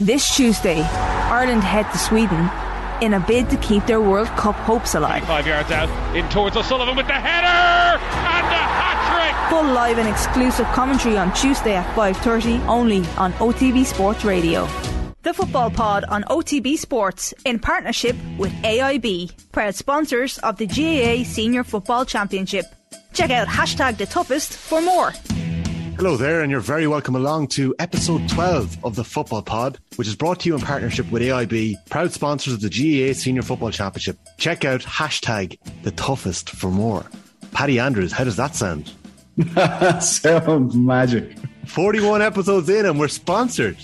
This Tuesday, Ireland head to Sweden in a bid to keep their World Cup hopes alive. Five yards out, in towards O'Sullivan with the header and a hat trick. Full live and exclusive commentary on Tuesday at 5:30 only on OTB Sports Radio. The Football Pod on OTB Sports in partnership with AIB, proud sponsors of the GAA Senior Football Championship. Check out hashtag the toughest for more. Hello there, and you're very welcome along to episode 12 of the Football Pod, which is brought to you in partnership with AIB, proud sponsors of the GAA Senior Football Championship. Check out hashtag the toughest for more. Paddy Andrews, how does that sound? That sounds magic. 41 episodes in, and we're sponsored.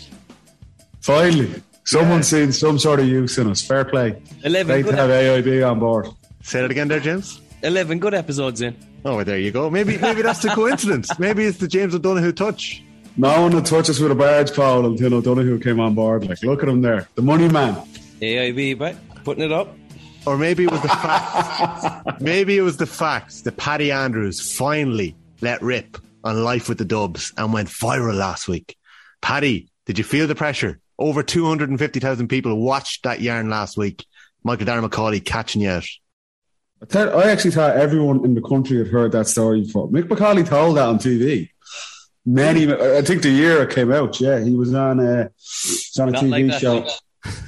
Finally, someone's seen some sort of use in us. Fair play. 11 Great to good, have AIB on board. Say that again there, James. 11 good episodes in. Oh, there you go. Maybe maybe that's the coincidence. Maybe it's the James O'Donoghue touch. No one would touch us with a barge pole until O'Donoghue came on board. Like, look at him there. The money man. AIB, but putting it up. Or maybe it was the fact. maybe it was the fact that Paddy Andrews finally let rip on Life with the Dubs and went viral last week. Paddy, did you feel the pressure? Over 250,000 people watched that yarn last week. Michael Darragh Macauley catching you out. I, tell, I actually thought everyone in the country had heard that story before. Mick Macauley told that on TV. Many, I think the year it came out, yeah, he was on a, was on a Not TV like show.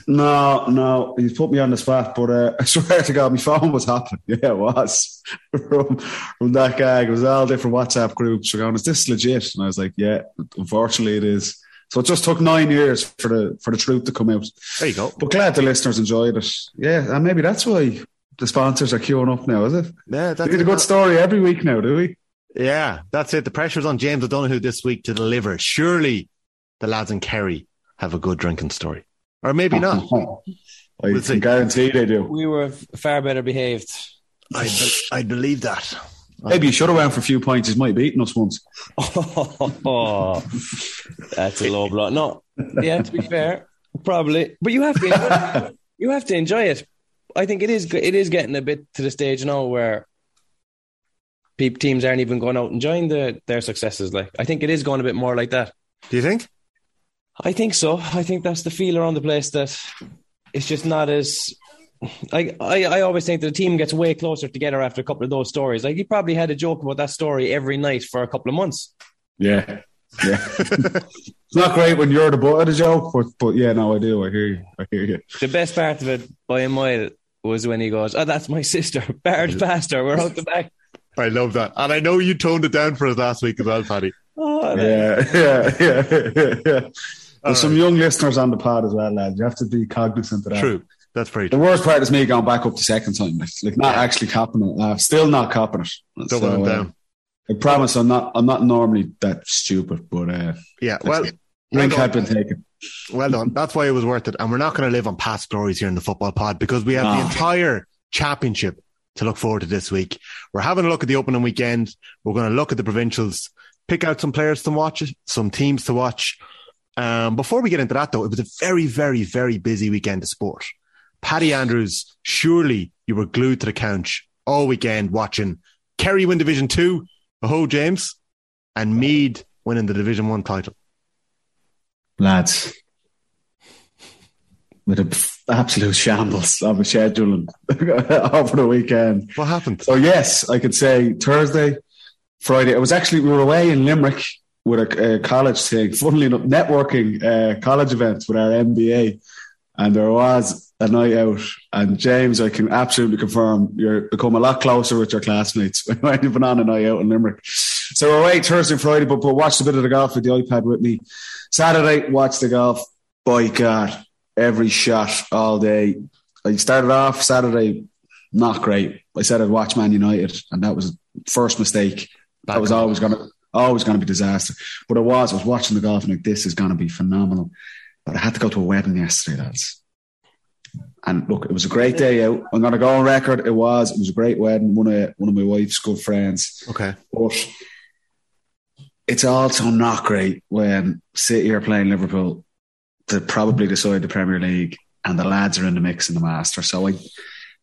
No, no, he's put me on the spot, but uh, I swear to God, my phone was hopping. Yeah, it was from from that gag. It was all different WhatsApp groups. We're going, is this legit? And I was like, yeah, unfortunately, it is. So it just took nine years for the for the truth to come out. There you go. But glad the listeners enjoyed it. Yeah, and maybe that's why the sponsors are queuing up now, is it? Yeah, We that's need a good story every week now, do we? Yeah, that's it. The pressure's on James O'Donoghue this week to deliver. Surely the lads in Kerry have a good drinking story. Or maybe not. I We'll can guarantee they do. We were far better behaved. I, I believe that. Maybe you should have went for a few points. He might have beaten us once. Oh, that's a low blow. No, yeah, to be fair, probably. But you have to, enjoy, you have to enjoy it. I think it is. It is getting a bit to the stage now where peop teams aren't even going out and enjoying the, their successes. Like I think it is going a bit more like that. Do you think? I think so. I think that's the feel around the place that it's just not as. I, I, I always think that the team gets way closer together after a couple of those stories. Like he probably had a joke about that story every night for a couple of months. Yeah. Yeah. it's not great when you're the butt of the joke, but, but yeah, no, I do. I hear you. I hear you. The best part of it by a mile was when he goes, "Oh, that's my sister, barge faster. We're out the back." I love that. And I know you toned it down for us last week as well, Paddy. Oh, Yeah, yeah, yeah, yeah, yeah. There's some young listeners on the pod as well, lads. You have to be cognizant of that. True. That's very The worst part is me going back up the second time, like, like not actually copping it. Uh, still not copping it. Doubling So, uh, down. I promise I'm not. I'm not normally that stupid, but uh, Yeah. Well, well drink had been taken. well done. That's why it was worth it. And we're not going to live on past glories here in the football pod because we have the entire championship to look forward to this week. We're having a look at the opening weekend. We're going to look at the provincials, pick out some players to watch, some teams to watch. Um, before we get into that, though, it was a very, very, very busy weekend of sport. Paddy Andrews, surely you were glued to the couch all weekend watching Kerry win Division Two. Oh, James, and Meath winning the Division One title. lads, with an absolute shambles of a scheduling over the weekend. What happened? So yes, I could say Thursday, Friday. It was actually we were away in Limerick with a, a college thing. Funnily enough, networking uh, college events with our MBA, and there was a night out. And James, I can absolutely confirm you're become a lot closer with your classmates when you've been on a night out in Limerick. So we're away Thursday, and Friday, but, but watched a bit of the golf with the iPad with me. Saturday, watched the golf. By God, every shot all day. I started off Saturday not great. I said I'd watch Man United, and that was first mistake. that was always gonna always gonna be disaster. But it was. I was watching the golf and like this is gonna be phenomenal. But I had to go to a wedding yesterday, lads. And look, it was a great day out. I'm gonna go on record. It was. It was a great wedding. One of one of my wife's good friends. Okay. But it's also not great when City are playing Liverpool to probably decide the Premier League and the lads are in the mix in the Master. So I,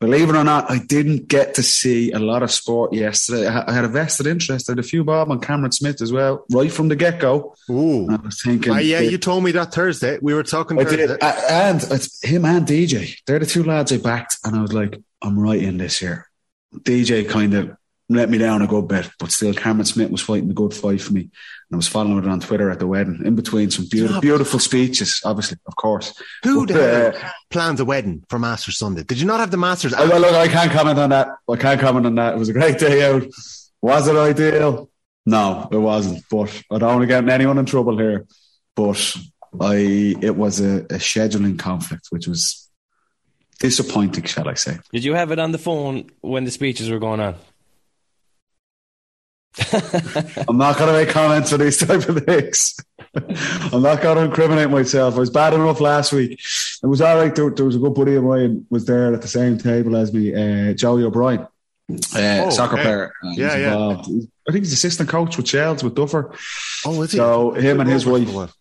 believe it or not, I didn't get to see a lot of sport yesterday. I had a vested interest. I had a few bob on Cameron Smith as well, right from the get go. Ooh. I was thinking, Uh, yeah, you told me that Thursday. We were talking I Thursday. did, and it's him and DJ. They're the two lads I backed, and I was like, I'm right in this year. DJ kind of let me down a good bit, but still, Cameron Smith was fighting the good fight for me. And I was following it on Twitter at the wedding, in between some beautiful, beautiful speeches, obviously, of course. Who But, the uh, hell plans a wedding for Masters Sunday? Did you not have the Masters? I, well, look, I can't comment on that. I can't comment on that. It was a great day out. Was it ideal? No, it wasn't. But I don't want to get anyone in trouble here. But I, it was a, a scheduling conflict, which was disappointing, shall I say? Did you have it on the phone when the speeches were going on? I'm not going to make comments on these type of things. I'm not going to incriminate myself. I was bad enough last week. It was all right. There, there was a good buddy of mine was there at the same table as me, uh, Joey O'Brien, uh, Oh, soccer okay. player. Yeah, yeah. involved. I think he's assistant coach with Shels with Duffer. oh, is he? So him and his Rovers wife,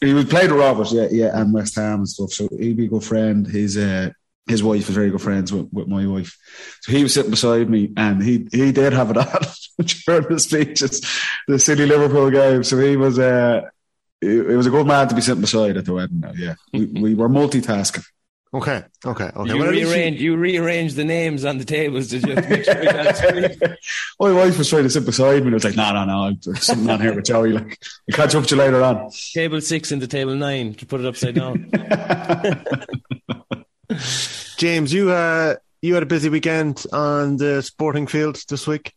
he was played with Rovers, yeah, yeah, and West Ham and stuff. So he'd be a good friend. His uh, his wife is very good friends with, with my wife. So he was sitting beside me, and he he did have it on during the speeches, the City Liverpool game. So he was uh, it, it was a good man to be sitting beside at the wedding. Now, yeah, we, we were multitasking. Okay, okay, okay. You Well, at you- rearranged, you rearranged the names on the tables to just make sure we got. My wife was trying to sit beside me, and I was like, "No, no, no, there's something on here with Joey. Like, I'll catch up with you later on." Table six into table nine to put it upside down. James, you uh, you had a busy weekend on the sporting field this week.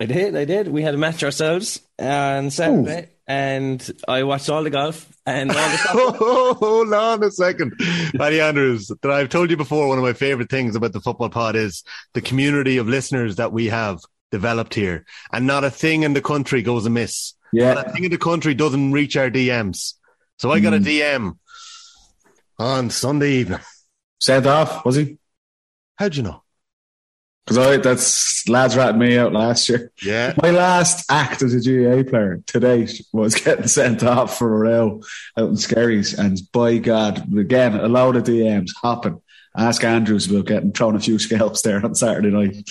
I did, I did. We had a match ourselves on Saturday, and I watched all the golf and all the soccer. Hold on a second, Paddy Andrews. That I've told you before. One of my favorite things about the football pod is the community of listeners that we have developed here, and not a thing in the country goes amiss. Not Yeah, a thing in the country doesn't reach our DMs. So I got a Mm. DM on Sunday evening. Sent off was he? How'd you know? Because I that's lads ratted me out last year. Yeah. My last act as a GA player to date was getting sent off for a row out in Skerries. And by God, again, a load of DMs hopping. Ask Andrews about getting thrown a few scalps there on Saturday night.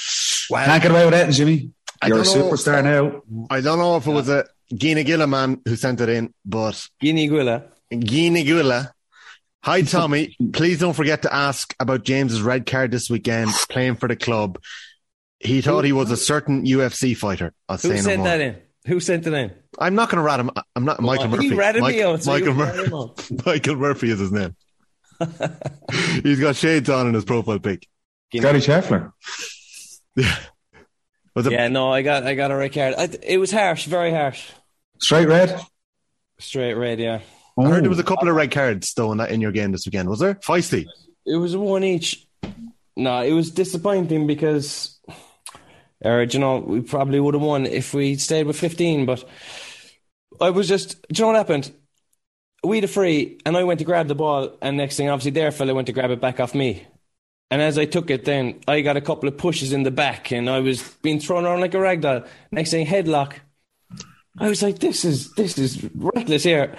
Well, Can't get away with that, Jimmy. I You're a don't know. superstar now. I don't know if it was a Gina Gilla man who sent it in, but Gneeveguilla. Gina Gilla. Hi, Tommy. Please don't forget to ask about James's red card this weekend playing for the club. He thought he was a certain UFC fighter. I'll Who say no sent more. that in? Who sent it in? I'm not going to rat him. I'm not Michael He Murphy. ratted Mike- me out. so Michael, you Mur- rat him out. Michael Murphy is his name. He's got shades on in his profile pic. Scotty Scheffler. Was it Yeah, no, I got, I got a red card. I, it was harsh, very harsh. Straight red. Straight red, yeah. I heard there Oh. was a couple of red cards though in that in your game this weekend. Was there? Feisty. It was one each. No, it was disappointing because, or you know, we probably would have won if we stayed with fifteen. But I was just, do you know what happened? We had a free, and I went to grab the ball, and next thing, obviously, their fella went to grab it back off me. And as I took it, then I got a couple of pushes in the back, and I was being thrown around like a rag doll. Next thing, headlock. I was like, "This is this is reckless here,"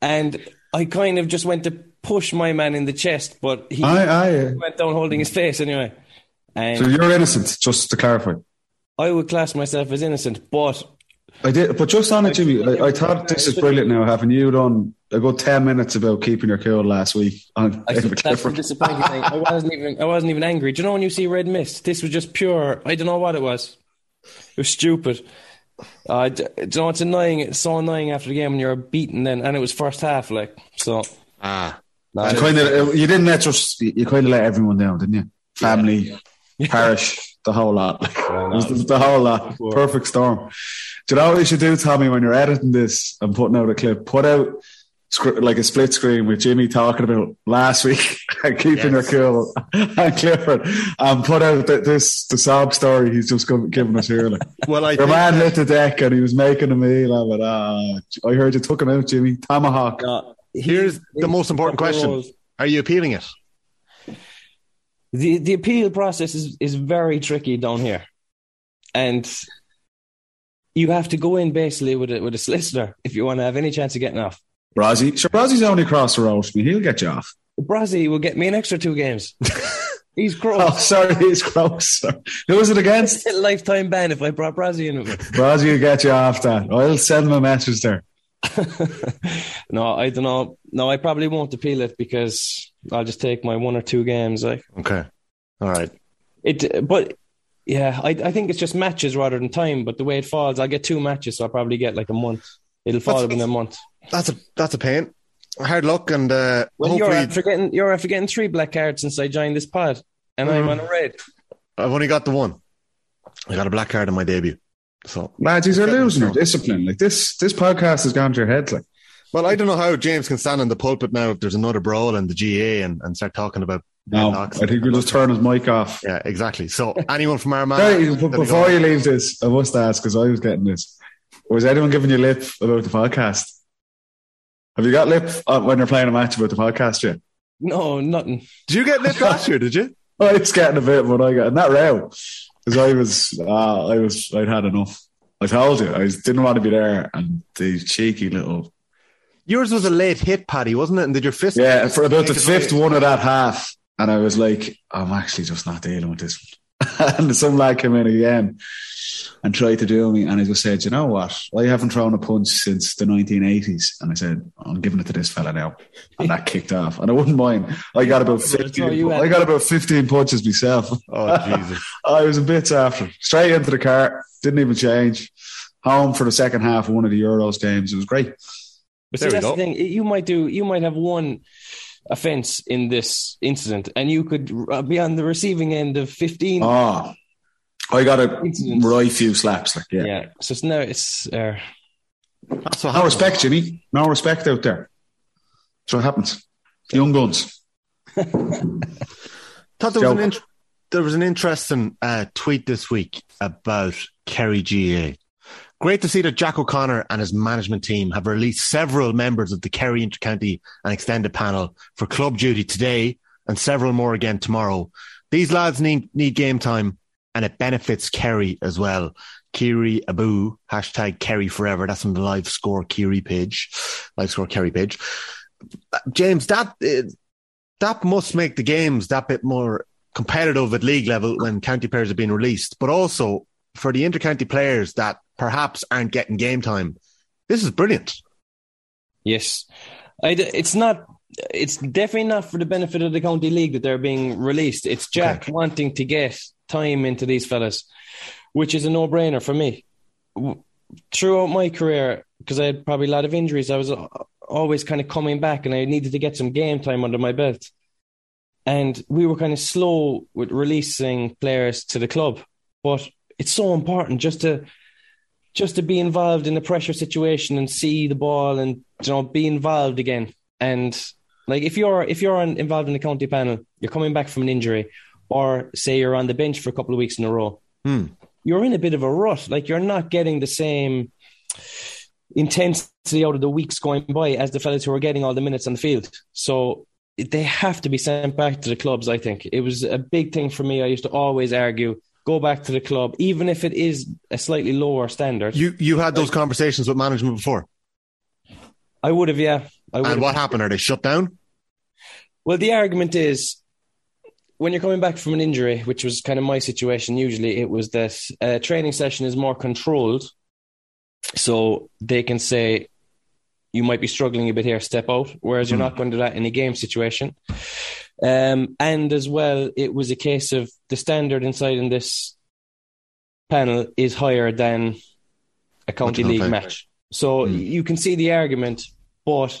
and I kind of just went to push my man in the chest, but he Aye, aye. Uh, went down holding his face anyway. And So you're innocent, just to clarify. I would class myself as innocent, but I did, but just on it, Jimmy, I, I thought this is brilliant now, having you done a good 10 minutes about keeping your cool last week on I, David that's the disappointing thing. I wasn't even I wasn't even angry. Do you know when you see red mist? This was just pure. I don't know what it was. It was stupid. Uh, d- do you know it's annoying? It's so annoying after the game when you're beaten. Then and it was first half, like so. Ah. nah, You kind of, you didn't let just, you kind of let everyone down, didn't you? Family, parish, the whole lot. It was the, the whole lot. Perfect storm. Do you know what you should do, Tommy, when you're editing this and putting out a clip? Put out scr- like a split screen with Jimmy talking about last week and keeping Yes. her cool and Clifford and put out th- this, the sob story he's just given given us here. Like, Well, I your think man that- lit the deck and he was making a meal of it. Ah, I heard you took him out, Jimmy. Tomahawk. no, here's the most important question. Are you appealing it? The the appeal process is, is very tricky down here, and you have to go in basically with a, with a solicitor if you want to have any chance of getting off. Brazzy. Sure, Brazzy's only across the road from me. He'll get you off. Brazzy will get me an extra two games. He's gross. Oh, sorry, he's gross. Who is it against? Lifetime ban if I brought Brazzy in it. Brazzy will get you off that. I'll send him a message there. no, I don't know. No, I probably won't appeal it because I'll just take my one or two games. Like Okay. All right. it, but yeah, I I think it's just matches rather than time. But the way it falls, I'll get two matches, so I'll probably get like a month. It'll fall within a month. That's a that's a pain. Hard luck and uh, Well, you're hopefully after getting you're after getting three black cards since I joined this pod, and I'm Mhm. on a red. I've only got the one. I got a black card in my debut. So Lads, these are losing their discipline. Like this, this podcast has gone to your head. Like, well, I don't know how James can stand in the pulpit now if there's another brawl in the GA and, and start talking about no, Knocks. I think we'll just turn his mic off. yeah, exactly. So anyone from Armagh Hey, is before you leave this, I must ask because I was getting this. Was anyone giving you lip about the podcast? Have you got lip uh, when you're playing a match about the podcast yet? No, nothing. Did you get lit last year, did you? I was getting a bit, but I got that row because I was, uh, I was, I'd had enough. I told you, I was, didn't want to be there, and the cheeky little Yours was a late hit, Paddy, wasn't it? And did your fist yeah for about the fifth away. one of that half, and I was like, I'm actually just not dealing with this. one. and some lad came in again and tried to do me, and I just said, you know what? I haven't thrown a punch since the 1980s, and I said, I'm giving it to this fella now, and that kicked off, and I wouldn't mind. I got about 15. I got about 15 punches myself. Oh Jesus. I was a bit after. Straight into the car, didn't even change. Home for the second half of one of the Euros games. It was great. But There see, we that's go. the thing. You might do. You might have one offense in this incident, and you could uh, be on the receiving end of fifteen. Oh, I got a Incidents. right few slaps. Like, yeah. yeah. So it's now it's. Uh, so what No respect, Jimmy. No respect out there. So what happens. Young guns. Thought there was an Joke. int- there was an interesting uh, tweet this week about Kerry GA. Great to see that Jack O'Connor and his management team have released several members of the Kerry Intercounty and Extended Panel for club duty today and several more again tomorrow. These lads need, need game time and it benefits Kerry as well. Ciarraí Abú, hashtag Kerry forever. That's on the live score Kiri page, live score Kerry page. James, that, uh, that must make the games that bit more competitive at league level when county players are being released, but also for the intercounty players that perhaps aren't getting game time. This is brilliant. yes, it's not. It's definitely not for the benefit of the county league that they're being released. It's Jack Okay. wanting to get time into these fellas, which is a no-brainer for me. Throughout my career, because I had probably a lot of injuries, I was always kind of coming back, and I needed to get some game time under my belt. and we were kind of slow with releasing players to the club. But it's so important just to just to be involved in a pressure situation and see the ball and you know be involved again. And like if you're if you're on, involved in the county panel, you're coming back from an injury, or say you're on the bench for a couple of weeks in a row, Hmm. you're in a bit of a rut. Like you're not getting the same intensity out of the weeks going by as the fellas who are getting all the minutes on the field. So they have to be sent back to the clubs. I think it was a big thing for me. I used to always argue, go back to the club, even if it is a slightly lower standard. You you had those conversations with management before, I would have, yeah. I would and have. what happened? Are they shut down? Well, the argument is when you're coming back from an injury, which was kind of my situation, usually it was that a training session is more controlled. So they can say, you might be struggling a bit here, step out, whereas you're hmm. not going to do that in a game situation. Um, and as well, it was a case of the standard inside in this panel is higher than a county league match. So Hmm. you can see the argument, but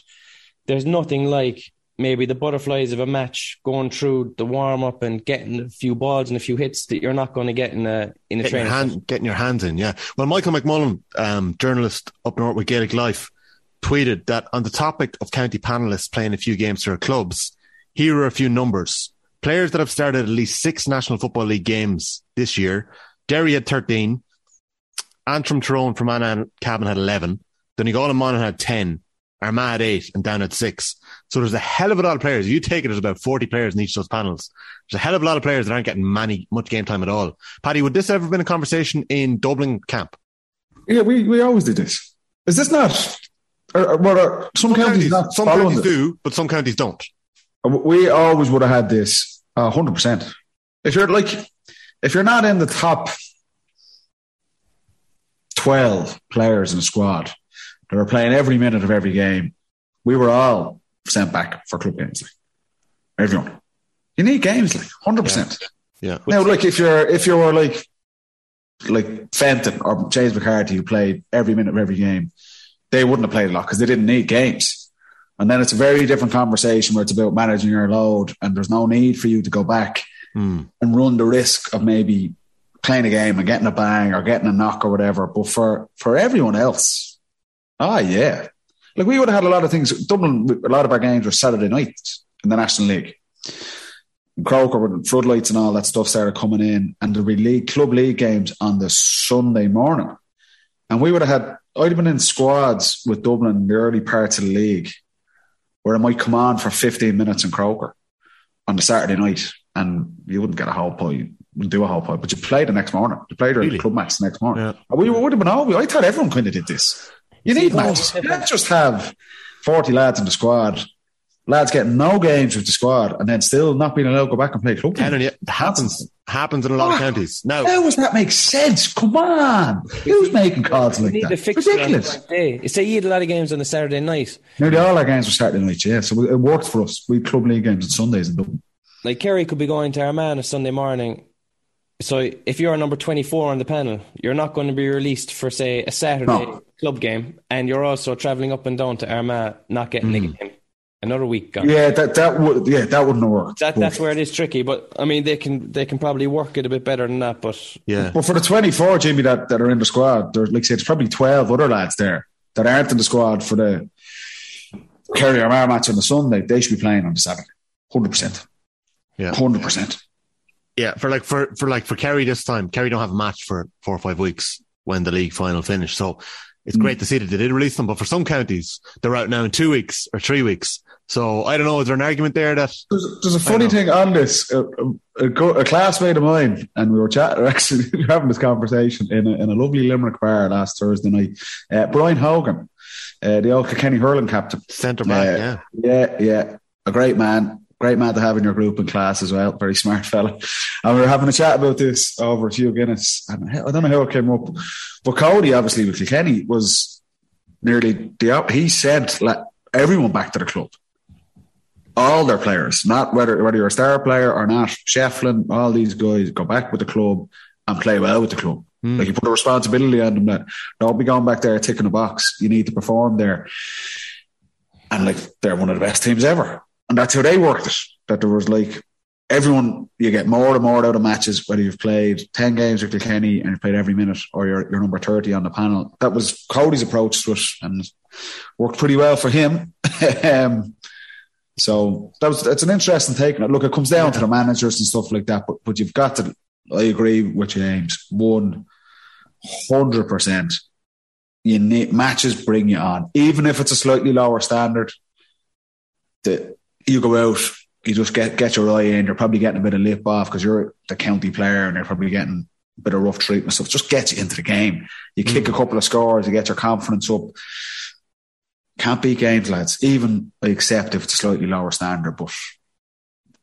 there's nothing like maybe the butterflies of a match going through the warm up and getting a few balls and a few hits that you're not going to get in a in a Getting your, training. hand, getting your hands in, yeah. Well, Michael McMullan, um, journalist up north with Gaelic Life, tweeted that on the topic of county panelists playing a few games for clubs, here are a few numbers. Players that have started at least six National Football League games this year. Derry had 13. Antrim Tyrone from Anna Cabin had 11. Donegal and Monaghan had 10. Armagh had 8 and down at 6. So there's a hell of a lot of players. You take it as about 40 players in each of those panels. There's a hell of a lot of players that aren't getting many, much game time at all. Paddy, would this ever been a conversation in Dublin camp? Yeah, we, we always did this. Is this not? Or, or, what are, some, counties, not some counties do, but some counties don't. We always would have had this uh, hundred percent. if you're like, if you're not in the top 12 players in a squad that are playing every minute of every game, we were all sent back for club games. Like. Everyone. You need games, like 100%. Yeah. Now, like, if you're, if you were like, like Fenton or James McCarthy, who played every minute of every game, they wouldn't have played a lot because they didn't need games. And then it's a very different conversation where it's about managing your load and there's no need for you to go back Mm. and run the risk of maybe playing a game and getting a bang or getting a knock or whatever. But for, for everyone else, ah, yeah. Like we would have had a lot of things. Dublin, a lot of our games were Saturday nights in the National League. Croker with floodlights and all that stuff started coming in, and the league, club league games on the Sunday morning. And we would have had, I'd have been in squads with Dublin in the early parts of the league where it might come on for 15 minutes in Croker on the Saturday night, and you wouldn't get a whole pie, you wouldn't do a whole pie, but you play the next morning. You played Really? club match the next morning. Yeah. And We would have been oh, all, I thought everyone kind of did this. You need matches. You can't just have 40 lads in the squad, lads getting no games with the squad, and then still not being allowed to go back and play club. Telling you, it happens happens in a lot of ah, counties. Now, How does that make sense? Come on. Who's making calls You like need that? the fixture on the Ridiculous. right day. You say you had a lot of games on the Saturday night. Nearly all our games were Saturday nights, yeah. So it worked for us. We club league games on Sundays in Dublin. Like Kerry could be going to Armagh on a Sunday morning. So if you're number 24 on the panel, you're not going to be released for, say, a Saturday No. club game, and you're also travelling up and down to Armagh, not getting a hmm. game. Another week gone. Yeah, that that would yeah that wouldn't work. That, But- that's where it is tricky, but I mean they can they can probably work it a bit better than that. But yeah. But for the 24, Jimmy, that, that are in the squad, there's like I say, it's probably 12 other lads there that aren't in the squad for the Kerry Armagh match on the Sunday. They should be playing on the Saturday. 100%. Yeah. 100%. Yeah, for like for for like for Kerry this time, Kerry don't have a match for four or five weeks when the league final finished. So it's mm. great to see that they did release them. But for some counties, they're out now in two weeks or three weeks. So I don't know. Is there an argument there that There's, there's a funny thing on this. A, a, a, a classmate of mine, and we were chatting, actually having this conversation in a, in a lovely Limerick bar last Thursday night. Uh, Brian Hogan, uh, the old Kenny hurling captain. centre back? Yeah. Yeah, Yeah, yeah. A great man. Great man to have in your group and class as well. Very smart fella. And we were having a chat about this over a few Guinness. And I don't know how it came up. But Cody, obviously, with Kilkenny, was nearly the op- he said let everyone back to the club. All their players, not whether whether you're a star player or not, Shefflin, all these guys go back with the club and play well with the club. Like you put a responsibility on them that don't be going back there ticking a box. You need to perform there. And like they're one of the best teams ever. And that's how they worked it. That there was like everyone you get more and more out of matches, whether you've played ten games with Kilkenny and you've played every minute or you're you're number thirty on the panel. That was Cody's approach to it and worked pretty well for him. um, so that was it's an interesting take. Look, it comes down to the managers and stuff like that, but but you've got to I agree with James. One hundred percent. You need matches bring you on, even if it's a slightly lower standard. That you go out, you just get get your eye in. You're probably getting a bit of lip off because you're the county player, and you're probably getting a bit of rough treatment stuff. Just gets you into the game. You kick mm. a couple of scores, you get your confidence up. Can't beat games, lads. Even I accept if it's a slightly lower standard, but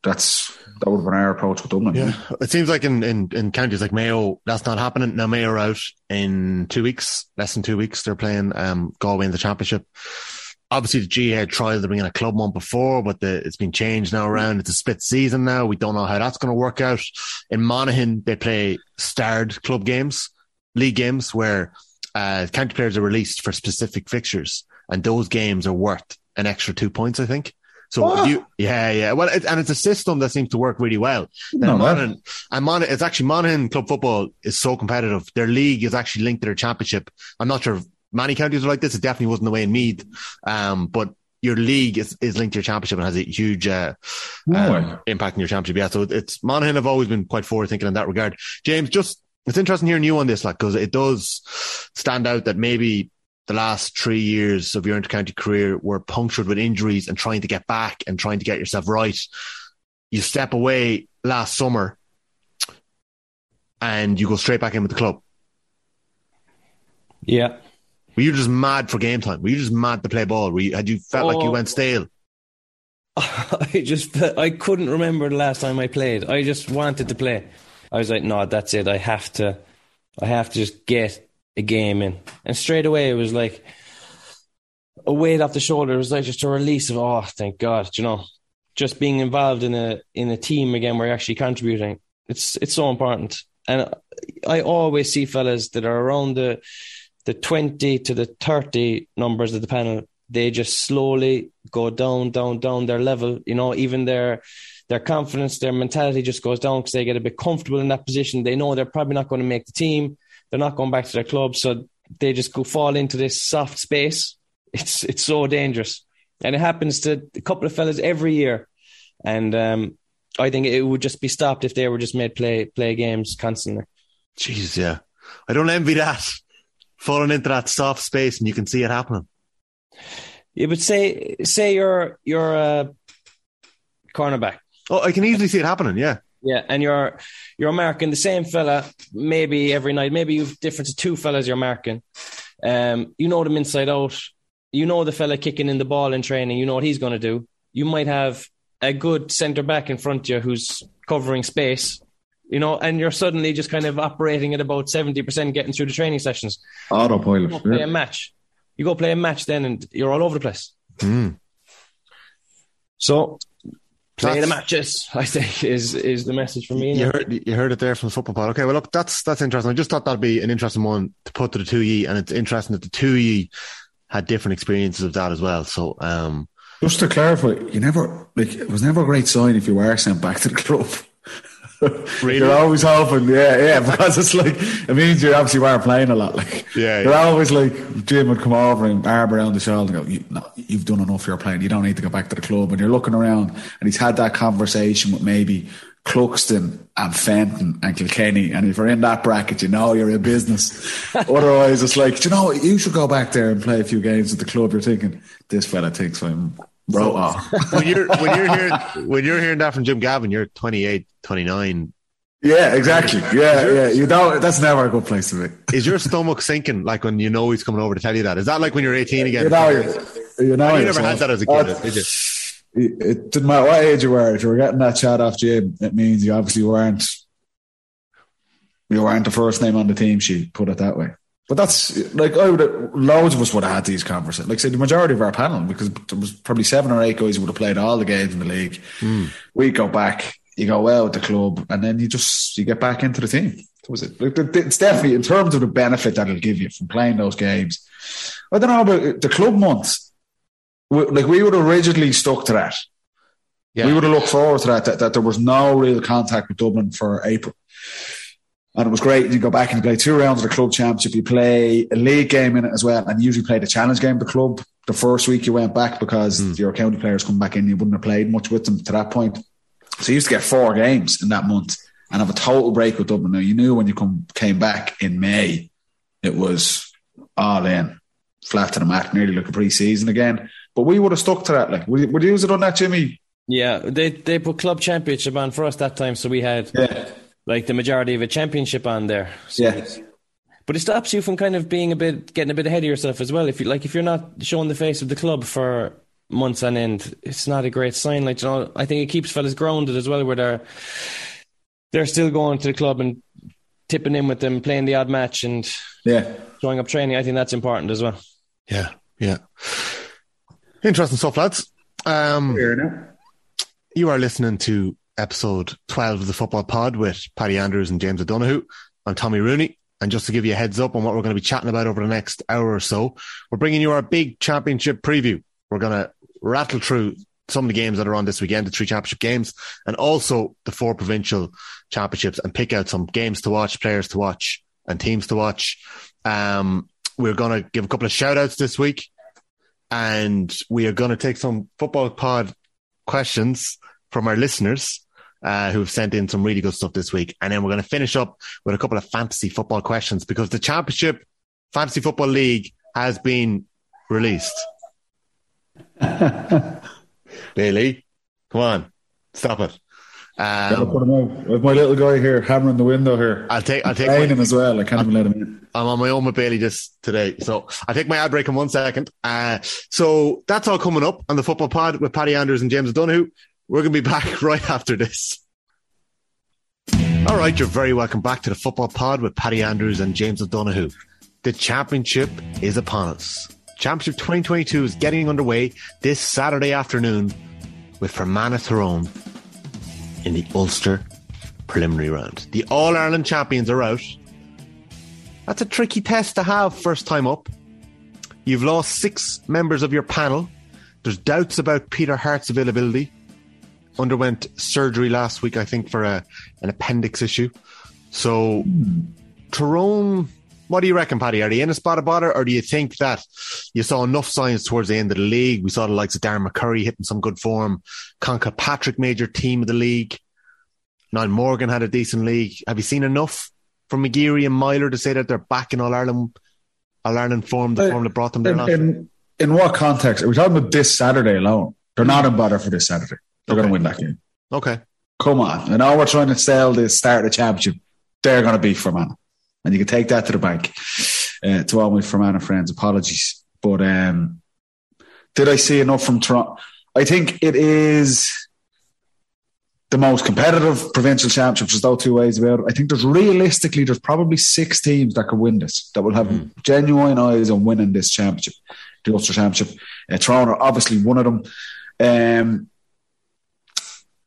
that's that would have been our approach with Dublin. yeah. It seems like in, in in counties like Mayo, that's not happening. Now Mayo are out in two weeks, less than two weeks. They're playing um Galway in the championship. Obviously, the G had tried to bring in a club month before, but the, it's been changed now around. It's a split season now. We don't know how that's going to work out. In Monaghan, they play starred club games, league games, where uh, county players are released for specific fixtures, and those games are worth an extra two points, I think. So What? you, yeah, yeah. Well, it, and it's a system that seems to work really well. No, Monaghan, and Monaghan, it's actually Monaghan club football is so competitive. Their league is actually linked to their championship. I'm not sure if many counties are like this. It definitely wasn't the way in Meath. Um, but your league is, is linked to your championship and has a huge, uh, No um, impact in your championship. Yeah. So it's Monaghan have always been quite forward thinking in that regard. James, just, it's interesting hearing you on this, like, cause it does stand out that maybe the last three years of your intercounty career were punctured with injuries and trying to get back and trying to get yourself right. You step away last summer and you go straight back in with the club. yeah, Were you just mad for game time? Were you just mad to play ball? Were you, had you felt like you Oh. went stale? I just I couldn't remember the last time I played. I just wanted to play. I was like, no, that's it. I have to, I have to just get a game in. And straight away, it was like a weight off the shoulder. It was like just a release of, oh, thank God, you know, just being involved in a in a team again where you're actually contributing. It's it's so important. And I always see fellas that are around the the 20 to the 30 numbers of the panel they just slowly go down, down, down their level. You know, even their their confidence, their mentality just goes down because they get a bit comfortable in that position. They know they're probably not going to make the team. They're not going back to their club, so they just go fall into this soft space. It's it's so dangerous, and it happens to a couple of fellas every year. And um, I think it would just be stopped if they were just made play play games constantly. Jeez, yeah, I don't envy that falling into that soft space, and you can see it happening. Yeah, but say say you're you're a cornerback. Oh, I can easily see it happening. Yeah, yeah, and you're you're marking the same fella maybe every night. Maybe you've different to two fellas you're marking. Um, you know them inside out. You know the fella kicking in the ball in training. You know what he's going to do. You might have a good centre back in front of you who's covering space. You know, and you're suddenly just kind of operating at about seventy percent, getting through the training sessions. Autopilot. Play yeah. a match you go play a match then and you're all over the place. Mm. So play that's, the matches, I think, is is the message for me. You heard, you heard it there from the football pod. Okay, well, look, that's that's interesting. I just thought that'd be an interesting one to put to the two ye, and it's interesting that the two ye had different experiences of that as well. So, um, just to clarify, you never like it was never a great sign if you were sent back to the club. Really? You're always hoping, yeah, yeah, because it's like it means you obviously weren't playing a lot. Like yeah, you're yeah. always like Jim would come over and arm around the shoulder and go, you, no, "You've done enough. You're playing. You don't need to go back to the club." And you're looking around, and he's had that conversation with maybe Cluxton and Fenton and Kilkenny. And if you're in that bracket, you know you're in business. Otherwise, it's like, you know what? You should go back there and play a few games at the club. You're thinking, this fella thinks I'm Bro, so, when you're when you're hearing when you're hearing that from Jim Gavin, you're 28, 29. Yeah, exactly. Yeah, yeah. You know, that's never a good place to be. Is your stomach sinking like when you know he's coming over to tell you that? Is that like when you're 18 again? You know, you, you, know, you never had that as a kid, uh, did you? It didn't matter what age you were. If you were getting that chat off Jim, it means you obviously weren't you weren't the first name on the team sheet. Put it that way. But that's like I would have, loads of us would have had these conversations. Like say the majority of our panel, because there was probably seven or eight guys who would have played all the games in the league. Mm. We go back, you go well with the club, and then you just you get back into the team. Was it? It's definitely in terms of the benefit that it'll give you from playing those games. I don't know about the club months. Like we would have rigidly stuck to that. Yeah. We would have looked forward to that, that. That there was no real contact with Dublin for April. And it was great. You go back and you play two rounds of the club championship. You play a league game in it as well. And you usually play the challenge game of the club the first week you went back because mm. your county players come back in. You wouldn't have played much with them to that point. So you used to get four games in that month and have a total break with Dublin. Now you knew when you come came back in May, it was all in, flat to the mat, nearly like a pre-season again. But we would have stuck to that. Like, would you, would you use it on that, Jimmy? Yeah, they they put club championship on for us that time, so we had yeah like the majority of a championship on there. So yeah. But it stops you from kind of being a bit, getting a bit ahead of yourself as well. If you like, if you're not showing the face of the club for months on end, it's not a great sign. Like, you know, I think it keeps fellas grounded as well, where they're they're still going to the club and tipping in with them, playing the odd match, and yeah, showing up training. I think that's important as well. Yeah, yeah. Interesting stuff, lads. Um, you are listening to episode 12 of the Football Pod with Paddy Andrews and James O'Donoghue. I'm Tommy Rooney. And just to give you a heads up on what we're going to be chatting about over the next hour or so, we're bringing you our big championship preview. We're going to rattle through some of the games that are on this weekend, the three championship games, and also the four provincial championships, and pick out some games to watch, players to watch, and teams to watch. Um, we're going to give a couple of shout outs this week, and we are going to take some football pod questions from our listeners uh, who've sent in some really good stuff this week. And then we're going to finish up with a couple of fantasy football questions because the Championship Fantasy Football League has been released. Bailey, come on, stop it. Um, put him out. With my little guy here hammering the window here. I'll take I'll take my, him as well. I can't even let him in. I'm on my own with Bailey just today. So I'll take my ad break in one second. Uh, so that's all coming up on the football pod with Paddy Andrews and James O'Donoghue. We're going to be back right after this. All right, you're very welcome back to the football pod with Paddy Andrews and James O'Donoghue. The championship is upon us. Championship 2022 is getting underway this Saturday afternoon with Fermanagh Tyrone in the Ulster preliminary round. The All Ireland champions are out. That's a tricky test to have first time up. You've lost six members of your panel. There's doubts about Peter Harte's availability. Underwent surgery last week, I think, for a, an appendix issue. So, Tyrone, what do you reckon, Paddy? Are they in a spot of bother, or do you think that you saw enough signs towards the end of the league? We saw the likes of Darren McCurry hitting some good form. Conn Kilpatrick, major team of the league. Niall Morgan had a decent league. Have you seen enough from McGeary and Meyler to say that they're back in All Ireland, All Ireland form, the Uh, form that brought them there? In, in, in what context? Are we talking about this Saturday alone? They're not in bother for this Saturday. They're going to win that game. Okay. Come on. I know we're trying to sell the start of the championship. They're going to beat Fermanagh. And you can take that to the bank. Uh, to all my Fermanagh friends, apologies. But um, did I see enough from Tyrone? I think it is the most competitive provincial championship. There's no two ways about it. I think there's realistically, there's probably six teams that could win this, that will have genuine eyes on winning this championship, the Ulster Championship. Uh, Tyrone, obviously, one of them. Um,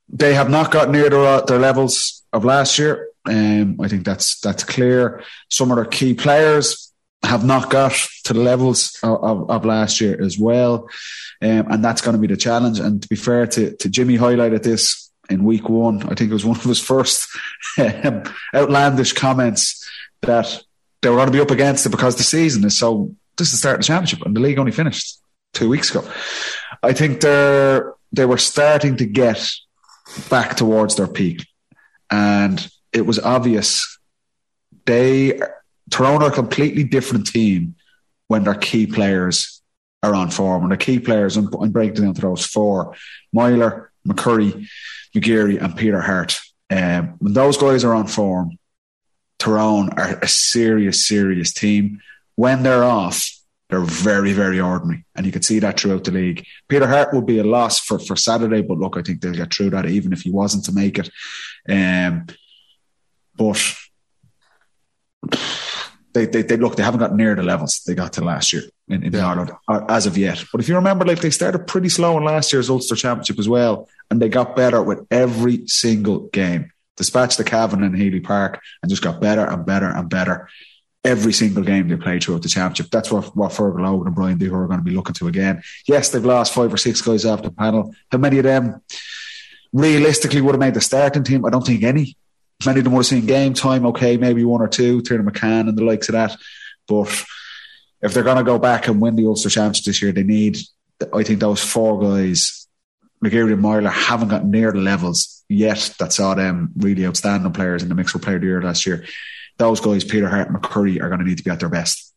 they have not got near their, their levels of last year. Um, I think that's that's clear. Some of their key players have not got to the levels of, of, of last year as well, um, and that's going to be the challenge. And to be fair to, to Jimmy, highlighted this in week one. I think it was one of his first um, outlandish comments that they were going to be up against it because the season is so. This is the start of the championship, and the league only finished two weeks ago. I think they're they were starting to get back towards their peak, and it was obvious they Tyrone are a completely different team when their key players are on form. And the key players, I'm, I'm breaking down to those four: Meyler, McCurry, McGeary, and Peter Harte. Um, when those guys are on form, Tyrone are a serious, serious team. When they're off, they're very, very ordinary. And you can see that throughout the league. Peter Harte would be a loss for, for Saturday, but look, I think they'll get through that even if he wasn't to make it. Um, but they, they, they look, they haven't got near the levels they got to last year in, in Yeah. Ireland uh, as of yet. But if you remember, like they started pretty slow in last year's Ulster Championship as well, and they got better with every single game. Dispatched the Cavan in Healy Park and just got better and better and better every single game they played throughout the championship. That's what, what Fergal Logan and Brian Dooher are going to be looking to again. Yes, they've lost five or six guys off the panel. How many of them realistically would have made the starting team? I don't think any. Many of them would have seen game time, okay, maybe one or two, Tiernan McCann and the likes of that. But if they're going to go back and win the Ulster Championship this year, they need, I think those four guys, McGeary and Meyler, haven't got near the levels yet that saw them really outstanding players in the mixed player of the year last year. Those guys, Peter Harte and McCurry, are going to need to be at their best.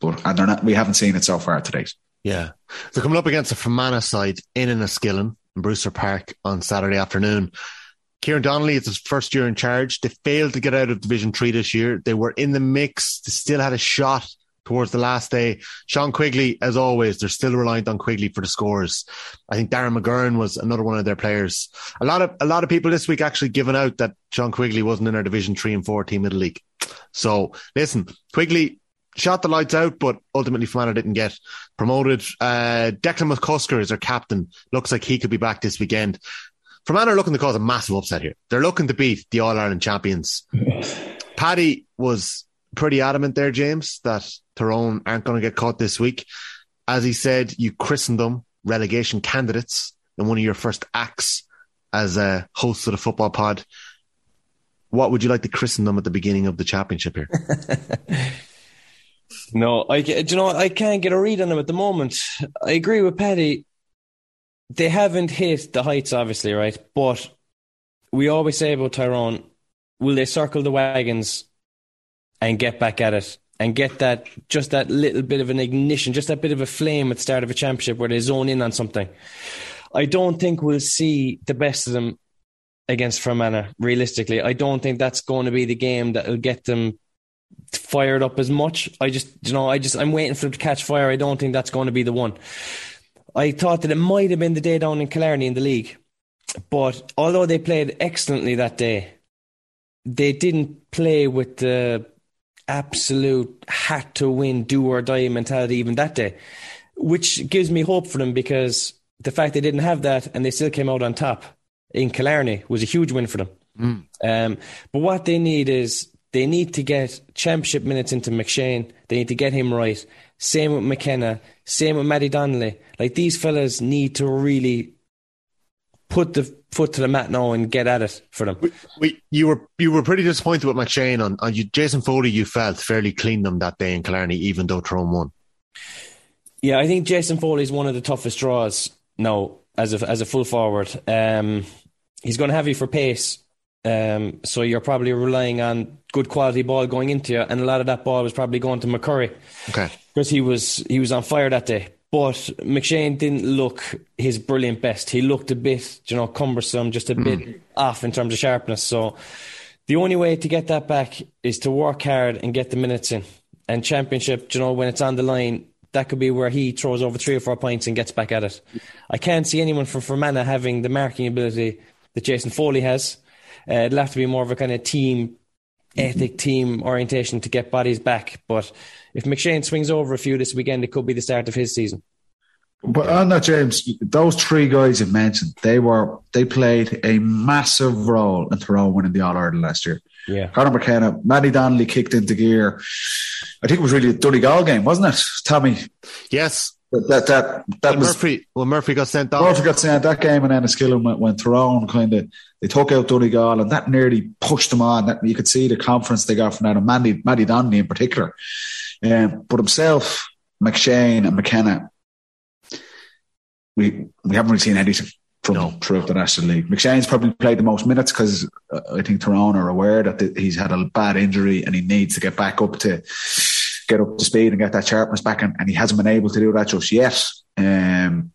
But and they're not. We haven't seen it so far today. Yeah. They're coming up against the Fermanagh side in Enniskillen in Brewster Park on Saturday afternoon. Kieran Donnelly is his first year in charge. They failed to get out of Division Three this year. They were in the mix. They still had a shot towards the last day. Sean Quigley, as always, they're still reliant on Quigley for the scores. I think Darragh McGurn was another one of their players. A lot of a lot of people this week actually given out that Sean Quigley wasn't in our Division Three and Four team of the league. So listen, Quigley shot the lights out, but ultimately Fermanagh didn't get promoted. Uh, Declan McCusker is their captain. Looks like he could be back this weekend. Fermanagh are looking to cause a massive upset here. They're looking to beat the All Ireland champions. Paddy was pretty adamant there, James, that Tyrone aren't going to get caught this week. As he said, you christened them relegation candidates in one of your first acts as a host of the football pod. What would you like to christen them at the beginning of the championship here? No, I do you know? I can't get a read on them at the moment. I agree with Paddy. They haven't hit the heights, obviously, right? But we always say about Tyrone, will they circle the wagons and get back at it and get that just that little bit of an ignition, just that bit of a flame at the start of a championship where they zone in on something? I don't think we'll see the best of them against Fermanagh. Realistically, I don't think that's going to be the game that will get them fired up as much. I just, you know, I just, I'm waiting for them to catch fire. I don't think that's going to be the one. I thought that it might have been the day down in Killarney in the league, but although they played excellently that day, they didn't play with the absolute had to win, do or die mentality even that day, which gives me hope for them because the fact they didn't have that and they still came out on top in Killarney was a huge win for them. Mm. Um, but what they need is they need to get championship minutes into McShane. They need to get him right. Same with McKenna. Same with Matty Donnelly. Like these fellas need to really put the foot to the mat now and get at it for them. We, we, you were you were pretty disappointed with McShane on, on you, Jason Foley. You felt fairly clean them that day in Killarney, even though Tyrone won. Yeah, I think Jason Foley is one of the toughest draws now as a as a full forward. Um, he's going to have you for pace. Um, so you're probably relying on good quality ball going into you, and a lot of that ball was probably going to McCurry. Okay, because he was he was on fire that day. But McShane didn't look his brilliant best. He looked a bit, you know, cumbersome, just a mm. bit off in terms of sharpness. So the only way to get that back is to work hard and get the minutes in. And championship, you know, when it's on the line, that could be where he throws over three or four points and gets back at it. I can't see anyone from Fermanagh having the marking ability that Jason Foley has. Uh, it'll have to be more of a kind of team ethic, team orientation to get bodies back. But if McShane swings over a few this weekend, it could be the start of his season. But on that, James, those three guys you mentioned, they were they played a massive role in Tyrone winning the All Ireland last year. Yeah, Conor McKenna, Matty Donnelly kicked into gear. I think it was really a dirty goal game, wasn't it, Tommy? Yes. That that that, that was Murphy. Well, Murphy got sent off. Murphy got sent that game, and then Enniskillen went, went Tyrone kind of they took out Donegal, and that nearly pushed them on. That you could see the conference they got from that, and Matty, Matty Donnelly in particular. Um, but himself, McShane and McKenna, we we haven't really seen anything from no. throughout the National League. McShane's probably played the most minutes because uh, I think Tyrone are aware that the, he's had a bad injury and he needs to get back up to get up to speed and get that sharpness back, and, and he hasn't been able to do that just yet. Um,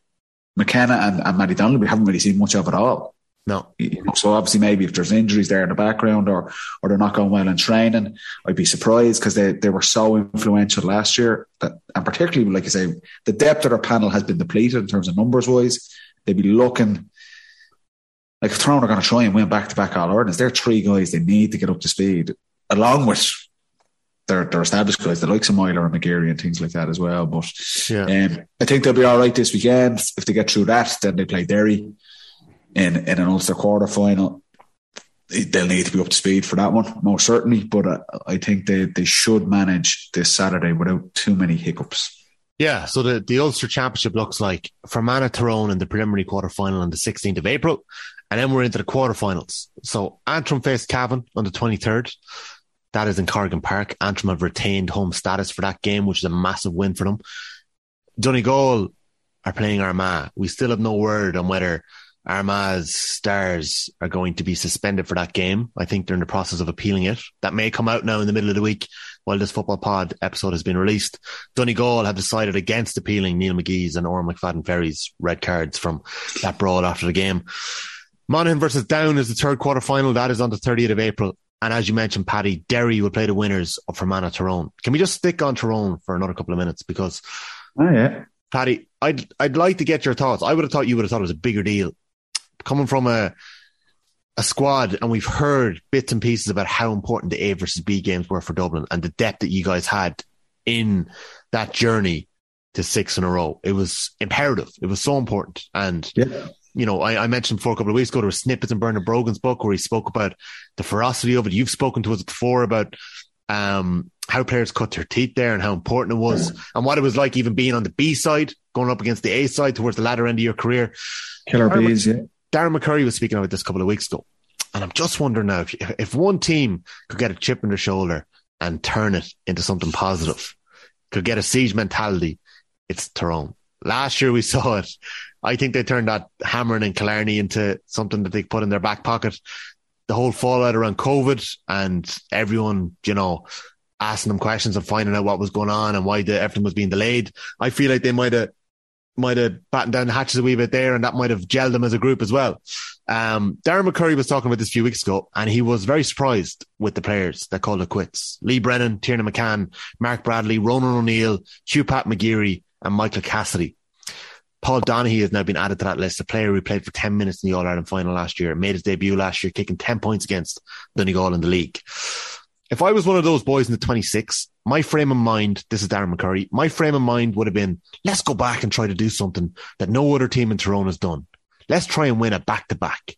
McKenna and, and Matty Donnelly, we haven't really seen much of at all. No. You know, so obviously, maybe if there's injuries there in the background or or they're not going well in training, I'd be surprised because they, they were so influential last year that, and particularly like I say, the depth of our panel has been depleted in terms of numbers wise. They'd be looking like if Tyrone are going to try and win back to back All Irelands, they're three guys they need to get up to speed, along with their, their established guys, the likes of Meyler and McGeary and things like that as well. But yeah. um, I think they'll be all right this weekend. If they get through that, then they play Derry in in an Ulster quarter final. They'll need to be up to speed for that one, most certainly. But uh, I think they, they should manage this Saturday without too many hiccups. Yeah, so the, the Ulster Championship looks like Fermanagh Tyrone in the preliminary quarter final on the 16th of April, and then we're into the quarterfinals. So Antrim face Cavan on the 23rd. That is in Corrigan Park. Antrim have retained home status for that game, which is a massive win for them. Donegal are playing Armagh. We still have no word on whether Armagh's stars are going to be suspended for that game. I think they're in the process of appealing it. That may come out now in the middle of the week while this football pod episode has been released. Donegal have decided against appealing Neil McGee's and Odhrán McFadden Ferry's red cards from that brawl after the game. Monaghan versus Down is the third quarter final. That is on the 30th of April. And as you mentioned, Paddy, Derry will play the winners of Fermanagh Tyrone. Can we just stick on Tyrone for another couple of minutes? Because, oh, yeah. Paddy, I'd, I'd like to get your thoughts. I would have thought you would have thought it was a bigger deal coming from a a squad, and we've heard bits and pieces about how important the A versus B games were for Dublin and the depth that you guys had in that journey to six in a row. It was imperative. It was so important. And, yeah. You know, I, I, mentioned before a couple of weeks ago, there were snippets in Bernard Brogan's book where he spoke about the ferocity of it. You've spoken to us before about um, how players cut their teeth there and how important it was yeah. and what it was like even being on the B side, going up against the A side towards the latter end of your career. Killer bees, yeah. Darren McCurry was speaking about this a couple of weeks ago. And I'm just wondering now if, if one team could get a chip in their shoulder and turn it into something positive, could get a siege mentality, it's Tyrone. Last year we saw it. I think they turned that hammering and Killarney into something that they put in their back pocket. The whole fallout around COVID and everyone, you know, asking them questions and finding out what was going on and why the, everything was being delayed. I feel like they might have might have battened down the hatches a wee bit there, and that might have gelled them as a group as well. Um, Darren McCurry was talking about this a few weeks ago, and he was very surprised with the players that called it quits. Lee Brennan, Tiernan McCann, Mark Bradley, Ronan O'Neill, Hugh Pat McGeary, and Michael Cassidy. Paul Donaghy has now been added to that list, a player who played for 10 minutes in the All Ireland final last year, made his debut last year, kicking 10 points against Donegal in the league. If I was one of those boys in the 26, my frame of mind, this is Darren McCurry, my frame of mind would have been, let's go back and try to do something that no other team in Tyrone has done. Let's try and win a back to back.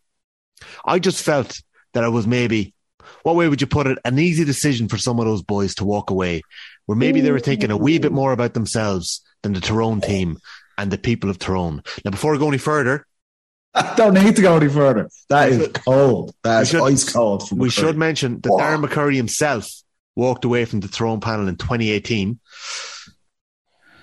I just felt that it was maybe, what way would you put it? An easy decision for some of those boys to walk away, where maybe they were thinking a wee bit more about themselves than the Tyrone team and the people of Tyrone. Now, before I go any further, I don't need to go any further. That is cold. That is should- ice cold. We McCurry. should mention that Wow. Darren McCurry himself walked away from the Tyrone panel in 2018.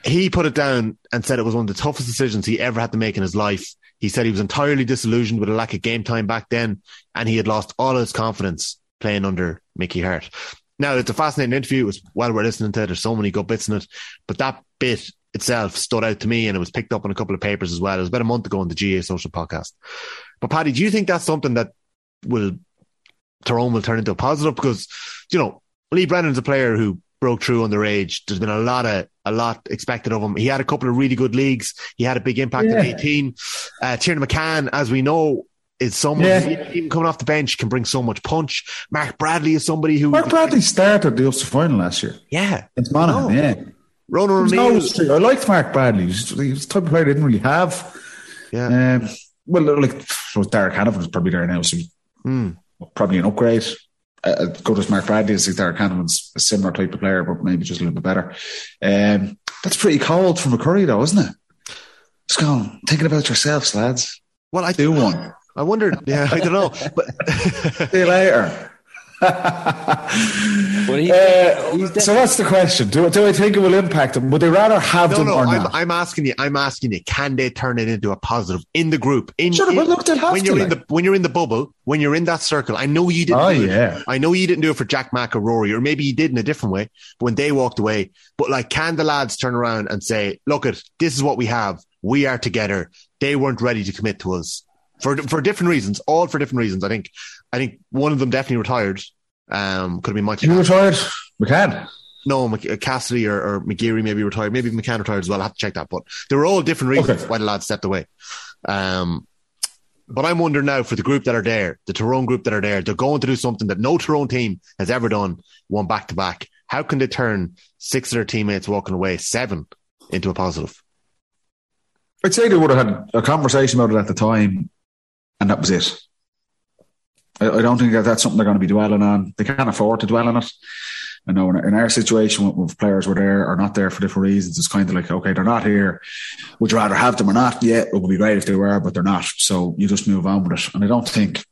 He put it down and said it was one of the toughest decisions he ever had to make in his life. He said he was entirely disillusioned with a lack of game time back then, and he had lost all his confidence playing under Mickey Harte. Now, it's a fascinating interview. It was while we're listening to it, there's so many good bits in it, but that bit itself stood out to me and it was picked up in a couple of papers as well. It was about a month ago on the GAA Social Podcast. But Paddy, do you think that's something that will Tyrone will turn into a positive because you know Lee Brennan's a player who broke through underage. There's been a lot of a lot expected of him. He had a couple of really good leagues. He had a big impact Yeah. at 18. Uh, Tiernan McCann, as we know, is someone Yeah. even coming off the bench can bring so much punch. Mark Bradley is somebody who, Mark Bradley started the Ulster final last year. yeah, It's Monaghan, yeah. Ronan There's O'Neill, no. I liked Mark Bradley. He was, he was the type of player they didn't really have. yeah, Um, well, like so Darragh Canavan is probably there now, so Hmm. probably an upgrade. Uh, as good as Mark Bradley is, like Darragh Canavan's a similar type of player, but maybe just a little bit better. Um, that's pretty cold from McCurry, though, isn't it? Just going, thinking about yourselves, lads. Well, I Do one. I wondered. Yeah, I don't know, but See you later. Well, he- Uh, he's so what's the question? Do, do I think it will impact them? Would they rather have no, them no. or I'm, not? I'm asking you. I'm asking you. Can they turn it into a positive in the group? In, Sure, in- but look, they'll have when to, you're in the when you're in the bubble, when you're in that circle. I know you didn't. Oh, do it. yeah. I know you didn't do it for Jack Mack or Rory, or maybe you did in a different way. But when they walked away, but like, can the lads turn around and say, "Look, at this is what we have. We are together." They weren't ready to commit to us for for different reasons, all for different reasons. I think. I think one of them definitely retired. Um, could have been Michael. You retired? We can. No, Mc- uh, Cassidy or, or McGeary maybe retired. Maybe McCann retired as well. I have to check that. But there were all different reasons Okay. why the lads stepped away. Um, but I'm wondering now for the group that are there, the Tyrone group that are there, they're going to do something that no Tyrone team has ever done, one back to back. How can they turn six of their teammates walking away, seven, into a positive? I'd say they would have had a conversation about it at the time, and that was it. I, I don't think that that's something they're going to be dwelling on. They can't afford to dwell on it. I know in, our situation, when, players were there or not there for different reasons, it's kind of like, okay, they're not here. Would you rather have them or not? Yeah, it would be great if they were, but they're not. So you just move on with it. And I don't think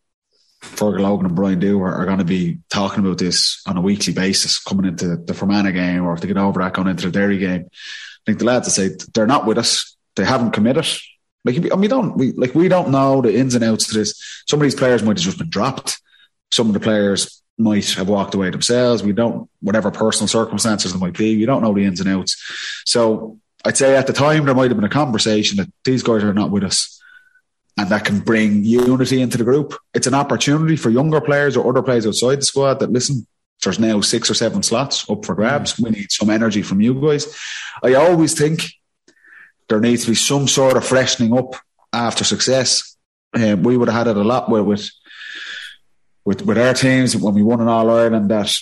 Fergal Logan and Brian Dooher are, are going to be talking about this on a weekly basis coming into the Fermanagh game or if they get over that going into the Derry game. I think the lads will say they're not with us. They haven't committed. Like and we don't we like we don't know the ins and outs of this. Some of these players might have just been dropped. Some of the players might have walked away themselves. We don't whatever personal circumstances there might be. We don't know the ins and outs. So I'd say at the time there might have been a conversation that these guys are not with us. And that can bring unity into the group. It's an opportunity for younger players or other players outside the squad that listen, there's now six or seven slots up for grabs. We need some energy from you guys. I always think there needs to be some sort of freshening up after success. Um, we would have had it a lot with with with, with our teams when we won in All Ireland that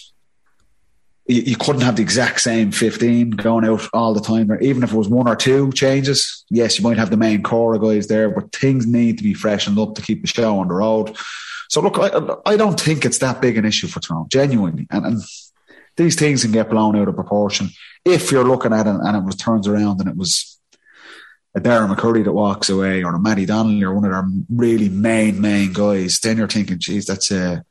you, you couldn't have the exact same 15 going out all the time. Even if it was one or two changes, yes, you might have the main core of guys there, but things need to be freshened up to keep the show on the road. So look, I, I don't think it's that big an issue for Toronto, genuinely. And, and these things can get blown out of proportion if you're looking at it and it was turns around and it was a Darren McCurry that walks away or a Matty Donnelly or one of our really main, main guys, then you're thinking, geez, that's a,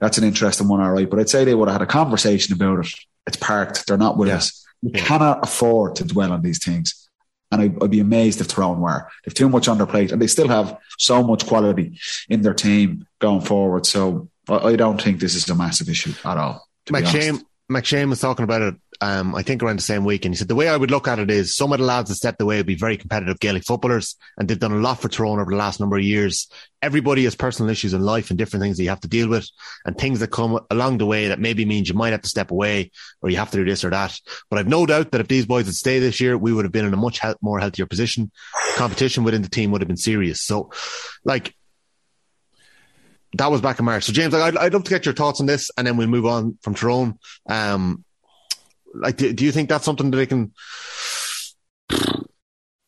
that's an interesting one, all right. But I'd say they would have had a conversation about it. It's parked. They're not with Yeah. us. We Yeah. cannot afford to dwell on these things. And I'd, I'd be amazed if Tyrone were. They've too much on their plate and they still have so much quality in their team going forward. So I, I don't think this is a massive issue at all. to be honest. McShane, McShane was talking about it um, I think around the same week, and he said the way I would look at it is some of the lads that stepped away would be very competitive Gaelic footballers, and they've done a lot for Tyrone over the last number of years. Everybody has personal issues in life and different things that you have to deal with, and things that come along the way that maybe means you might have to step away or you have to do this or that. But I've no doubt that if these boys had stayed this year, we would have been in a much he- more healthier position. Competition within the team would have been serious. So, like, that was back in March. So, James, I'd, I'd love to get your thoughts on this, and then we'll move on from Tyrone. Um, like, do, do you think that's something that they can?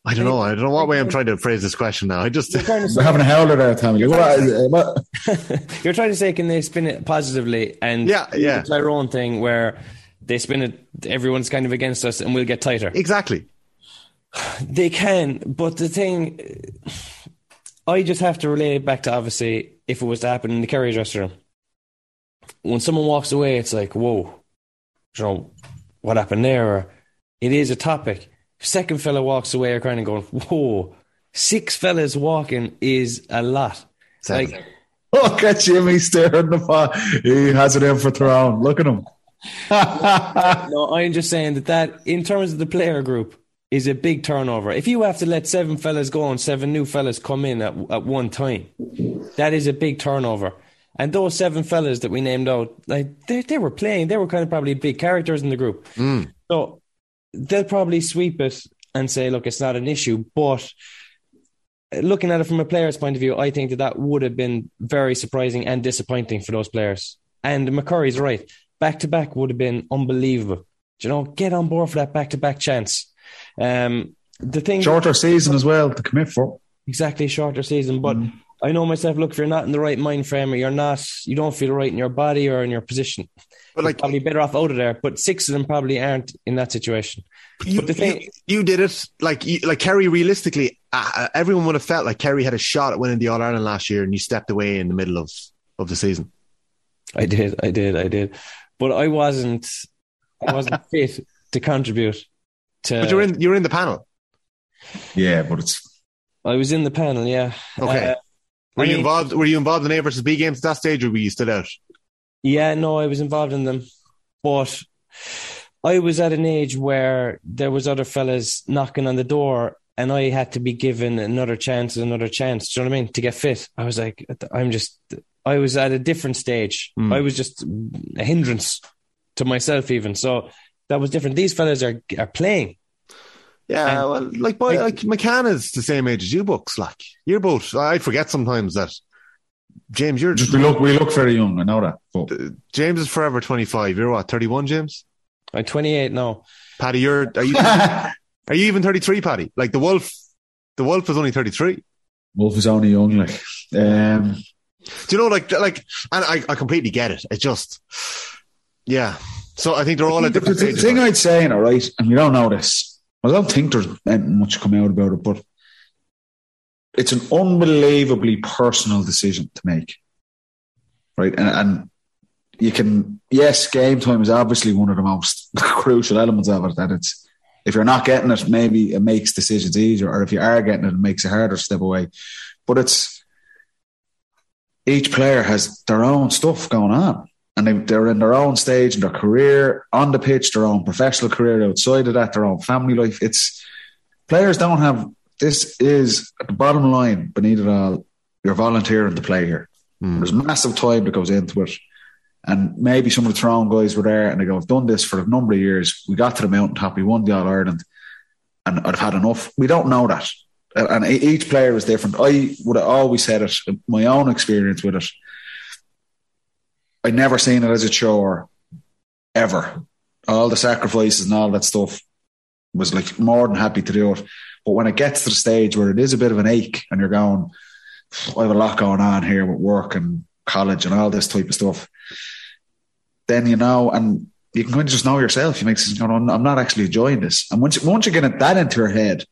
I don't know. I don't know what way I'm trying to phrase this question now. I just we're having a howler there, Tommy. What, what? You're trying to say, can they spin it positively and Yeah, yeah. the Tyrone thing where they spin it, everyone's kind of against us, and we'll get tighter. exactly. They can, but the thing, I just have to relate it back to obviously if it was to happen in the Kerry dressing room. When someone walks away, it's like, whoa, you know, what happened there? Or it is a topic. Second fella walks away, are kind of going, whoa, six fellas walking is a lot. Seven. Like, Look at Jimmy staring the pot. He has it in for Tyrone. Look at him. no, I'm just saying that that in terms of the player group is a big turnover. If you have to let seven fellas go and seven new fellas come in at, at one time, that is a big turnover. And those seven fellas that we named out, like they, they were playing, they were kind of probably big characters in the group. So they'll probably sweep it and say, look, it's not an issue. But looking at it from a player's point of view, I think that that would have been very surprising and disappointing for those players. And McCurry's right. Back to back would have been unbelievable. Do you know, get on board for that back to back chance. Um, the thing Shorter season as well to commit for. exactly shorter season, but I know myself. Look, if you're not in the right mind frame, or you're not, you don't feel right in your body or in your position, But like probably better off out of there. But six of them probably aren't in that situation. you, but the thing- you, you did it like you, like Kerry. Realistically, uh, uh, everyone would have felt like Kerry had a shot at winning the All Ireland last year, and you stepped away in the middle of of the season. I did, I did, I did, but I wasn't, I wasn't fit to contribute. To But you're in you're in the panel. Yeah, but it's I was in the panel, yeah. Okay. Uh, Were I you involved? Were you involved in A versus B games at that stage, or were you still out? Yeah, no, I was involved in them, but I was at an age where there was other fellas knocking on the door, and I had to be given another chance, another chance. Do you know what I mean? To get fit, I was like, I'm just, I was at a different stage. Mm. I was just a hindrance to myself, even. So that was different. These fellas are are playing. Yeah, And- well, like boy, like McCann is the same age as you, books. Like you're both. I forget sometimes that James, you're just we look we look very young. I know that. But James is forever twenty five. You're what thirty one, James? I'm 28 now. Paddy, you're are you are you even thirty three, Paddy? Like the wolf, the wolf is only thirty three. Wolf is only young, like um, Do you know, like, like, and I, I completely get it. It's just, yeah. So I think they're all at the, different the stages. thing I'd say, all right, and you don't know this. I don't think there's much come out about it, but it's an unbelievably personal decision to make, right? And, and you can, yes, game time is obviously one of the most crucial elements of it. That it's if you're not getting it, maybe it makes decisions easier, or if you are getting it, it makes it harder to step away. But it's each player has their own stuff going on and they, they're in their own stage in their career on the pitch, their own professional career outside of that, their own family life. It's players don't have this is at the bottom line beneath it all. You're volunteering to play here. Hmm. There's massive time that goes into it. And maybe some of the Tyrone guys were there and they go, I've done this for a number of years. We got to the mountaintop, we won the All Ireland, and I've had enough. We don't know that. And each player is different. I would have always said it, my own experience with it. I never seen it as a chore ever. All the sacrifices and all that stuff was like more than happy to do it. But when it gets to the stage where it is a bit of an ache and you're going, I have a lot going on here with work and college and all this type of stuff, then you know, and you can kind of just know yourself. You make know, I'm not actually enjoying this. And once once you get that into your head,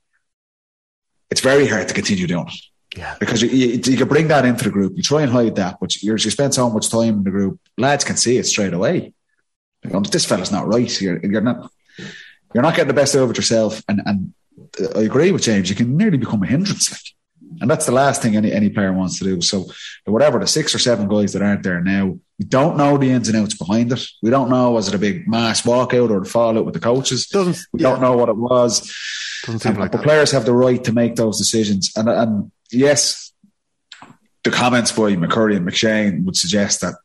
it's very hard to continue doing it. Yeah. Because you, you, you can bring that into the group. You try and hide that, but you're, you spend so much time in the group. Lads can see it straight away. Like, this fella's not right. You're, you're not. You're not getting the best out of it yourself. And and uh, I agree with James. You can nearly become a hindrance. Like, and that's the last thing any any player wants to do. So whatever the six or seven guys that aren't there now, We don't know the ins and outs behind it. We don't know was it a big mass walkout or a fallout with the coaches. Doesn't We yeah, don't know what it was. Doesn't seem And like the that. players have the right to make those decisions. And and yes, the comments by McCurry and McShane would suggest that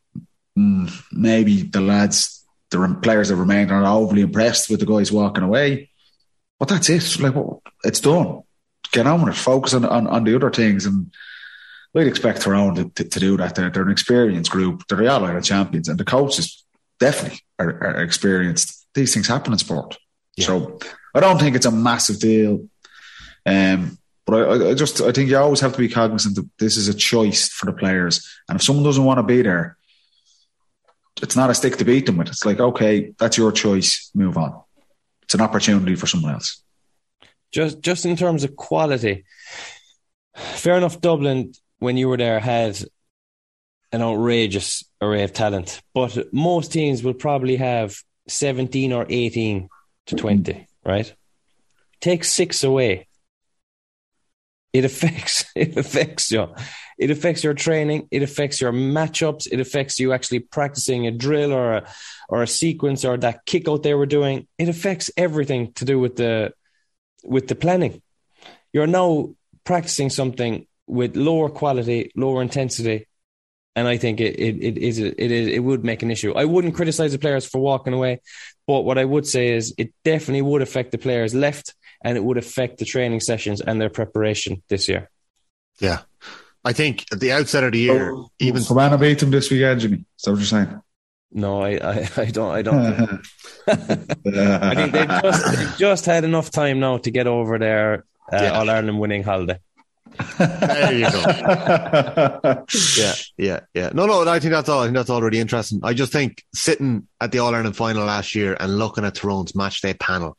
mm, maybe the lads, the players that remained, are not overly impressed with the guys walking away. But that's it. Like what it's done. Get on with it. Focus on on, on the other things. And we'd expect Tyrone to, to, to do that. They're, they're an experienced group. They're the All Ireland champions, and the coaches definitely are, are experienced. These things happen in sport. Yeah. So I don't think it's a massive deal. Um, but I, I just I think you always have to be cognizant that this is a choice for the players, and if someone doesn't want to be there, it's not a stick to beat them with. It's like okay, that's your choice. Move on. It's an opportunity for someone else. Just just in terms of quality, fair enough. Dublin, when you were there, had an outrageous array of talent, but most teams will probably have seventeen or eighteen to twenty. Right? Take six away. It affects it affects you. It affects your training. It affects your matchups. It affects you actually practicing a drill or a or a sequence or that kick out they were doing. It affects everything to do with the with the planning. You're now practicing something with lower quality, lower intensity, and I think it it, it is it is it would make an issue. I wouldn't criticize the players for walking away, but what I would say is it definitely would affect the players left, and it would affect the training sessions and their preparation this year. Yeah. I think at the outset of the year, even so, Fermanagh beat them this weekend, Jimmy. Is that what you're saying? No, I I, I don't I don't. I think they've just they've just had enough time now to get over their uh, Yeah. All Ireland winning holiday. there you go. yeah, yeah, yeah. No, no, I think that's all. I think that's all really interesting. I just think sitting at the All Ireland final last year and looking at Tyrone's match day panel,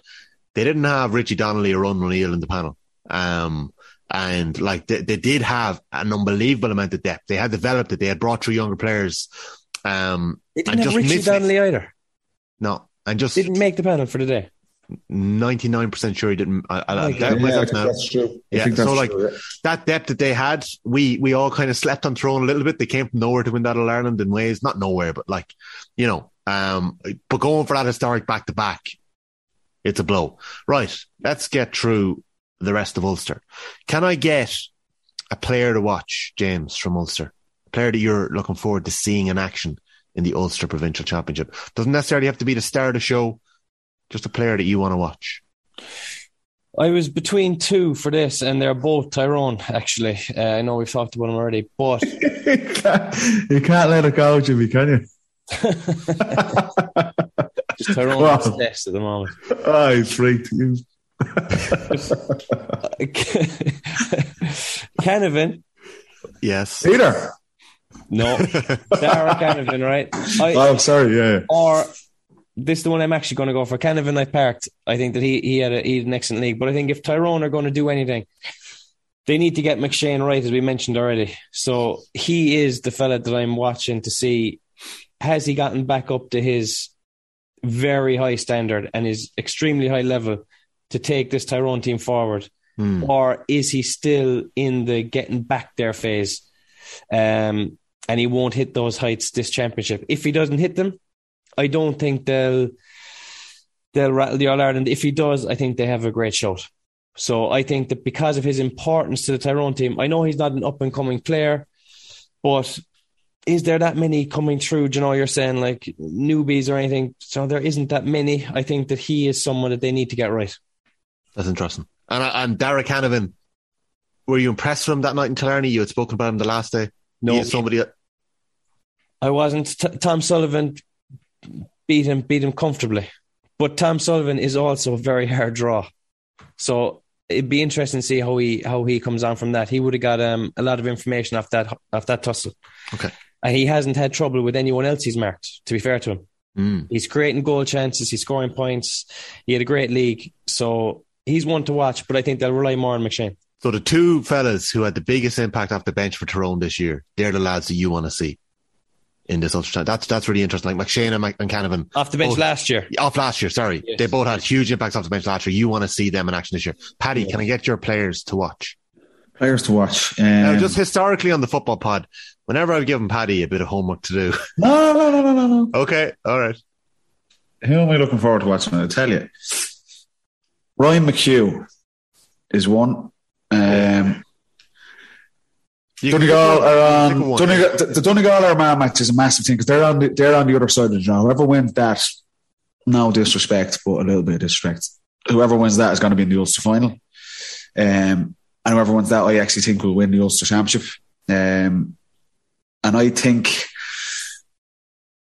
they didn't have Richie Donnelly or Ron O'Neill in the panel. Um, and like they, they did have an unbelievable amount of depth. They had developed it. They had brought through younger players. Um, They didn't have just Richie missing it. Donnelly either. no, and just Didn't make the panel for the day. 99% sure he didn't. I, I, I Okay. Yeah, I think that's true. Yeah, think that's so, like, true, yeah. that depth that they had, we we all kind of slept on Tyrone a little bit. They came from nowhere to win that All Ireland in ways, not nowhere, but like you know, um, but going for that historic back to back, it's a blow. Right, let's get through the rest of Ulster. Can I get a player to watch, James from Ulster? A player that you're looking forward to seeing in action in the Ulster Provincial Championship doesn't necessarily have to be the star of the show. Just a player that you want to watch. I was between two for this, and they're both Tyrone. Actually, uh, I know we've talked about them already, but you, can't, you can't let it go, Jimmy, can you? just Tyrone Wow. is best at the moment. Oh, he's freaked. He's- Canavan, Yes. Peter. no, Darragh Canavan, right? I, Oh, sorry. Yeah. or this is the one I'm actually going to go for. Canavan, I parked. I think that he he had, a, he had an excellent league, but I think if Tyrone are going to do anything, they need to get McShane right, as we mentioned already. So he is the fella that I'm watching to see has he gotten back up to his very high standard and his extremely high level to take this Tyrone team forward, Hmm. or is he still in the getting back there phase? Um, and he won't hit those heights this championship. If he doesn't hit them, I don't think they'll they'll rattle the All Ireland. If he does, I think they have a great shot. So I think that because of his importance to the Tyrone team, I know he's not an up and coming player, but is there that many coming through? Do you know, you're saying like newbies or anything. So there isn't that many. I think that he is someone that they need to get right. That's interesting. And and Darragh Canavan, were you impressed with him that night in Killarney? You had spoken about him the last day. No. Somebody that I wasn't. T- Tom Sullivan beat him, beat him comfortably, but Tom Sullivan is also a very hard draw. So it'd be interesting to see how he how he comes on from that. He would have got um, a lot of information off that off that tussle. Okay. And he hasn't had trouble with anyone else he's marked. To be fair to him, Mm. he's creating goal chances, he's scoring points. He had a great league, so he's one to watch. But I think they'll rely more on McShane. So the two fellas who had the biggest impact off the bench for Tyrone this year, they're the lads that you want to see in this Ulster. That's that's really interesting. Like McShane and, Mc- and Canavan Off the bench Oh. last year, off last year. Sorry, Yes. they both had huge impacts off the bench last year. You want to see them in action this year. Paddy, Yes. can I get your players to watch? Players to watch. Um, Now, just historically on the football pod, whenever I've given Paddy a bit of homework to do. no, no, no, no, no, no. okay, all right. Who am I looking forward to watching? I'll tell you. Ryan McHugh is one. Um, You Donegal are on one. Donegal, the, the Donegal Armagh match is a massive thing because they're on the, they're on the other side of the draw. Whoever wins that, no disrespect, but a little bit of disrespect. Whoever wins that is going to be in the Ulster final, um, and whoever wins that, I actually think will win the Ulster Championship. Um, and I think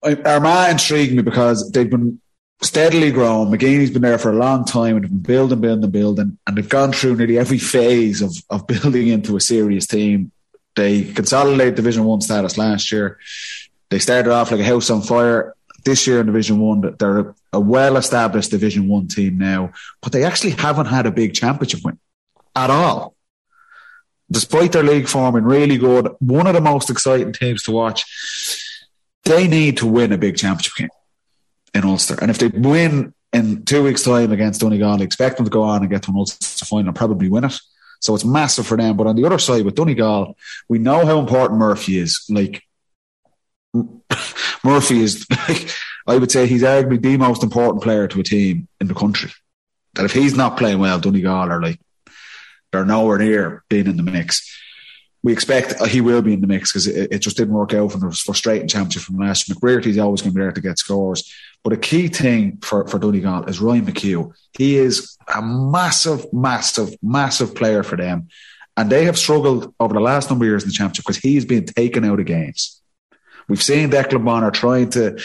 I- Armagh intrigued me because they've been steadily growing. McGeeney's been there for a long time and they've been building, building, building, and they've gone through nearly every phase of, of building into a serious team. They consolidated Division One status last year. They started off like a house on fire. This year in Division One, they're a, a well-established Division One team now, but they actually haven't had a big championship win at all. Despite their league forming really good, one of the most exciting teams to watch. They need to win a big championship game in Ulster, and if they win in two weeks' time against Donegal, I expect them to go on and get to an Ulster final and probably win it. So it's massive for them. But on the other side, with Donegal, we know how important Murphy is. Like Murphy is, like, I would say, he's arguably the most important player to a team in the country. That if he's not playing well, Donegal are like they're nowhere near being in the mix. We expect he will be in the mix because it, it, just didn't work out and it was frustrating championship from last year. McBrearty's always going to be there to get scores. But a key thing for, for Donegal is Ryan McHugh. He is a massive, massive, massive player for them. And they have struggled over the last number of years in the championship because he's been taken out of games. We've seen Declan Bonner trying to,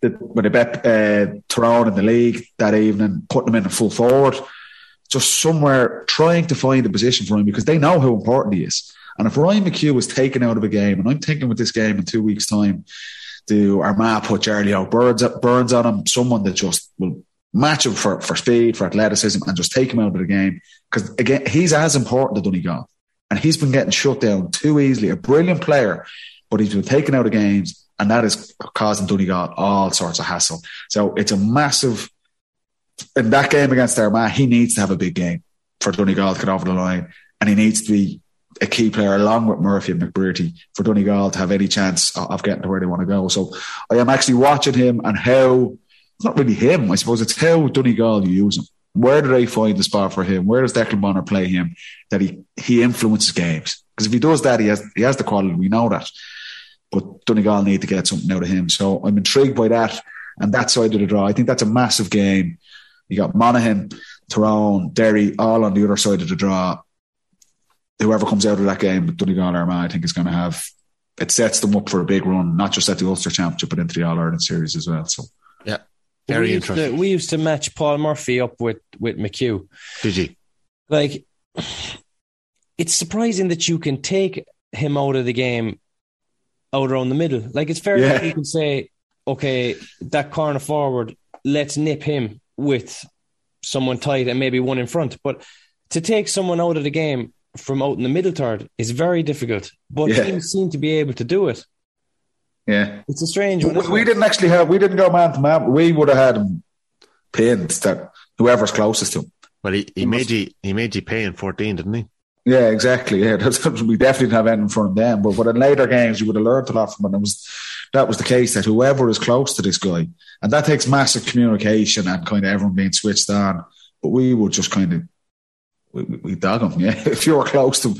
when they bet uh, Tyrone in the league that evening, putting him in a full forward, just somewhere trying to find a position for him because they know how important he is. And if Ryan McHugh was taken out of a game, and I'm thinking with this game in two weeks' time, do Armagh put Charlie out Burns, Burns on him, someone that just will match him for, for speed, for athleticism, and just take him out of the game. Because again, he's as important to Donegal. And he's been getting shut down too easily. A brilliant player, but he's been taken out of games, and that is causing Donegal all sorts of hassle. So it's a massive in that game against Armagh, he needs to have a big game for Donegal to get over the line. And he needs to be a key player along with Murphy and McBrearty for Donegal to have any chance of getting to where they want to go. So I am actually watching him and how it's not really him, I suppose it's how Donegal you use him. Where do they find the spot for him? Where does Declan Bonner play him that he, he influences games? Because if he does that, he has he has the quality. We know that. But Donegal need to get something out of him. So I'm intrigued by that and that side of the draw. I think that's a massive game. You got Monaghan, Tyrone, Derry, all on the other side of the draw. Whoever comes out of that game with Donegal Armagh, I think is going to have it sets them up for a big run, not just at the Ulster Championship, but into the All Ireland series as well. So yeah, very we interesting. Used to, we used to match Paul Murphy up with with McHugh. Did you? Like, it's surprising that you can take him out of the game out around the middle. Like, it's fair Yeah. enough you can say, okay, that corner forward, let's nip him with someone tight and maybe one in front. But to take someone out of the game from out in the middle third is very difficult. But Yeah. teams seem to be able to do it. yeah, It's a strange one. we, we didn't actually have we didn't go man to man. We would have had him pinned that whoever's closest to him. Well, he, he made you he made you pay in fourteen, didn't he? Yeah, exactly. Yeah, that's, we definitely didn't have anything from them. But, but in later games, you would have learned a lot from it. It was that was the case that whoever is close to this guy, and that takes massive communication and kind of everyone being switched on. But we would just kind of we, we we dog him. Yeah, if you were close to him,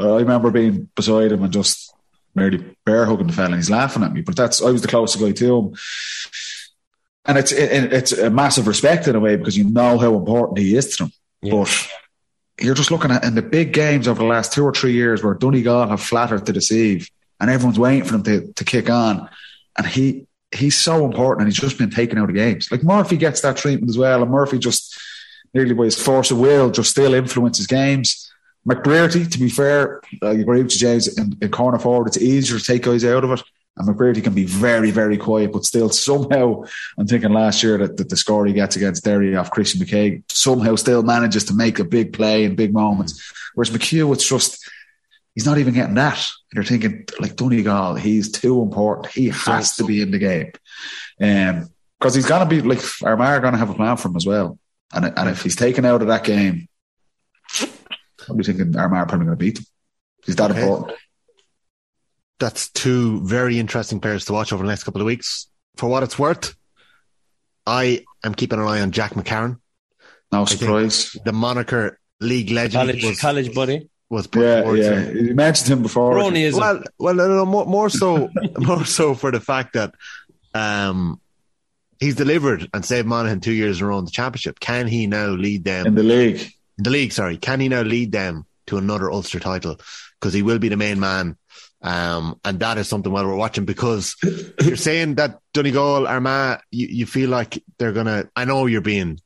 uh, I remember being beside him and just merely bear hugging the fella, and he's laughing at me. But that's I was the closest guy to him. And it's it, it's a massive respect in a way because you know how important he is to them. Yeah. But you're just looking at in the big games over the last two or three years where Donegal have flattered to deceive and everyone's waiting for him to, to kick on. And he he's so important and he's just been taken out of games. Like Murphy gets that treatment as well. And Murphy just nearly by his force of will just still influences games. McBrearty, to be fair, I agree with James, in, in corner forward, it's easier to take guys out of it. And McBrearty can be very, very quiet, but still somehow, I'm thinking last year that, that the score he gets against Derry off Chrissy McKaigue somehow still manages to make a big play in big moments. Whereas McHugh, it's just, he's not even getting that. And you're thinking, like Donegal, he's too important. He has to be in the game. Um, because he's going to be, like, Armagh are going to have a plan for him as well. And, and if he's taken out of that game, I'll be thinking Armagh are probably going to beat them. He's that Okay. important. That's two very interesting players to watch over the next couple of weeks. For what it's worth, I am keeping an eye on Jack McCarron. No think- surprise. The moniker league legend College, was, college buddy. Was put Yeah, towards yeah. him. You mentioned him before. Cronyism. Well, well, no, no, more, more so, more so for the fact that um, he's delivered and saved Monaghan two years in a row in the championship. Can he now lead them in the league. the league? Sorry, can he now lead them to another Ulster title? Because he will be the main man. Um, and that is something while we're watching because you're saying that Donegal, Armagh, you, you feel like they're gonna. I know you're being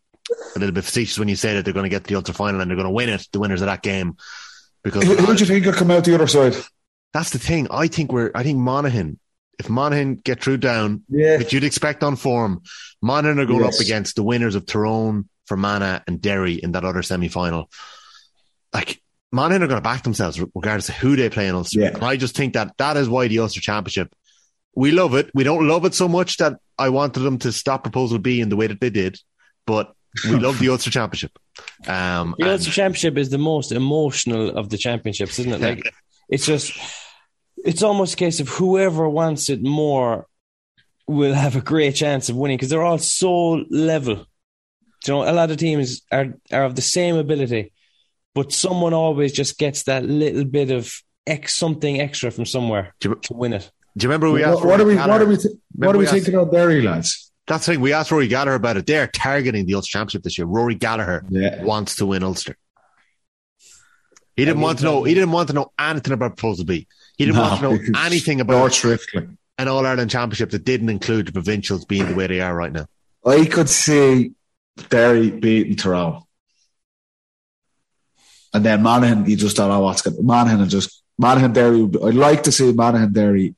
a little bit facetious when you say that they're going to get to the Ulster final and they're going to win it, the winners of that game. Because Who, who do you think will come out the other side? that's the thing. I think we're. I think Monaghan. If Monaghan get through down, Yeah. which you'd expect on form, Monaghan are going Yes. up against the winners of Tyrone, Fermanagh, and Derry in that other semi final. Like Monaghan are going to back themselves regardless of who they play in Ulster. Yeah. And I just think that that is why the Ulster Championship. We love it. We don't love it so much that I wanted them to stop Proposal B in the way that they did, but we love the Ulster Championship. Um, The and- Ulster Championship is the most emotional of the championships, isn't it? Like, it's just, it's almost a case of whoever wants it more will have a great chance of winning because they're all so level. You know, a lot of teams are are of the same ability, but someone always just gets that little bit of X something extra from somewhere you- to win it. do you remember we asked What, what are we? What are we? Th- what are we we asked- thinking of Derry lads? That's the thing. We asked Rory Gallagher about it. They're targeting the Ulster Championship this year. Rory Gallagher Yeah. wants to win Ulster. He didn't I want to know. He didn't want to know anything about Proposal B. He didn't want to know anything about an All Ireland Championship that didn't include the provincials being the way they are right now. I could see Derry beating Tyrone. And then Monaghan, you just don't know what's going to Monaghan and just Monaghan Derry. I'd like to see Monaghan Derry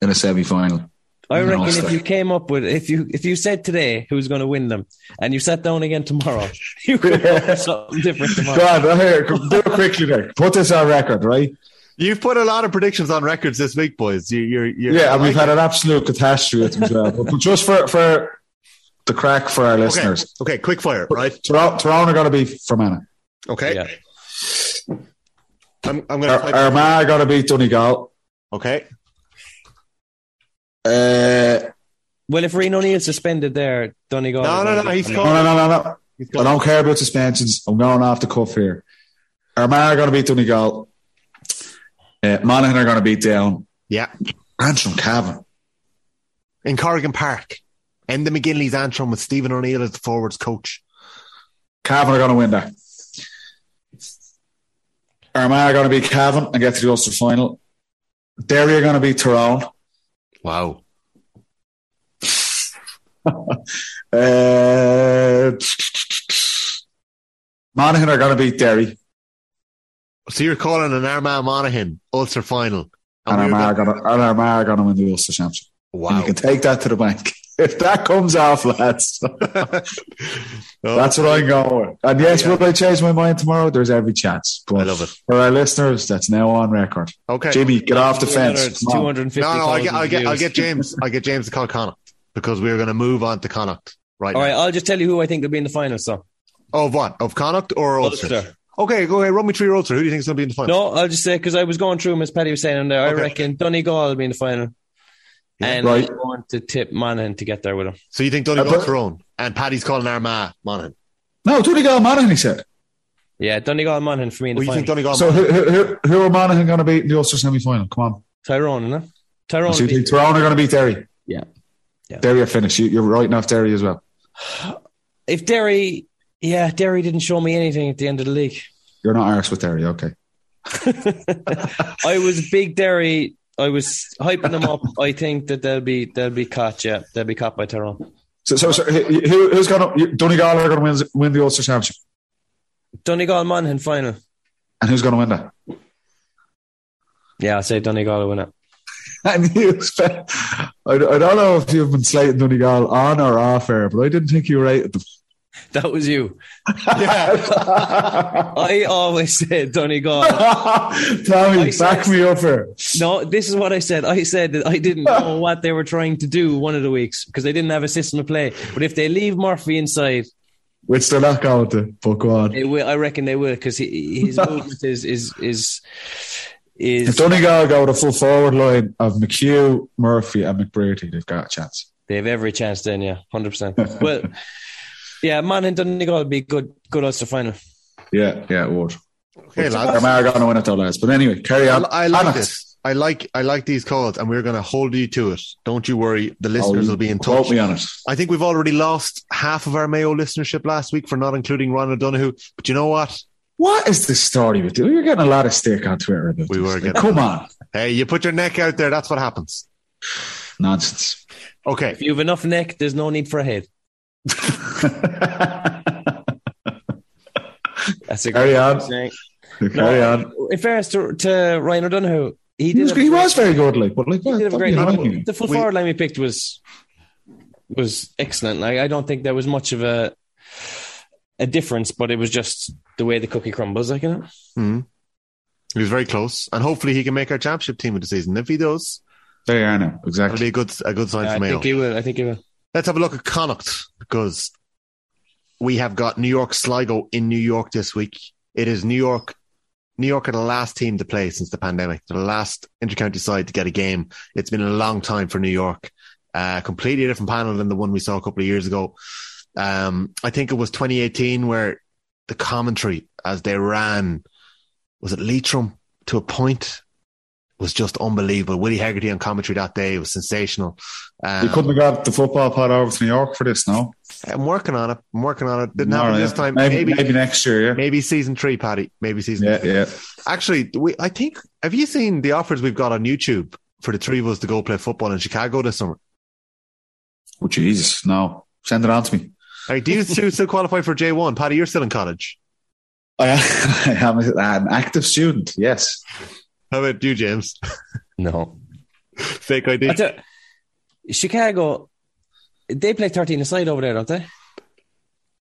in a semi final. I reckon Ulster. if you came up with if you if you said today who's going to win them and you sat down again tomorrow, you could come up with something different Go tomorrow. on, here, do it quickly there. Put this on record, right? You've put a lot of predictions on records this week, boys. You, you're, you're, Yeah, and we've had an absolute catastrophe with them as well. But, but just for, for the crack for our listeners, Okay, quick fire, right? Tyrone, Tyrone are going to be Fermanagh. Okay, Yeah. I'm, I'm going to. Armagh are going to beat Donegal. Okay, Uh, Well, if Rian O'Neill's suspended there, Donegal. No, no, no, he's no, no, no, no, no. I don't care about suspensions. I'm going off the cuff here. Armagh are going to beat Donegal. Uh, Monaghan are going to beat down. Yeah, Antrim Cavan. in Corrigan Park. Enda McGinley's Antrim with Stephen O'Neill as the forwards coach. Cavan are going to win that. Armagh are going to beat Cavan and get to the Ulster final. Derry are going to beat Tyrone. Wow. Uh, Monaghan are going to beat Derry. So you're calling an Armagh Monaghan Ulster final. And we're Armagh are gonna- and Armagh are going to win the Ulster Championship. And Wow. you can take that to the bank. If that comes off, lads, Oh, that's what I'm going with. And yes, Yeah. will I change my mind tomorrow? There's every chance. But I love it. for our listeners, that's now on record. Okay. Jimmy, get off the fence. It's Come on. 250. No, no, I get, I get, I get James. I get James to call Connacht because we're going to move on to Connacht right All now. right, I'll just tell you who I think will be in the final. So Of what? Of Connacht or Ulster? Ulster. Okay, go ahead. Run me through your Ulster. Who do you think is going to be in the final? No, I'll just say because I was going through them as Paddy was saying them uh, there. I Okay. reckon Donegal will be in the final, and Right. I'm going to tip Monaghan to get there with him. So you think Donegal Uh, but- Tyrone and Paddy's calling Armagh Monaghan? No, Donegal Monaghan, he said. Yeah, Donegal and Monaghan for me in the Well, you final. think Donegal? So who, who, who, who are Monaghan going to beat in the Ulster semi final? Come on. Tyrone, no? Tyrone. So you think Tyrone are going to beat Derry? Yeah. Yeah. Derry are finished. You, you're writing off Derry as well. if Derry, yeah, Derry didn't show me anything at the end of the league. You're not arse with Derry, okay. I was big Derry. I was hyping them up. I think that they'll be they'll be caught. Yeah, they'll be caught by Tyrone. So, so, so who, who's going to Donegal are going to win, win the Ulster Championship, Donegal Monaghan final. and who's going to win that? Yeah, I'll say Donegal will win it. And you I, I don't know if you've been slating Donegal on or off air, but I didn't think you rated them. That was you. I always said Donegal. Tommy, said- back me up here. No, this is what I said. I said that I didn't know what they were trying to do one of the weeks because they didn't have a system of play. But if they leave Murphy inside, which they're not going to. But go on. Will, I reckon they will because his movement is is is If is. Donegal go with a full forward line of McHugh, Murphy, and McBrearty, they've got a chance. They have every chance then, yeah, hundred percent. Well, yeah, man, and Donegal would be good, good Ulster final. Yeah, yeah, it would. Okay, lads. Armagh are going to win it though, lads. But anyway, carry on. I like Connacht. this. I like I like these calls, and we're going to hold you to it. Don't you worry. The oh, listeners Oh, will be in quote touch. me on it. I think we've already lost half of our Mayo listenership last week for not including Ryan O'Donoghue. But you know what? What is the story with you? You're getting a lot of stick on Twitter about We were Like, getting- Come on. Hey, you put your neck out there. That's what happens. Nonsense. Okay. If you have enough neck, there's no need for a head. That's a Carry great on. saying. carry on. In fairness to, to Ryan O'Donoghue, he He was, have- he was very good, like, but like, He did have a what great are you night. The full We- forward line we picked was was excellent. Like I don't think there was much of a a difference, but it was just the way the cookie crumbles. Like you know, Mhm. He was very close, and hopefully he can make our championship team of the season. If he does, There you are now. it'll Exactly. be a good a good sign I for Mayo. think he will. I think he will. Let's have a look at Connacht because we have got New York Sligo in New York this week. It is New York. New York are the last team to play since the pandemic. The last intercounty side to get a game. It's been a long time for New York. Uh, completely different panel than the one we saw a couple of years ago. Um, I think it was 2018 where the commentary as they ran was it Leitrim to a point was just unbelievable. Willie Hegarty on commentary that day was sensational. Um, You couldn't have got the football pod over to New York for this, no? I'm working on it. I'm working on it. Didn't All happen right. this time. Maybe, Maybe, maybe, next year, yeah. maybe season three, Paddy. Maybe season. Yeah, three. yeah. Actually, we, I think. Have you seen the offers we've got on YouTube for the three of us to go play football in Chicago this summer? Oh, Jesus, no. Send it on to me. Like, do you two still qualify for J one? Paddy, you're still in college. I, I am an active student, yes. How about you, James? No, Fake ID. I tell, Chicago, they play thirteen aside over there, don't they?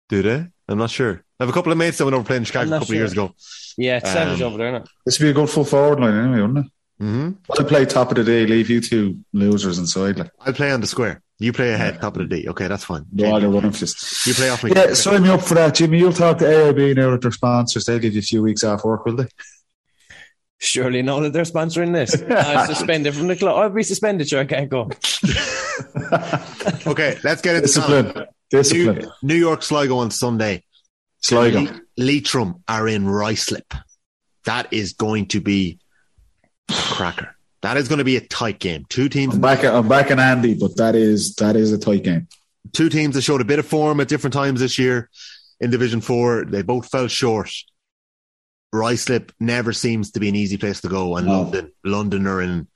Do they? I'm not sure. I have a couple of mates that went over playing in Chicago a not couple of years ago. Yeah, it's savage Um, over there. Isn't it? This would be a good full forward line anyway, wouldn't it? hmm I'll play top of the day, leave you two losers inside. Like, I'll play on the square. You play ahead, top of the D. Okay, that's fine. do all the running for this. You play off me. Yeah, sign me up for that, Jimmy. You'll talk to AIB now with their sponsors. They'll give you a few weeks off work, will they? Surely know that they're sponsoring this. I'm suspended from the club. I'll be suspended. Sure, I can't go. Okay, let's get into Discipline. New, Discipline. New York Sligo on Sunday. Sligo. Le- Leitrim are in Ruislip. That is going to be a cracker. That is going to be a tight game. Two teams, I'm back, I'm back in Andy, but that is that is a tight game. two teams that showed a bit of form at different times this year in Division Four. They both fell short. Ruislip never seems to be an easy place to go, and No. London, London are in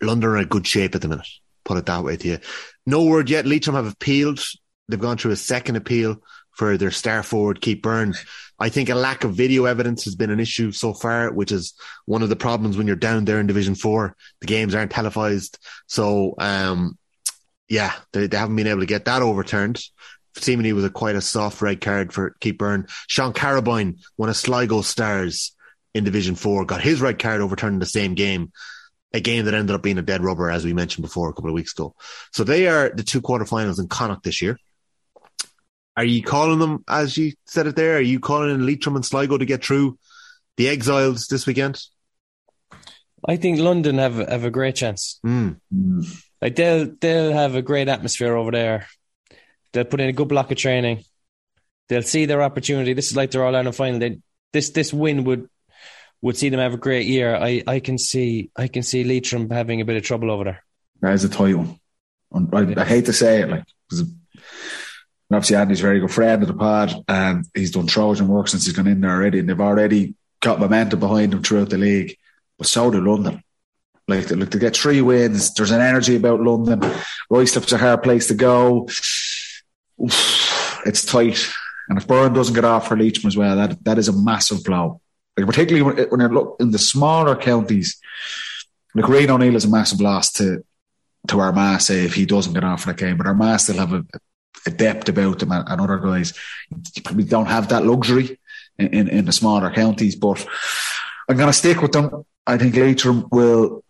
London are in good shape at the minute. Put it that way to you. No word yet. Leitrim have appealed. They've gone through a second appeal for their star forward, Keith Burns. I think a lack of video evidence has been an issue so far, which is one of the problems when you're down there in Division Four. The games aren't televised, so um, yeah, they, they haven't been able to get that overturned. Seemingly was a quite a soft red card for Keith Beirne. Seán Carrabine, one of Sligo's stars in Division Four, got his red card overturned in the same game. A game that ended up being a dead rubber, as we mentioned before a couple of weeks ago. So they are the two quarterfinals in Connacht this year. Are you calling them, as you said it there, are you calling in Leitrim and Sligo to get through the exiles this weekend? I think London have have a great chance. Mm. Like they'll they'll have a great atmosphere over there. They'll put in a good block of training. They'll see their opportunity. This is like their All Ireland final. They, this this win would would see them have a great year. I, I can see I can see Leitrim having a bit of trouble over there. That is a tight one. I, I hate to say it, like, obviously Andy's a very good friend of the pod, and he's done Trojan work since he's gone in there already, and they've already got momentum behind them throughout the league. But so do London. Like, they look, to get three wins, there's an energy about London. Ruislip's a hard place to go. It's tight. And if Beirne doesn't get off for Leitrim as well, that that is a massive blow. Like, particularly when, you look in the smaller counties, like Rian O'Neill is a massive loss to to Armagh, say, if he doesn't get off for the game. But Armagh still have a, a depth about them and, and other guys. You probably don't have that luxury in, in, in the smaller counties. But I'm going to stick with them. I think Leitrim will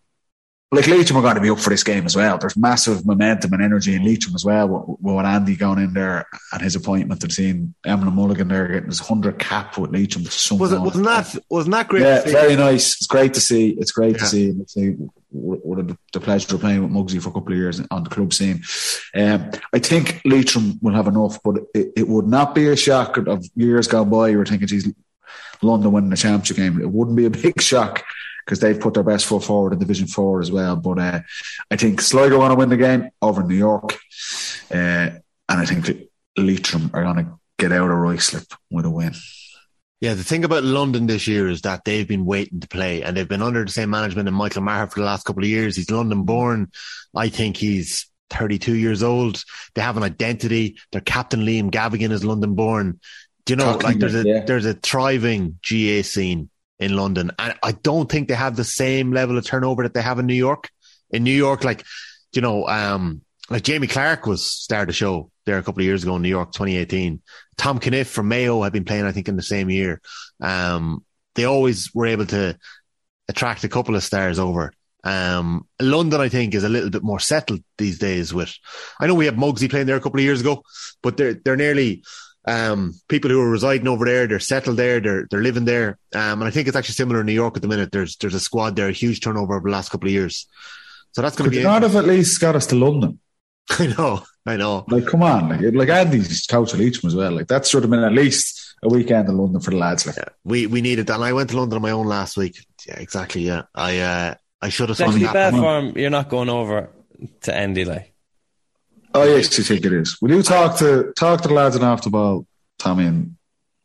like Leitrim are going to be up for this game as well. There's massive momentum and energy in Leitrim as well. With, with Andy going in there and his appointment and seeing Emlyn Mulligan there getting his hundred cap with Leitrim. Was it, wasn't that wasn't that great? Yeah, very nice. It's great to see. It's great yeah. to see. What the, the pleasure of playing with Mugsy for a couple of years on the club scene. Um, I think Leitrim will have enough, but it, it, would not be a shock of years gone by. You were thinking, geez, London winning the championship game. It wouldn't be a big shock because they've put their best foot forward in Division Four as well. But uh, I think Sligo want to win the game over New York, uh, and I think Leitrim are going to get out of Ruislip with a win. Yeah, the thing about London this year is that they've been waiting to play and they've been under the same management in Michael Maher for the last couple of years. He's London born. I think he's 32 years old. They have an identity. Their captain Liam Gavaghan is London born. Do you know, Talking like there's a, yeah. there's a thriving GAA scene in London. And I don't think they have the same level of turnover that they have in New York. In New York, like, you know, um, like Jamie Clarke was started a show there a couple of years ago in New York, 2018. Tom Cunniffe from Mayo had been playing, I think, in the same year. Um, they always were able to attract a couple of stars over. Um, London, I think, is a little bit more settled these days. With I know we have Mugsy playing there a couple of years ago, but they're they're nearly um, people who are residing over there, they're settled there, they're they're living there, um, and I think it's actually similar in New York at the minute. There's there's a squad there, a huge turnover over the last couple of years, so that's going to be. Not have at least got us to London. I know, I know. Like, come on, like, like Andy's couch at Leitrim as well. Like that should have been at least a weekend in London for the lads. Like, yeah, we we needed that. And I went to London on my own last week. Yeah, exactly. Yeah, I uh, I should have. It's actually bad form. You're not going over to Andy, like. Oh yes, you think it is. Will you talk to talk to the lads and after ball Tommy, and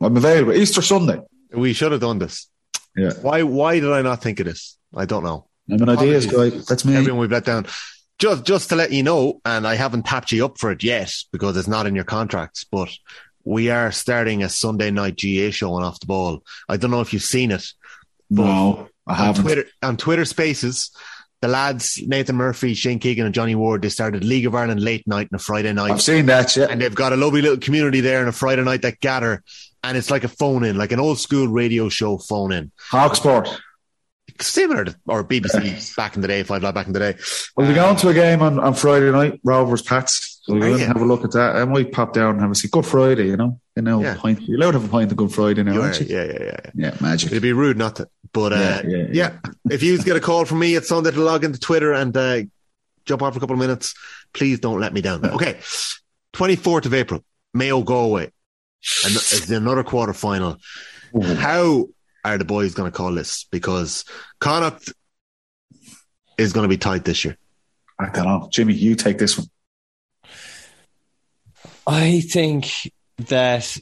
I'm available Easter Sunday. We should have done this. Yeah. Why? Why did I not think of this? I don't know. I'm an ideas guy. That's me. Everyone we've let down. Just, just to let you know, and I haven't tapped you up for it yet because it's not in your contracts, but we are starting a Sunday night GAA show on Off the Ball. I don't know if you've seen it. no, I haven't. On Twitter, on Twitter Spaces, the lads, Nathan Murphy, Shane Keegan, and Johnny Ward, they started League of Ireland late night on a Friday night. I've seen that, yeah. And they've got a lovely little community there on a Friday night that gather, and it's like a phone in, like an old school radio show phone in. Hawk Sport. Similar to, or BBC back in the day, Five Live back in the day. We'll be going uh, to a game on, on Friday night, Rovers Pats. So we'll oh, have a look at that. And we pop down and have a see. Good Friday, you know. You know, yeah. pint. You're allowed to have a pint of Good Friday now, aren't you? Yeah, yeah, yeah. Yeah, magic. It'd be rude not to. But uh, yeah, yeah, yeah. yeah. if you get a call from me, it's Sunday to log into Twitter and uh, jump on for a couple of minutes. Please don't let me down. Okay, 24th of April, Mayo Galway. And it's another quarter final. How are the boys going to call this? Because Connacht is going to be tight this year. I don't know. Jimmy, you take this one. I think that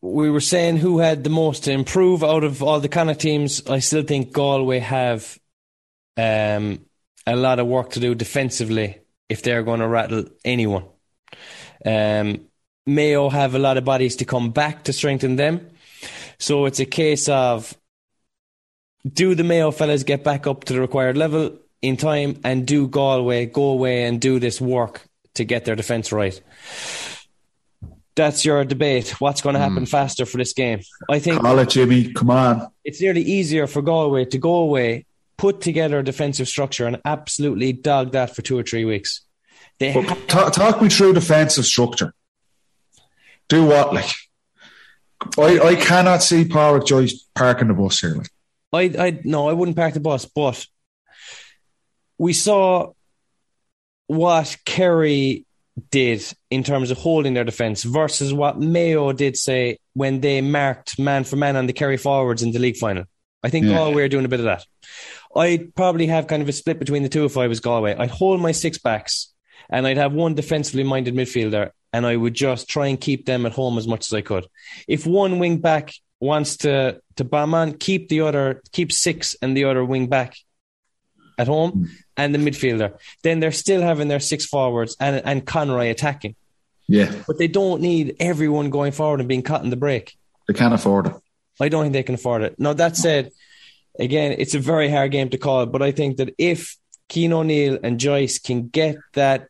we were saying who had the most to improve out of all the kind of teams. I still think Galway have um, a lot of work to do defensively if they're going to rattle anyone. Um, Mayo have a lot of bodies to come back to strengthen them. So it's a case of do the Mayo fellas get back up to the required level in time and do Galway go away and do this work to get their defence right? That's your debate. What's going to happen mm. faster for this game? I think. Call it, Jimmy. Come on. It's nearly easier for Galway to go away, put together a defensive structure, and absolutely dog that for two or three weeks. They ha- talk, talk, me through defensive structure. Do what, like? I, I cannot see Pádraic Joyce parking the bus here. Like. I I no, I wouldn't park the bus, but we saw what Kerry did in terms of holding their defence versus what Mayo did say when they marked man for man on the carry forwards in the league final. I think yeah. Galway are doing a bit of that. I'd probably have kind of a split between the two if I was Galway. I'd hold my six backs and I'd have one defensively minded midfielder and I would just try and keep them at home as much as I could. If one wing back wants to to bomb on, keep the other keep six and the other wing back at home mm. and the midfielder. Then they're still having their six forwards and, and Conroy attacking. Yeah. But they don't need everyone going forward and being cut in the break. They can't afford it. I don't think they can afford it. Now, that said, again, it's a very hard game to call, but I think that if Cian O'Neill and Joyce can get that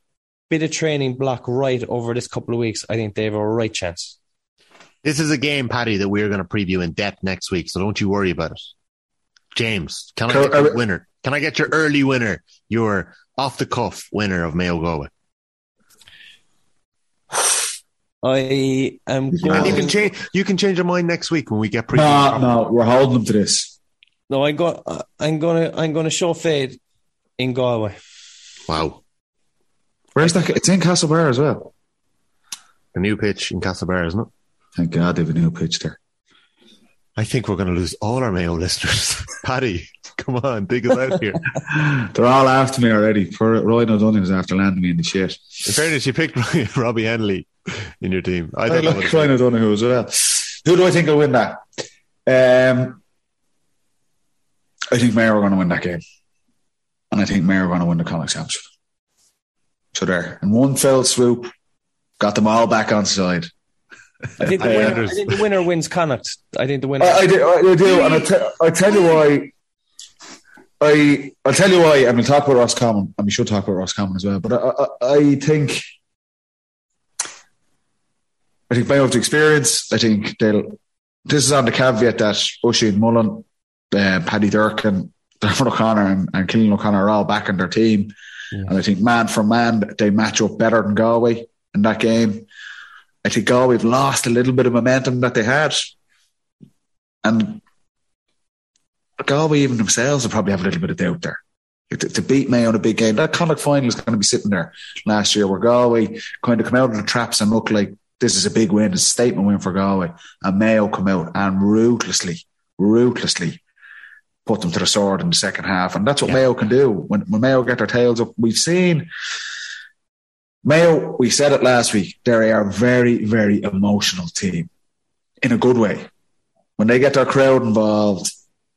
bit of training block right over this couple of weeks, I think they have a right chance. This is a game, Paddy, that we're going to preview in depth next week, so don't you worry about it. James, can I get a winner? Can I get your early winner? Your off the cuff winner of Mayo Galway. I am And you can change. You can change your mind next week when we get pre. No, no, we're holding them to this. No, I got. I'm gonna. I'm gonna show fade in Galway. Wow, Where's that? It's in Castlebar as well. a new pitch in Castlebar, isn't it? Thank God they have a new pitch there. I think we're going to lose all our Mayo listeners. Paddy, come on, dig us out here. They're all after me already. Poor Ryan O'Donoghue was after landing me in the shit. In fairness, you picked Robbie Henley in your team. I I don't know. like what Ryan O'Donoghue as well. Who do I think will win that? Um, I think Mayo are going to win that game. And I think Mayo are going to win the Connacht Championship. So there. In one fell swoop, got them all back on side. I think the winner. I think the winner wins Connacht. I think the winner. I, I do, I, I do, and I, te- I tell you why. I I'll tell you why, and we'll talk about Roscommon, and we should talk about Roscommon as well. But I, I, I think, I think by the experience. I think they'll. This is on the caveat that Oisín Mullin, uh, Paddy Durkin, Diarmuid O'Connor, and, and Cillian O'Connor are all back in their team, and I think man for man they match up better than Galway in that game. I think Galway have lost a little bit of momentum that they had. And Galway, even themselves, will probably have a little bit of doubt there. To, to beat Mayo in a big game, that Connacht final is going to be sitting there last year where Galway kind of come out of the traps and look like this is a big win, it's a statement win for Galway. And Mayo come out and ruthlessly, ruthlessly put them to the sword in the second half. And that's what Mayo can do. When, when Mayo get their tails up, we've seen Mayo, we said it last week, they are a very, very emotional team in a good way. When they get their crowd involved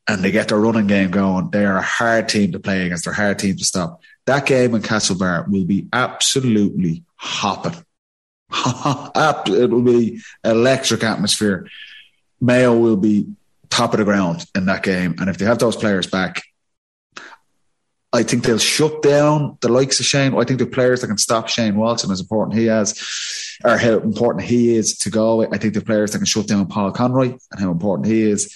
and they get their running game going, they are a hard team to play against. They're a hard team to stop. That game in Castlebar will be absolutely hopping. it will be electric atmosphere. Mayo will be top of the ground in that game. And if they have those players back, I think they'll shut down the likes of Shane. I think the players that can stop Shane Walsh, as important he has, or how important he is to Galway. I think the players that can shut down Paul Conroy and how important he is.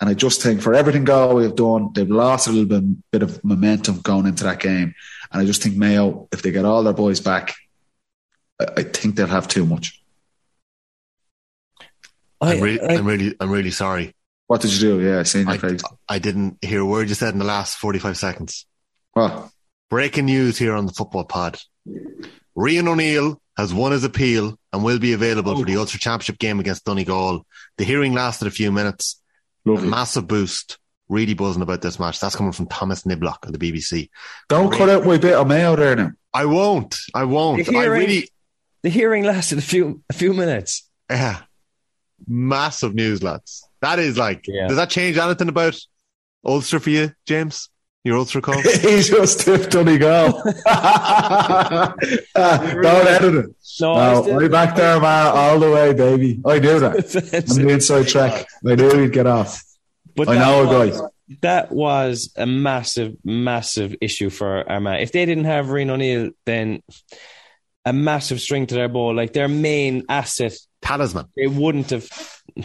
And I just think for everything Galway have done, they've lost a little bit, bit of momentum going into that game. And I just think Mayo, if they get all their boys back, I, I think they'll have too much. I'm, really, I- I'm really, I'm really sorry. What did you do? Yeah, I seen your I, face. I didn't hear a word you said in the last 45 seconds. Well, Breaking news here on the football pod. Rian O'Neill has won his appeal and will be available for the oh. Ulster Championship game against Donegal. The hearing lasted a few minutes. A massive boost. Really buzzing about this match. That's coming from Thomas Niblock of the BBC. Don't cut out my bit of Mayo there now. I won't. I won't. The I hearing- really, the hearing lasted a few a few minutes. yeah. Massive news, lads. That is like, Yeah. does that change anything about Ulster for you, James? Your Ulster call? he just tipped Donegal. uh, don't edit it. No, I No, still- way back there, man, all the way, baby. I knew that. On the inside track. I knew he'd get off. But I that know a was- guy. That was a massive, massive issue for Armagh. If they didn't have Rian O'Neill, then a massive string to their bow. Like their main asset, Talisman. they wouldn't have.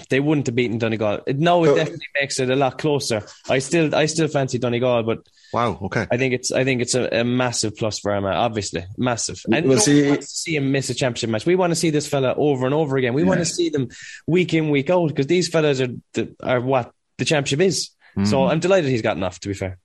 They wouldn't have beaten Donegal. No, it So- definitely makes it a lot closer. I still, I still fancy Donegal, but Wow. Okay. I think it's, I think it's a, a massive plus for Armagh. Obviously, massive. And We'll see- one wants to see him miss a championship match. We want to see this fella over and over again. We want to see them week in, week out because these fellas are the, are what the championship is. So mm-hmm. I'm delighted he's gotten off. To be fair.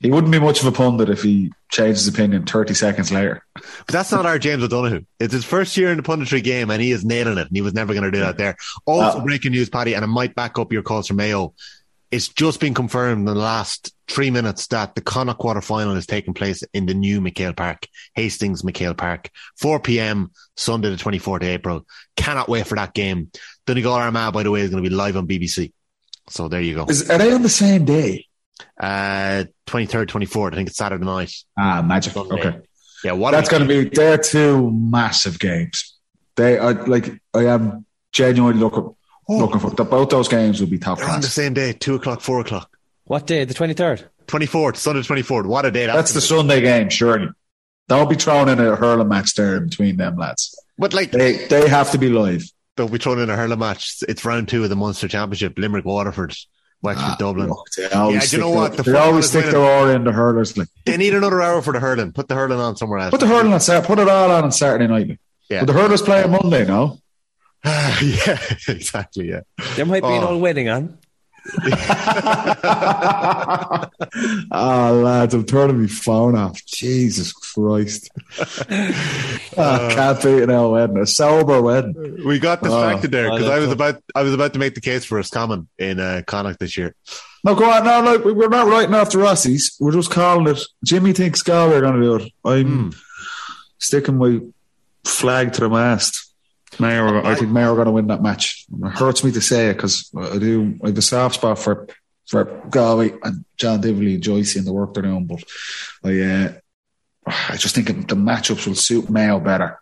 He wouldn't be much of a pundit if he changed his opinion 30 seconds later. But that's not our James O'Donoghue. It's his first year in the punditry game and he is nailing it and he was never going to do that there. Also, Uh, breaking news, Paddy, and it might back up your calls for Mayo. It's just been confirmed in the last three minutes that the Connacht quarter final is taking place in the new McHale Park, Hastings McHale Park, 4 p.m. Sunday, the 24th of April. Cannot wait for that game. Donegal Armagh, by the way, is going to be live on BBC. So there you go. Is, are they on the same day? Uh, 23rd, 24th. I think it's Saturday night. Ah, magic. Sunday. Okay. Yeah, what That's going to be, they're two massive games. They are like, I am genuinely looking, Oh. looking for, the, both those games will be top They're on the same day, 2 o'clock, 4 o'clock. What day? The twenty third. 24th, Sunday 24th. What a day That's the that's Sunday game, surely. Don't be thrown in a hurling match there between them lads. But like, They they have to be live. they'll be thrown in a hurling match. It's round two of the Munster Championship. Limerick, Waterford. Wexford Ah, Dublin. they always Yeah, do you stick know their- what? The they always stick their oar in the hurlers. Like. They need another hour for the hurling. Put the hurling on somewhere else. Put the hurling on Saturday. Put it all on on Saturday night. Yeah. But the hurlers play on Monday, no? yeah, exactly. Yeah. There might be an Oh. old wedding on. Oh, lads, I'm turning my phone off. Jesus Christ. oh, can't beat an old wedding. A sober wedding. We got distracted there oh, because I that's was tough. about I was about to make the case for Roscommon in uh, Connacht this year. No, go on. No, no, we- we're not writing after Rossies. We're just calling it. Jimmy thinks Galway are going to do it. I'm Hmm. sticking my flag to the mast. Mayo, I think Mayo are going to win that match. It hurts me to say it because I do. I have a soft spot for for Galway and John Divilly and Joycey and the work they're doing, but I, uh, I just think the matchups will suit Mayo better.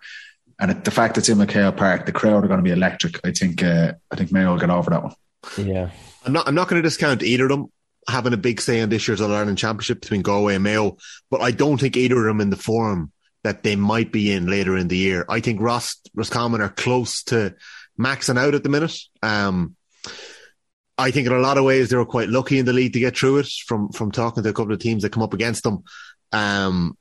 And it, the fact it's in McHale Park, the crowd are going to be electric. I think. Uh, I think Mayo will get over that one. Yeah. I'm not I'm not going to discount either of them having a big say in this year's All Ireland Championship between Galway and Mayo, but I don't think either of them in the form that they might be in later in the year. I think Ross Roscommon are close to maxing out at the minute. Um, I think in a lot of ways they were quite lucky in the league to get through it. From from talking to a couple of teams that come up against them, um,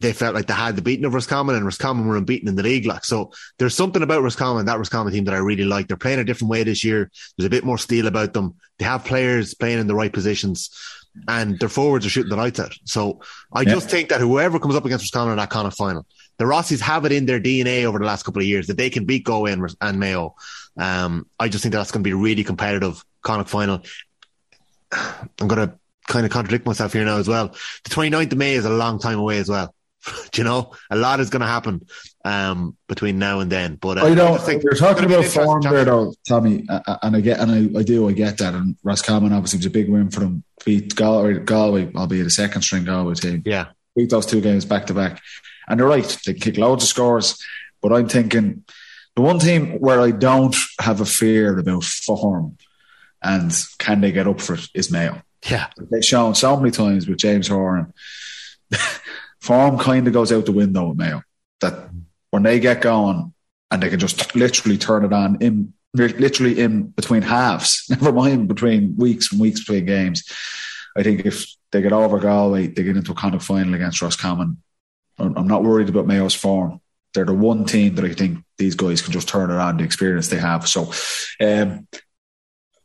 they felt like they had the beating of Roscommon, and Roscommon were unbeaten in the league. Like so, there's something about Roscommon, that Roscommon team that I really like. They're playing a different way this year. There's a bit more steel about them. They have players playing in the right positions, and their forwards are shooting the lights out. So I Yeah. just think that whoever comes up against Roscommon in that kind of final, the Rossies have it in their DNA over the last couple of years that they can beat Galway and, and Mayo. Um, I just think that's going to be a really competitive Connacht final. I'm going to kind of contradict myself here now as well. The 29th of May is a long time away as well. Do you know, a lot is going to happen um, between now and then. But uh, I don't. think You're talking gonna be an about form there, though, Tommy, and I get, and I, I do, I get that. And Roscommon obviously was a big win for them. Beat Galway, Galway, albeit a second string Galway team. Yeah, Beat those two games back to back, and they're right. They kick loads of scores, but I'm thinking the one team where I don't have a fear about form and can they get up for it is Mayo. yeah, They've shown so many times with James Horan. form kind of goes out the window with Mayo. That when they get going and they can just literally turn it on in literally in between halves, never mind between weeks and weeks between games. I think if they get over Galway, they get into a kind of final against Roscommon. I'm not worried about Mayo's form. They're the one team that I think these guys can just turn on, the experience they have. So, um,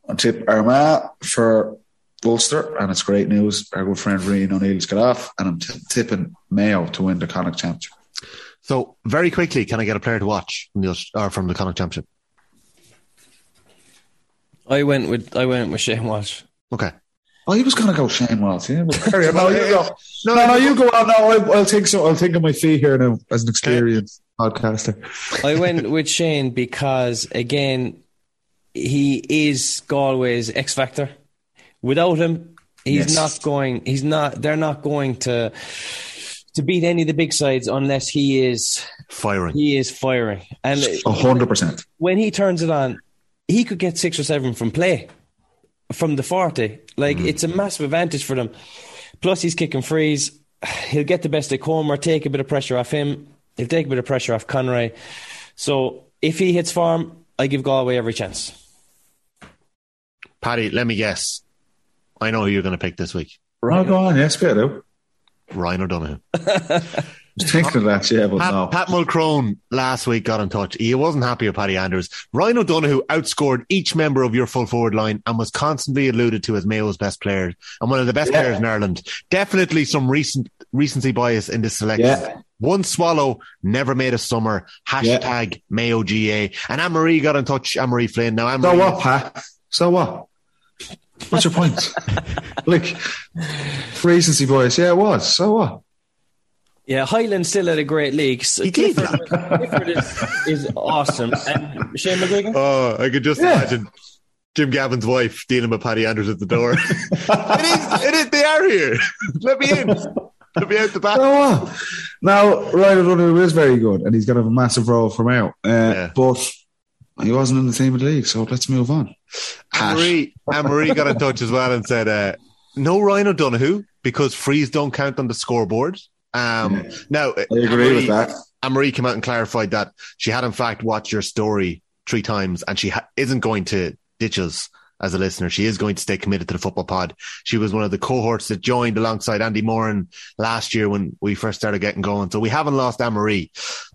on tip Armagh for Ulster, and it's great news. Our good friend Rian O'Neill's got off, and I'm t- tipping Mayo to win the Connacht Championship. So very quickly, can I get a player to watch from the or from the Connacht Championship? I went with I went with Shane Walsh. Okay. Oh, he was going to go Shane Walsh. Yeah, but carry on. No, you go. No, No, no, you go on. No, I'll, I'll think so. I'll think of my fee here now as an experienced podcaster. I went with Shane because again, he is Galway's X factor. Without him, he's Yes. not going. He's not. They're not going to to beat any of the big sides unless he is Firing. he is firing. And A hundred percent. when he turns it on, he could get six or seven from play from the forty. Like mm. it's a massive advantage for them. Plus, he's kicking frees. He'll get the best of Comer, take a bit of pressure off him. He'll take a bit of pressure off Conroy. So if he hits form, I give Galway every chance. Paddy, let me guess. I know who you're going to pick this week. Right, go on. Yes, get out. Ryan O'Donoghue. I was thinking of that, yeah, but Pat, no. Pat Mulcrone last week got in touch. He wasn't happy with Paddy Andrews. Ryan O'Donoghue outscored each member of your full forward line and was constantly alluded to as Mayo's best player and one of the best Yeah. players in Ireland. Definitely some recent recency bias in this selection. Yeah. One swallow, never made a summer. Hashtag Mayo GAA. And Anne Marie got in touch. Anne Marie Flynn. Now, Anne So Marie, what, Pat? So what? What's your point? like, recency voice. Yeah, it was. So what? Yeah, Hyland still had a great league. So He did. Clifford, Clifford is, is awesome. And Shane McGuigan? Oh, I could just Yeah. imagine Jim Gavin's wife dealing with Paddy Andrews at the door. it is, it is, they are here. Let me in. Let me out the back. So what? Now, Ryan O'Donoghue is very good, and he's going to have a massive role from out. Uh, Yeah. But he wasn't in the team of the league, so let's move on. Anne Marie, Anne Marie got in touch as well and said, uh, no Ryan O'Donoghue because frees don't count on the scoreboard. Um, Now, I agree with that. Anne Marie came out and clarified that she had, in fact, watched your story three times and she ha- isn't going to ditch us as a listener. She is going to stay committed to the football pod. She was one of the cohorts that joined alongside Andy Moran last year when we first started getting going. So we haven't lost Anne Marie.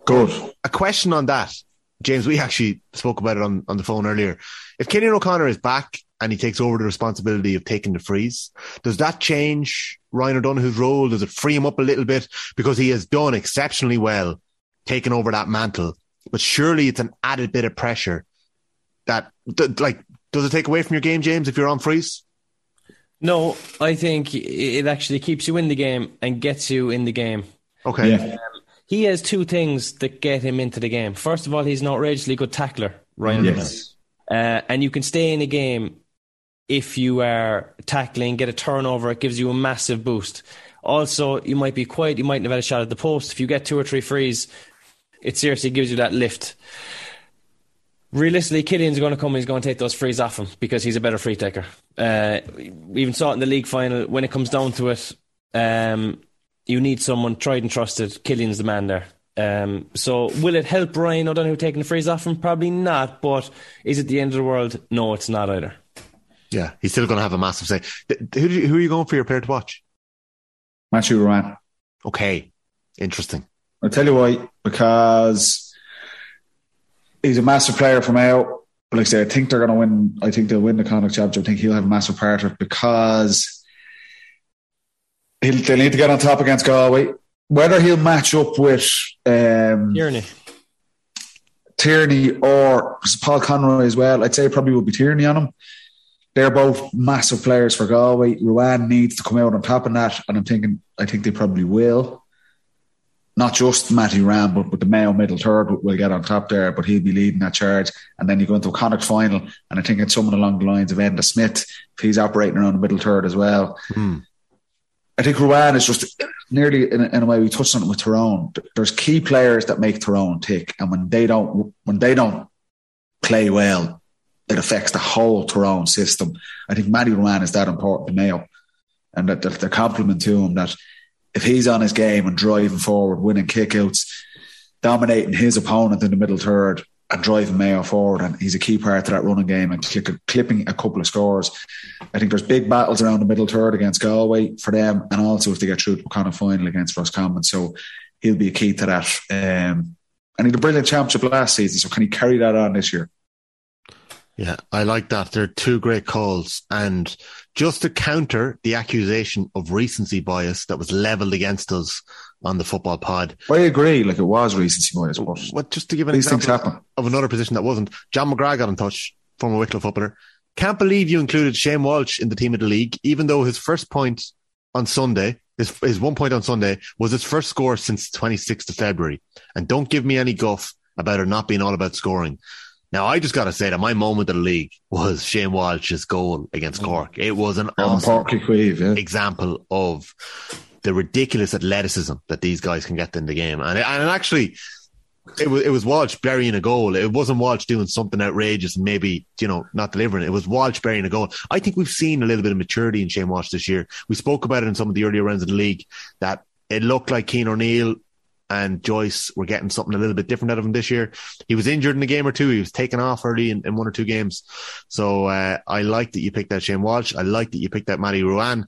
Good. A question on that. James, we actually spoke about it on, on the phone earlier. If Cillian O'Connor is back and he takes over the responsibility of taking the frees, does that change Ryan O'Donoghue's role? Does it free him up a little bit? Because he has done exceptionally well taking over that mantle. But surely it's an added bit of pressure that, like, does it take away from your game, James, if you're on frees? No, I think it actually keeps you in the game and gets you in the game. Okay. Yeah. Um, he has two things that get him into the game. First of all, he's an outrageously good tackler, Ryan. Yes. Uh, and you can stay in a game if you are tackling, get a turnover, it gives you a massive boost. Also, you might be quiet, you might not have had a shot at the post. If you get two or three frees, it seriously gives you that lift. Realistically, Cillian's going to come. He's going to take those frees off him because he's a better free taker. Uh, we even saw it in the league final. When it comes down to it, um, you need someone tried and trusted. Cillian's the man there. Um, so will it help Ryan O'Donoghue taking the frees off him? Probably not. But is it the end of the world? No, it's not either. Yeah, he's still going to have a massive say. Who, you, who are you going for your player to watch? Matthew Ruane. Okay, interesting. I'll tell you why. Because he's a massive player for Mayo. But like I say, I think they're going to win. I think they'll win the Connacht Championship. I think he'll have a massive part of it because he'll, they'll need to get on top against Galway. Whether he'll match up with um, Tierney. Tierney or Paul Conroy as well, I'd say it probably would be Tierney on him. They're both massive players for Galway. Ruane needs to come out on top of that, and I'm thinking, I think they probably will. Not just Matty Ruane, but, but the Mayo middle third will, will get on top there, but he'll be leading that charge. And then you go into a Connacht final, and I think it's someone along the lines of Enda Smith, if he's operating around the middle third as well. Hmm. I think Ruane is just nearly in a, in a way we touched on it with Tyrone. There's key players that make Tyrone tick, and when they don't when they don't play well, it affects the whole Tyrone system. I think Matty Ruane is that important to Mayo, and that, that the compliment to him that if he's on his game and driving forward, winning kickouts, dominating his opponent in the middle third, and driving Mayo forward, and he's a key part to that running game and clipping a couple of scores. I think there's big battles around the middle third against Galway for them, and also if they get through to kind of final against Roscommon. So he'll be a key to that. Um, and he had a brilliant championship last season, so can he carry that on this year? Yeah, I like that. They're two great calls. And just to counter the accusation of recency bias that was leveled against us on the football pod. I agree, like it was recency bias, but What, just to give an these things example happen. of another position that wasn't, John McGrath got in touch, former Wicklow footballer. Can't believe you included Shane Walsh in the team of the league, even though his first point on Sunday, his, his one point on Sunday was his first score since 26th of February. And don't give me any guff about it not being all about scoring. Now, I just got to say that my moment of the league was Shane Walsh's goal against mm. Cork. It was an awesome Queeve, yeah. example of the ridiculous athleticism that these guys can get in the game. And, and actually, it was, it was Walsh burying a goal. It wasn't Walsh doing something outrageous maybe, you know, not delivering it. It was Walsh burying a goal. I think we've seen a little bit of maturity in Shane Walsh this year. We spoke about it in some of the earlier rounds of the league that it looked like Cian O'Neill and Joyce were getting something a little bit different out of him this year. He was injured in a game or two. He was taken off early in, in one or two games. So uh, I like that you picked that Shane Walsh. I like that you picked that Matty Ruane.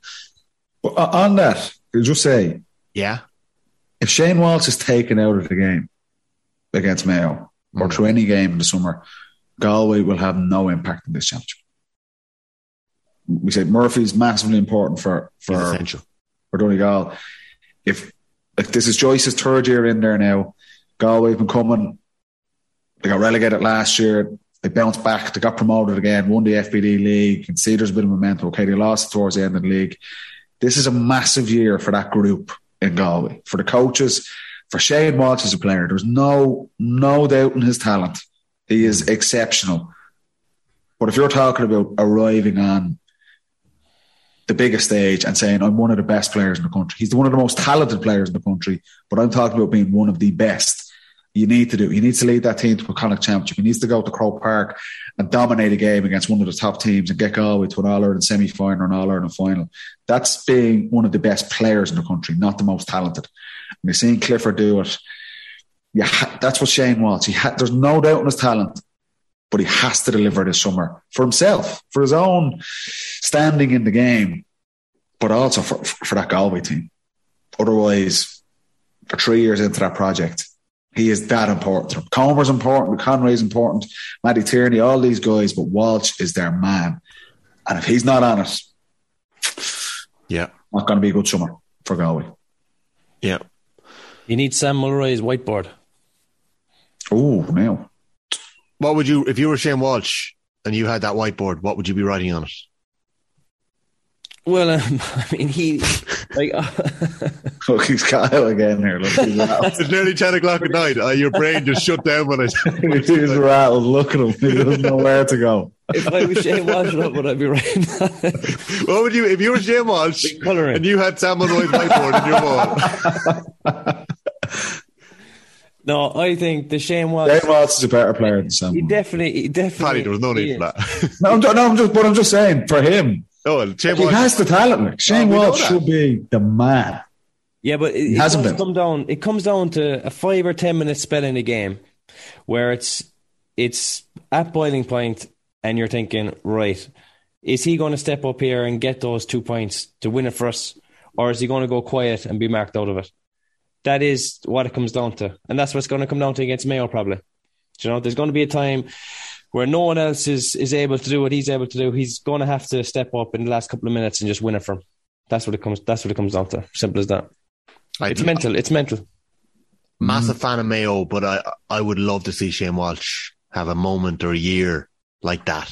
But uh, on that, just say, Yeah. if Shane Walsh is taken out of the game against Mayo or Mm. through any game in the summer, Galway will have no impact in this championship. We say Murphy's massively important for for essential. for Donegal. If like this is Joyce's third year in there now, Galway have been coming. They got relegated last year. They bounced back. They got promoted again. Won the FBD league. You can see there's a bit of momentum. Okay, they lost towards the end of the league. This is a massive year for that group in Galway for the coaches. For Shane Walsh as a player, there's no no doubt in his talent. He is exceptional. But if you're talking about arriving on the biggest stage and saying I'm one of the best players in the country. He's one of the most talented players in the country, but I'm talking about being one of the best. You need to do. He needs to lead that team to a Connacht championship. He needs to go to Croke Park and dominate a game against one of the top teams and get Galway to an All Ireland semi final or an All Ireland final. That's being one of the best players in the country, not the most talented. And you're seeing Clifford do it. Yeah, that's what Shane wants. He ha- there's no doubt in his talent. but he has to deliver this summer for himself, for his own standing in the game, but also for, for that Galway team. Otherwise, for three years into that project, he is that important. Comer's important, Conroy's important, Matty Tierney, all these guys, but Walsh is their man. And if he's not on it, Yeah. not going to be a good summer for Galway. Yeah. You need Sam Mulroy's whiteboard. Oh, now. What would you, if you were Shane Walsh and you had that whiteboard, what would you be writing on it? Well, um, I mean, he like Look, he's Kyle again here. Look, he's. It's nearly 10 o'clock at night. Uh, your brain just shut down when I he's rattled. Look at him. He doesn't know where to go. if I was Shane Walsh, what would I be writing? What would you, if you were Shane Walsh colouring. and you had Sam Mulroy's whiteboard in your wall? no, I think the Shane Walsh. Shane Watts is a better player than He Sam. definitely, he definitely. Paddy, there was no need is. for that. No, I'm, ju- no, I'm just, but I'm just saying for him, Oh, Shane he Walsh. has the talent. Like Shane we know Walsh should be the man. Yeah, but it, it hasn't been. come down. It comes down to a five or ten minute spell in a game, where it's it's at boiling point, and you're thinking, right, is he going to step up here and get those two points to win it for us, or is he going to go quiet and be marked out of it? That is what it comes down to, and that's what's going to come down to against Mayo probably. Do you know, there's going to be a time where no one else is is able to do what he's able to do. He's going to have to step up in the last couple of minutes and just win it for him. That's what it comes. That's what it comes down to. Simple as that. I- It's mental. It's mental. massive fan of Mayo, but I I would love to see Shane Walsh have a moment or a year like that.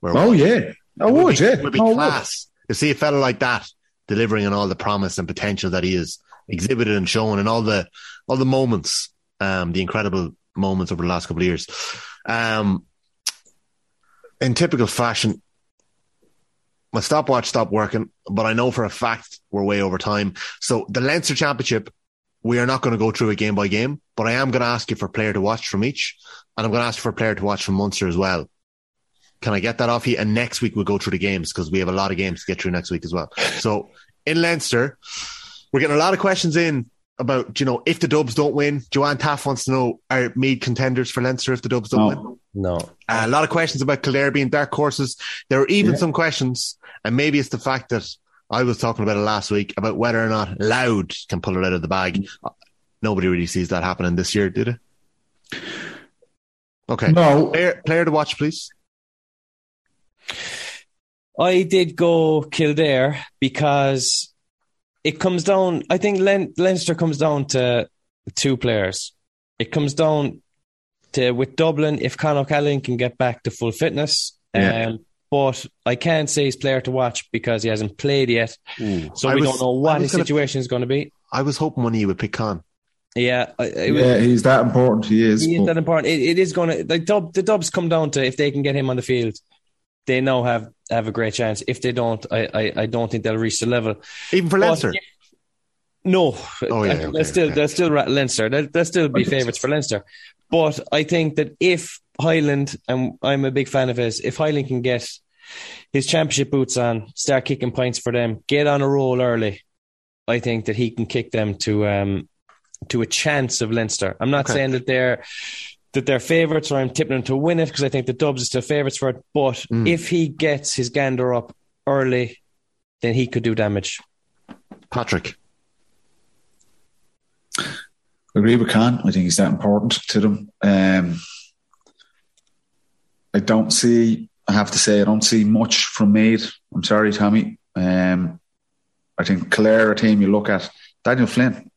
Where Oh yeah, I it would. be, Yeah, it would be No, I would. class to see a fella like that delivering on all the promise and potential that he has exhibited and shown, and all the all the moments, um, the incredible moments over the last couple of years. Um, in typical fashion, my stopwatch stopped working, but I know for a fact we're way over time. So the Leinster Championship, we are not going to go through it game by game, but I am going to ask you for a player to watch from each, and I'm going to ask you for a player to watch from Munster as well. Can I get that off you? And next week we'll go through the games because we have a lot of games to get through next week as well. So in Leinster, we're getting a lot of questions in about, you know, if the Dubs don't win. Joanne Taff wants to know, are Meath contenders for Leinster if the Dubs don't No. win? No. A lot of questions about Kildare being dark horses. There are even Yeah. some questions, and maybe it's the fact that I was talking about it last week about whether or not Louth can pull it out of the bag. Nobody really sees that happening this year, did it? Okay. No, Player, player to watch, please. I did go Kildare because it comes down. I think Len- Leinster comes down to two players. It comes down to with Dublin if Conor O'Callaghan can get back to full fitness. Yeah. Um, but I can't say he's player to watch because he hasn't played yet, so I we was- don't know what his gonna- situation is going to be. I was hoping one of you would pick Con. Yeah, it was- yeah, he's that important. He is. He is but- that important. It, it is going to the dub. The dubs come down to if they can get him on the field, they now have have a great chance. If they don't, I I, I don't think they'll reach the level. Even for But Leinster. if- No, Oh, yeah, they'll okay, still okay. they'll still Leinster. They'll, they'll still be favourites for Leinster. But I think that if Hyland and I'm a big fan of his, if Hyland can get his championship boots on, start kicking points for them, get on a roll early, I think that he can kick them to um to a chance of Leinster. I'm not Okay. saying that they're that they're favourites or I'm tipping them to win it because I think the Dubs are still favourites for it. But Mm. if he gets his gander up early, then he could do damage. Patrick. Agree with Con. I think he's that important to them. Um, I don't see. I have to say, I don't see much from Meath. I'm sorry, Tommy. Um, I think Clare, a team you look at, Daniel Flynn.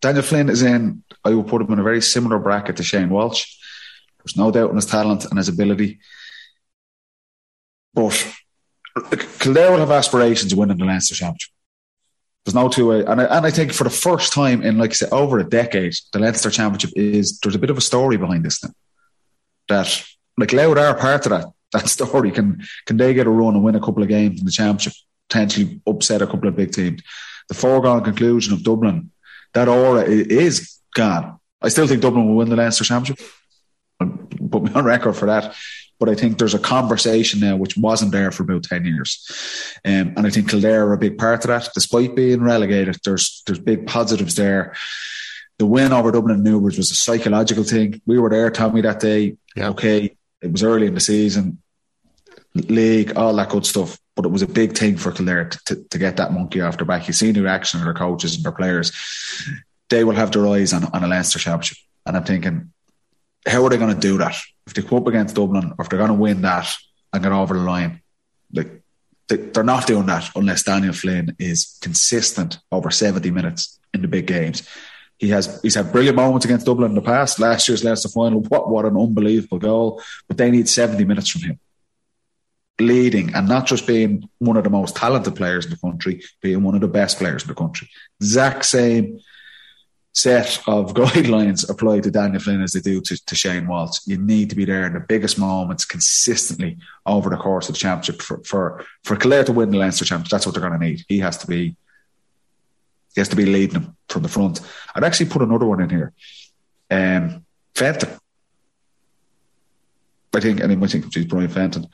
Daniel Flynn is in. I would put him in a very similar bracket to Shane Walsh. There's no doubt in his talent and his ability, but Kildare will have aspirations of winning the Leinster Championship. There's no two way, and I, and I think for the first time in like I said over a decade, the Leinster Championship is there's a bit of a story behind this thing. That like Louth are part of that that story. Can can they get a run and win a couple of games in the Championship, potentially upset a couple of big teams? The foregone conclusion of Dublin, that aura is gone. I still think Dublin will win the Leinster Championship. Put me on record for that. But I think there's a conversation now which wasn't there for about ten years, um, and I think Kildare are a big part of that. Despite being relegated, there's there's big positives there. The win over Dublin and Newbridge was a psychological thing. We were there, Tommy, that day. Yeah. Okay, it was early in the season, league, all that good stuff. But it was a big thing for Kildare to, to, to get that monkey off their back. You see the reaction of their coaches and their players. They will have their eyes on, on a Leinster championship. And I'm thinking, how are they going to do that? If they come up against Dublin, or if they're going to win that and get over the line, like they, they're not doing that unless Daniel Flynn is consistent over 70 minutes in the big games. He has he's had brilliant moments against Dublin in the past. Last year's Leinster final, what what an unbelievable goal! But they need 70 minutes from him leading and not just being one of the most talented players in the country, being one of the best players in the country. Exact same set of guidelines apply to Daniel Flynn as they do to, to Shane Walsh. You need to be there in the biggest moments consistently over the course of the championship for for, for Clare to win the Leinster championship. That's what they're going to need. He has to be he has to be leading them from the front. I'd actually put another one in here. Um, Fenton. I think anyone think he's Brian Fenton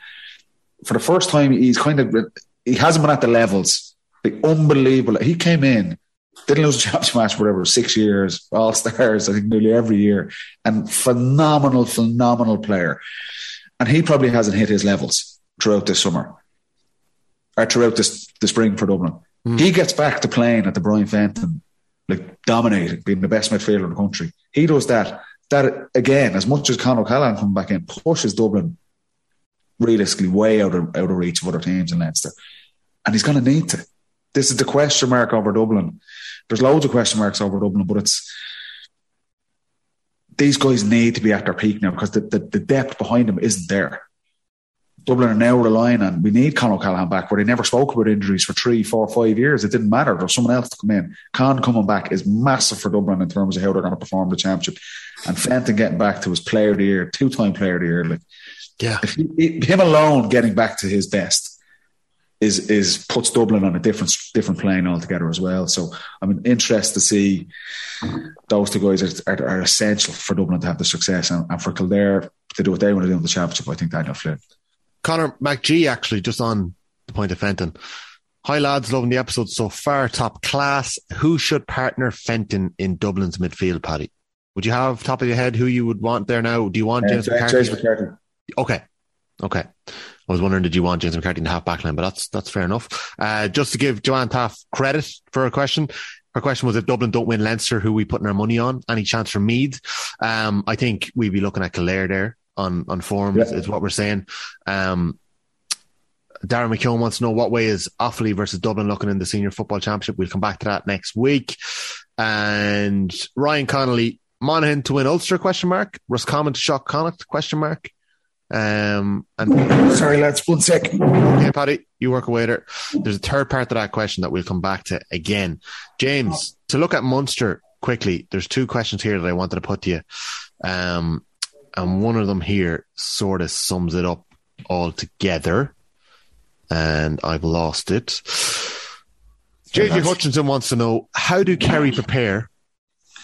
for the first time, he's kind of he hasn't been at the levels. The unbelievable. He came in, didn't lose a championship match, whatever, six years, all stars, I think nearly every year, and phenomenal, phenomenal player. And he probably hasn't hit his levels throughout this summer or throughout this the spring for Dublin. Mm. He gets back to playing at the Brian Fenton, like dominating, being the best midfielder in the country. He does that. That again, as much as Conor Callaghan coming back in, pushes Dublin realistically way out of, out of reach of other teams in Leinster. And he's going to need to. This is the question mark over Dublin. There's loads of question marks over Dublin, but it's these guys need to be at their peak now because the, the, the depth behind them isn't there. Dublin are now relying on we need Conor Callaghan back, where they never spoke about injuries for three, four, five years. It didn't matter. There's someone else to come in. Con coming back is massive for Dublin in terms of how they're going to perform the championship. And Fenton getting back to his player of the year, two time player of the year, like yeah, if he, him alone getting back to his best is is puts Dublin on a different different plane altogether as well. So I'm interested to see those two guys are, are, are, essential for Dublin to have the success and, and, for Kildare to do what they want to do in the championship. I think Daniel Flynn. Connor McGee actually just on the point of Fenton. Hi lads, loving the episode so far. Top class. Who should partner Fenton in Dublin's midfield, Paddy? Would you have top of your head who you would want there now? Do you want uh, James, James McCarthy? Okay. Okay. I was wondering, did you want James McCarthy in the half back line? But that's that's fair enough. Uh, just to give Joanne Taff credit for her question. Her question was if Dublin don't win Leinster, who we putting our money on? Any chance for Meath? Um, I think we'd be looking at Kildare there on on form yeah. is, is, what we're saying. Um, Darren McKeown wants to know what way is Offaly versus Dublin looking in the senior football championship. We'll come back to that next week. And Ryan Connolly, Monaghan to win Ulster question mark. Roscommon to shock Connacht question mark. Um, and sorry, lads, one second. Okay, Paddy, you work away there. There's a third part to that question that we'll come back to again. James, to look at Munster quickly, there's two questions here that I wanted to put to you. Um, and one of them here sort of sums it up all together. And I've lost it. JJ Hutchinson wants to know how do Kerry prepare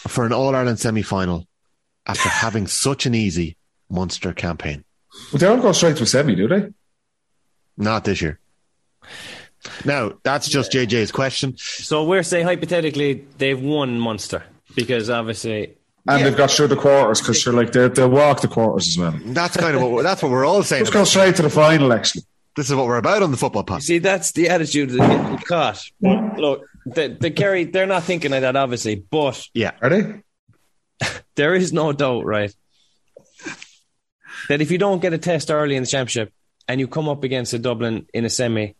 for an All Ireland semi final after having such an easy Munster campaign? But they don't go straight to a semi, do they? Not this year. No, that's just JJ's question. So we're saying hypothetically they've won Munster because obviously. And yeah. they've got through the quarters because they're like they they'll walk the quarters as well. That's kind of what that's what we're all saying. Let's go straight to the final. Actually, this is what we're about on the football pod. See, that's the attitude that getting caught. Look, the, the Kerry, they're not thinking of that, obviously, but yeah, are they? there is no doubt, right? That if you don't get a test early in the championship and you come up against a Dublin in a semi,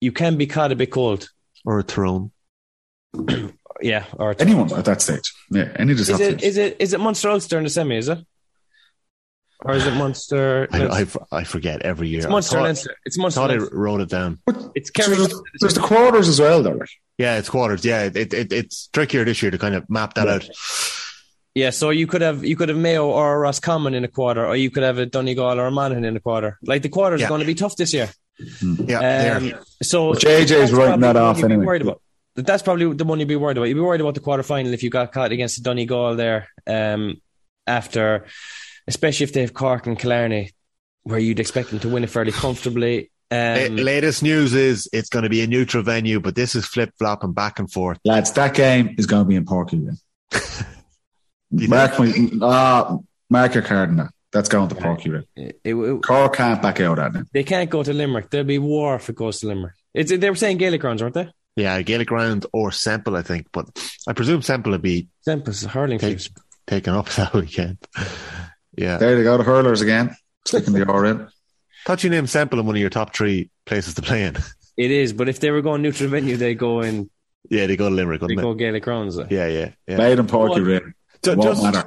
you can be caught a bit cold. Or a throne. yeah, or anyone at that stage. Yeah, any is it, is it is it Munster Ulster in the semi? Is it? Or is it Munster? I, I, I forget every year. It's Munster Leinster. It's Munster. I thought I wrote it down. But it's so there's, there's, the quarters as well, though. Yeah, it's quarters. Yeah, it, it, it's trickier this year to kind of map that yeah. out. Yeah, so you could have you could have Mayo or Roscommon in a quarter, or you could have a Donegal or a Monaghan in a quarter. Like the quarters yeah. are going to be tough this year. Yeah, um, so well, JJ's writing that off anyway. Worried about. That's probably the one you'd be worried about. You'd be worried about the quarter final if you got caught against the Donegal there um, after, especially if they have Cork and Killarney, where you'd expect them to win it fairly comfortably. Um, latest news is it's going to be a neutral venue, but this is flip flopping back and forth. Lads, that game is going to be in Porky. Mark, my, uh, mark your card now. That's going to Páirc Uí Rinn. It- it- Cork can't back out at it. they can't go to Limerick. There'll be war if it goes to Limerick. It's, they were saying Gaelic grounds, weren't they? Yeah, Gaelic Ground or Semple, I think. But I presume Semple will be Tempest, hurling take, fields. taken up that weekend. Yeah. There they go, the hurlers again, sticking the R in. Thought you named Semple in one of your top three places to play in. It is, but if they were going neutral venue, they go in. yeah, they go to Limerick, They wouldn't go Gaelic grounds. they? Yeah, yeah, yeah. Made in Páirc Uí Rinn.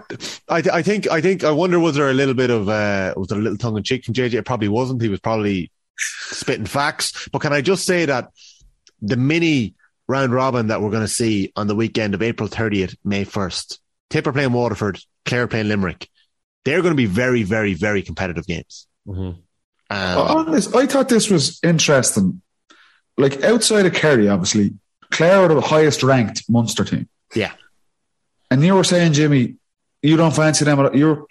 Just- I, th- I think, I think, I wonder was there a little bit of, uh, was there a little tongue in cheek from JJ? It probably wasn't. He was probably spitting facts. But can I just say that the mini round robin that we're going to see on the weekend of April 30th, May 1st, Tipper playing Waterford, Clare playing Limerick, they're going to be very, very, very competitive games. Mhm. Um, On this, I thought this was interesting. Like outside of Kerry, obviously, Clare are the highest ranked Munster team. Yeah. And you were saying, Jimmy, you don't fancy them. at- You're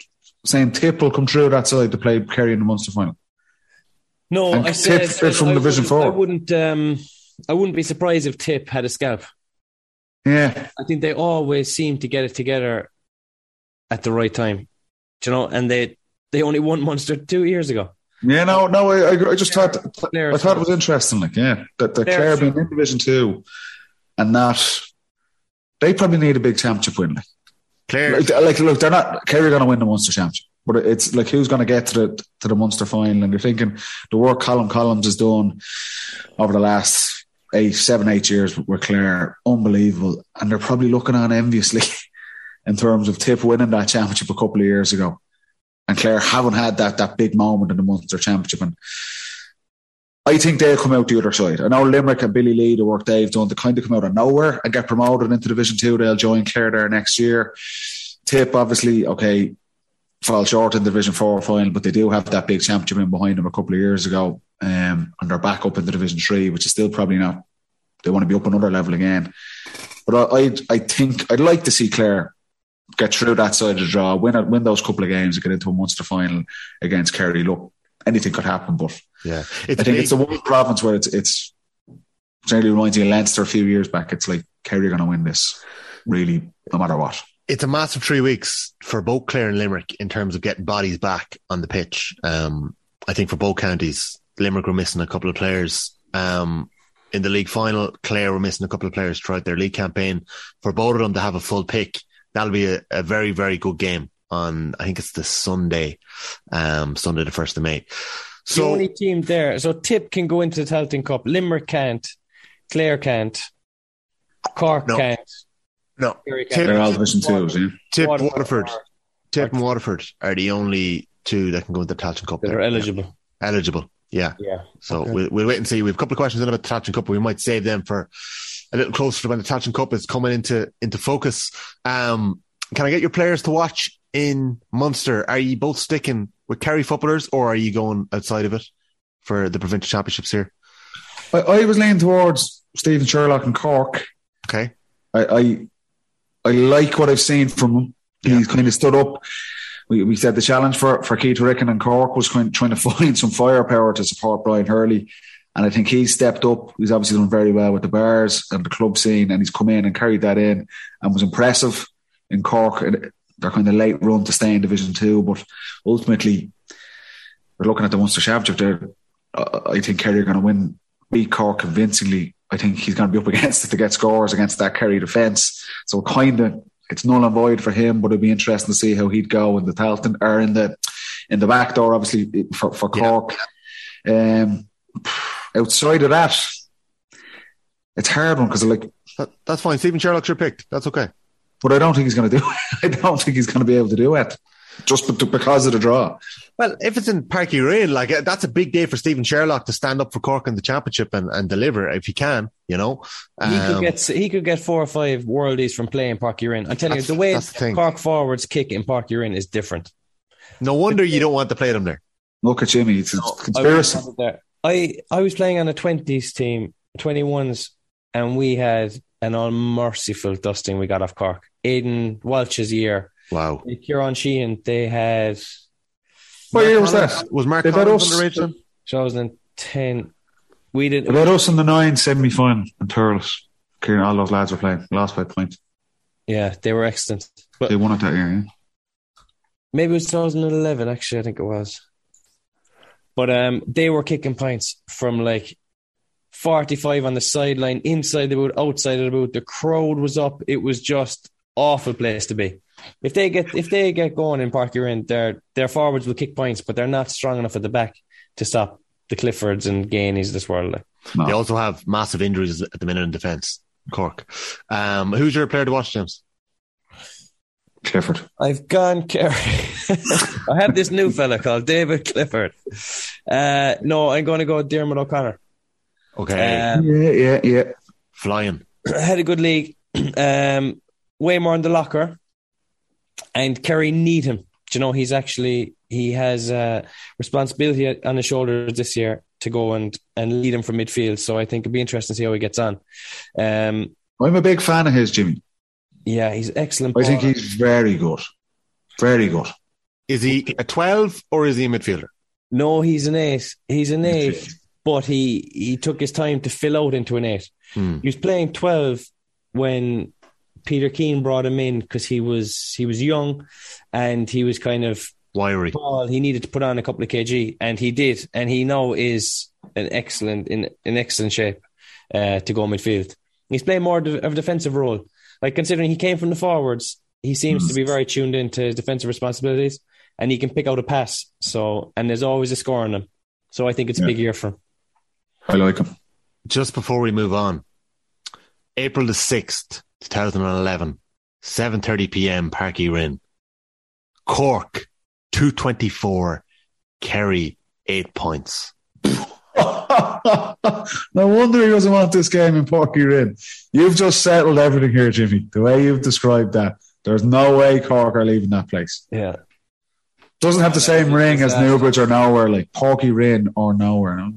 saying Tip will come through that side to play Kerry in the Munster final. No, And I said from I Division wouldn't- Four. I wouldn't. Um, I wouldn't be surprised if Tip had a scalp. Yeah. I think they always seem to get it together at the right time. Do you know, and they they only won Munster two years ago. Yeah, no, no, I, I. I just thought, Clare- I thought it was interesting. Like, yeah, that the Clare- Clare being in Division Two and not, they probably need a big championship win. Like, Clare, like, like, look, they're not Kerry going to win the Munster Championship, but it's like who's going to get to the to the Munster final? And you're thinking the work Colm Collins has done over the last eight, seven, eight years with Clare, unbelievable, and they're probably looking on enviously in terms of Tip winning that championship a couple of years ago, and Clare haven't had that that big moment in the Munster Championship, and. I think they'll come out the other side. I know Limerick and Billy Lee, the work they've done, to kind of come out of nowhere and get promoted into Division Two. They'll join Clare there next year. Tip, obviously, okay, fall short in Division Four final, but they do have that big championship in behind them a couple of years ago, um, and they're back up in the Division Three, which is still probably not. They want to be up another level again, but I, I, I think I'd like to see Clare get through that side of the draw, win win those couple of games, and get into a Munster final against Kerry. Look, anything could happen, but yeah. I think it's the one province where it's it's generally reminds me of Leinster a few years back. It's like Kerry are going to win this, really, no matter what. it's a massive three weeks for both Clare and Limerick in terms of getting bodies back on the pitch. Um, I think for both counties, Limerick were missing a couple of players. Um, in the league final, Clare were missing a couple of players throughout their league campaign. For both of them to have a full pick, that'll be a, a very, very good game on, I think it's the Sunday, um, Sunday the 1st of May. the So, only team there. So Tip can go into the Tailteann Cup. Limerick can't. Clare can't. Cork No. can't. no, Tip- can't. They're all Division Twos, yeah. Tip Waterford Waterford, are- Tip and Waterford are the only two that can go into the Tailteann Cup. that there. are eligible. Eligible. Yeah. Yeah. So Okay. we'll, we'll wait and see. We have a couple of questions in about the Tailteann Cup, we might save them for a little closer to when the Tailteann Cup is coming into into focus. Um, can I get your players to watch in Munster? Are you both sticking with Kerry footballers, or are you going outside of it for the provincial championships here? I, I was leaning towards Stephen Sherlock and Cork. Okay, I, I I like what I've seen from him. He's kind of stood up. We, we said the challenge for, for Keith Ricken and Cork was kind of trying to find some firepower to support Brian Hurley. And I think he's stepped up. He's obviously done very well with the Barrs and the club scene, and he's come in and carried that in and was impressive in Cork. And They're kind of late run to stay in Division Two, but ultimately, we're looking at the Munster Championship. There, uh, I think Kerry are going to win, beat Cork convincingly. I think he's going to be up against it to get scores against that Kerry defence. So kind of it's null and void for him, but it'd be interesting to see how he'd go in the Tailteann or in the in the back door, obviously for, for Cork. Um, outside of that, it's a hard one because like, that, that's fine. Stephen Sherlock's your picked. That's okay. But I don't think he's going to do. It. I don't think he's going to be able to do it just because of the draw. Well, if it's in Parky Rain, like uh, that's a big day for Stephen Sherlock to stand up for Cork in the championship and, and deliver if he can, you know. He could Um, get he could get four or five worldies from playing Páirc Uí Rinn. I'm telling you, the way that's the. Cork forwards kick in Páirc Uí Rinn is different. no wonder you don't want to play them there. Look at Jimmy; it's a conspiracy. was there. I I was playing on a twenties team, twenty ones, and we had an unmerciful dusting we got off Cork. Aidan Walsh's year, Wow. Kieran Sheehan, they had What year was Collins- that? Was Mark They've had Collins us- underage then? 2010. We didn't. About us in the nine semi final in Thurles. Kieran, all those lads were playing. Lost by a point. yeah, they were excellent. But They won it that year. Yeah. maybe it was 2011. Actually, I think it was. But um, they were kicking points from like 45 on the sideline, inside the boot, outside of the boot. The crowd was up. It was just awful place to be. If they get if they get going in Park Rin, their their forwards will kick points, but they're not strong enough at the back to stop the Cliffords and Geaneys this world. No. They also have massive injuries at the minute in defence. Cork. Um, who's your player to watch, James? Clifford. I've gone Kerry. I have this new fella called David Clifford. Uh, no, I'm going to go Diarmuid O'Connor. Okay, Um, Yeah, yeah, yeah. flying. had a good league. Um, way more in the locker, and Kerry need him. Do you know he's actually he has uh, responsibility on his shoulders this year to go and and lead him from midfield. So I think it'd be interesting to see how he gets on. Um, I'm a big fan of his, Jimmy. yeah, he's excellent. I think he's very good. Very good. Is he a 12 or is he a midfielder? no, he's an eight. He's an eight, but he he took his time to fill out into an eight. Hmm. He was playing twelve when Peter Keane brought him in because he was he was young and he was kind of Wiry. tall. He needed to put on a couple of kg, and he did. And he now is an excellent in in excellent shape uh, to go midfield. He's playing more of a defensive role. Like considering he came from the forwards, he seems to be very tuned into his defensive responsibilities, and he can pick out a pass. So and there's always a score on him. So I think it's a big year for him. I like him. Just before we move on, April the 6th, 2011, 7.30 p.m., Páirc Uí Rinn. Cork, 224. Kerry, 8 points. no wonder he doesn't want this game in Páirc Uí Rinn. You've just settled everything here, Jimmy. The way you've described that, there's no way Cork are leaving that place. Yeah. Doesn't have the same ring as Newbridge or nowhere, like Páirc Uí Rinn or nowhere. No?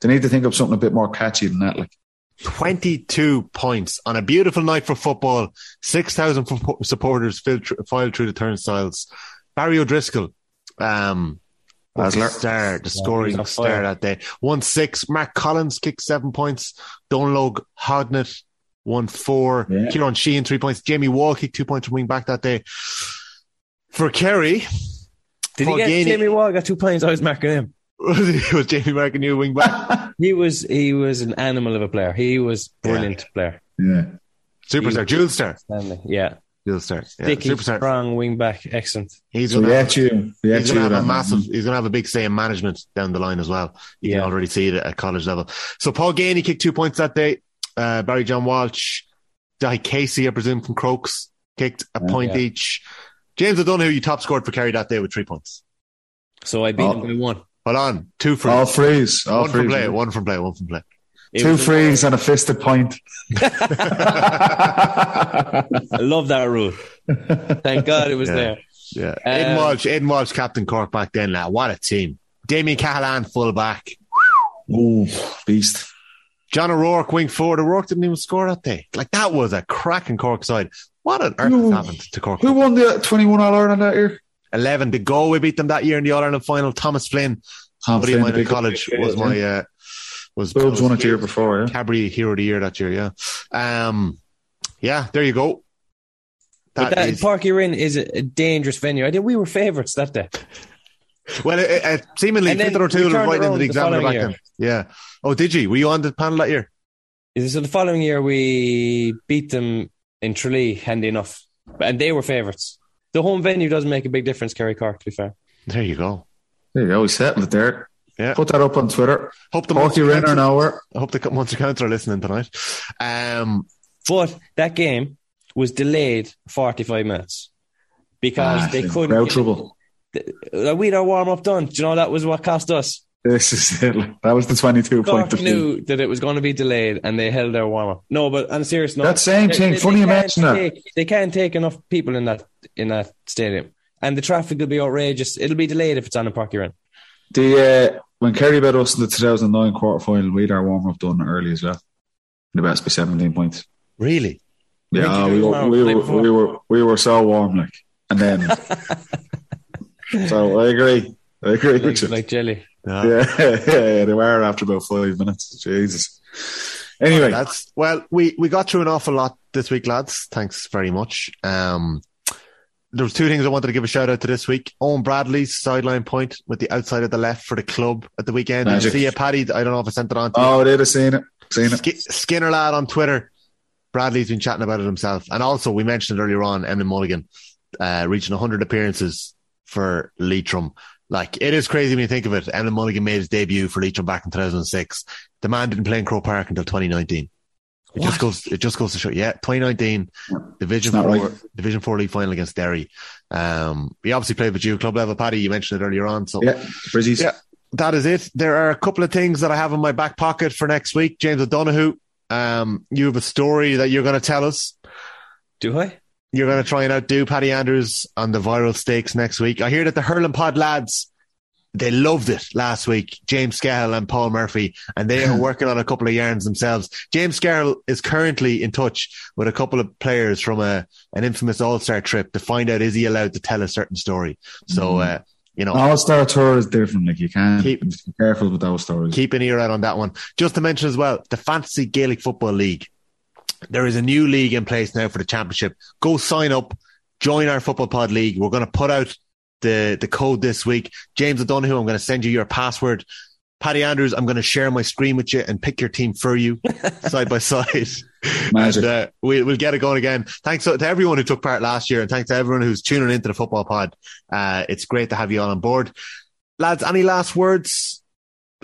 They need to think of something a bit more catchy than that. Like 22 points on a beautiful night for football. 6,000 fo- supporters filed, thr- filed through the turnstiles. Barry O'Driscoll, um, was the star, the scoring on star that day. 1 6. Mark Collins kicked seven points. Donal Óg Hodnett, 1 4. Yeah. Kieran Sheehan, three points. Jamie Wall kicked two points from wing back that day. For Kerry, Did Paul he get Geaney- Jamie Wall got two points? I was marking him. was Jamie Mark a new wing back? He was he was an animal of a player. He was brilliant player. yeah, Superstar, Jewel star. Stanley. Yeah. Jewel star. Yeah, Sticky, superstar. strong wing back, excellent. He's gonna yeah, have- you, yeah, he's you. going to have a massive. man. He's going to have a big say in management down the line as well. You Yeah. can already see it at college level. So Paul Geaney kicked two points that day. Uh, Barry John Walsh, Di Casey, I presume from Crokes, kicked a point yeah. each. James O'Donoghue, you top scored for Kerry that day with three points. So I beat Oh. him by one. Hold on, two for All frees, all one from frees. play, one from play, one from play. It Two was a- frees and a fisted point. I love that rule. Thank God it was Yeah. there. Yeah, Aidan Um, Walsh, Aidan Walsh, captain Cork back then. Now, what a team! Damien Cahalane, full back. Ooh, beast. John O'Rourke, wing forward. O'Rourke didn't even score that day. Like that was a cracking Cork side. What on earth Who- happened to Cork? Who won the 21 All Ireland that year? 11. The goal we beat them that year in the All Ireland final. Thomas Flynn, Tom buddy of Flynn, mine the college, big was my, yeah. uh, was, Boobs won it the year before, yeah. Cadbury Hero of the Year that year. Yeah. Um, yeah, there you go. But That that is- Páirc Uí Rinn is a, a dangerous venue. I think we were favourites that day. well, it, it, seemingly And then Peter O'Toole was right into around the the examiner back following then. Yeah. Oh, did you? Were you on the panel that year? So the following year we beat them in Tralee, handy enough, and they were favourites. The home venue doesn't make a big difference, Kerry Cork. To be fair, There you go. There you go. We settled it there. Yeah. Put that up on Twitter. Hope the Porky Munster Rin or Council- I hope the Munster Council are listening tonight. Um, but that game was delayed forty-five minutes because Ah, they couldn't. trouble. Uh, We'd our warm up done. Do you know that was what cost us? This is it. That was the 22 point Cork defeat. knew that it was going to be delayed, and they held their warm up. No, but on a serious note, That same they- thing. they- Funny they you mention that. They can't take enough people in that in that stadium, and the traffic will be outrageous. It'll be delayed if it's on a Páirc Uí Rinn. The uh, when Kerry bet us in the 2009 quarter final, we had our warm up done early as well. The best by 17 points. really? Yeah, we were, we, were, we were we were so warm, like, and then. so I agree. I agree Like, like jelly. Yeah. yeah, yeah, yeah, they were after about five minutes. Jesus. Anyway, That's well, we we got through an awful lot this week, lads. Thanks very much. Um, there was two things I wanted to give a shout out to this week. Eoin Bradley's sideline point with the outside of the left for the club at the weekend. Did you see it, Paddy? I don't know if I sent it on to you. Oh, did I seen it? Seen it. Sk- Skinner lad on Twitter. Bradley's been chatting about it himself. And also, we mentioned it earlier on, Emlyn Mulligan uh, reaching 100 appearances for Leitrim. Like, it is crazy when you think of it. Emlyn Mulligan made his debut for Leitrim back in 2006. The man didn't play in Croke Park until 2019. It just goes. It just goes to show. Yeah, 2019 Division Four, right. Division Four league final against Derry. Um, he obviously played with you club level, Paddy. You mentioned it earlier on. So Yeah, Brizzies. Yeah. that is it. There are a couple of things that I have in my back pocket for next week. James O'Donoghue, um, you have a story that you're going to tell us. Do I? You're going to try and outdo Paddy Andrews on the viral stakes next week. I hear that the Hurling Pod lads, they loved it last week. James Scahill and Paul Murphy, and they are working on a couple of yarns themselves. James Scahill is currently in touch with a couple of players from a an infamous All Star trip to find out is he allowed to tell a certain story. So, uh, you know, All Star Tour is different. Like you can't Keep- be careful with those stories. keep an ear out on that one. Just to mention as well, the Fantasy Gaelic Football League. There is a new league in place now for the championship. Go sign up, join our football pod league. We're going to put out the, the code this week. James O'Donoghue, I'm going to send you your password. Paddy Andrews, I'm going to share my screen with you and pick your team for you side by side. Magic. And, uh, we, we'll get it going again. Thanks to, to everyone who took part last year and thanks to everyone who's tuning into the football pod. Uh, it's great to have you all on board. Lads, any last words?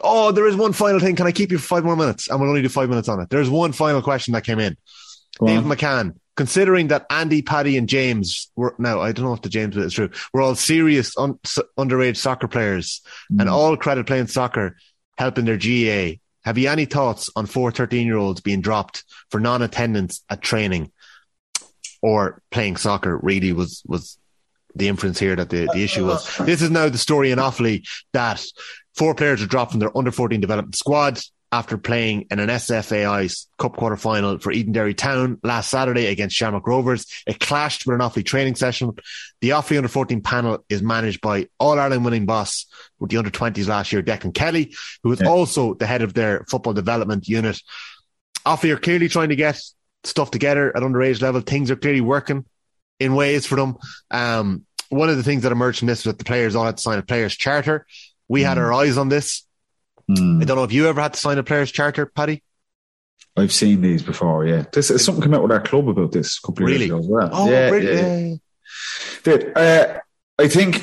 Oh, there is one final thing. Can I keep you for five more minutes? And we'll only do five minutes on it. There's one final question that came in. Go Dave on. McCann, considering that Andy, Paddy, and James were now, I don't know if the James bit is true, we're all serious un, s- underage soccer players and Mm. all credit playing soccer, helping their GAA. Have you any thoughts on four 13 year olds being dropped for non attendance at training or playing soccer? Really was, was the inference here that the, the issue was. This is now the story in Offaly that four players were dropped from their under 14 development squad after playing in an SFAI Cup quarter final for Edenderry Town last Saturday against Shamrock Rovers. It clashed with an Offaly training session. The Offaly under 14 panel is managed by All Ireland winning boss with the under 20s last year, Declan Kelly, who is Yeah. also the head of their football development unit. Offaly are clearly trying to get stuff together at underage level. Things are clearly working in ways for them. Um, one of the things that emerged from this was that the players all had to sign a players charter. We had Mm. our eyes on this. Mm. I don't know if you ever had to sign a players charter, Paddy. I've seen these before. Yeah, this is something came out with our club about this a couple of Really? years ago as well. Oh, yeah, brilliant. yeah, Yeah, yeah. Did uh, I think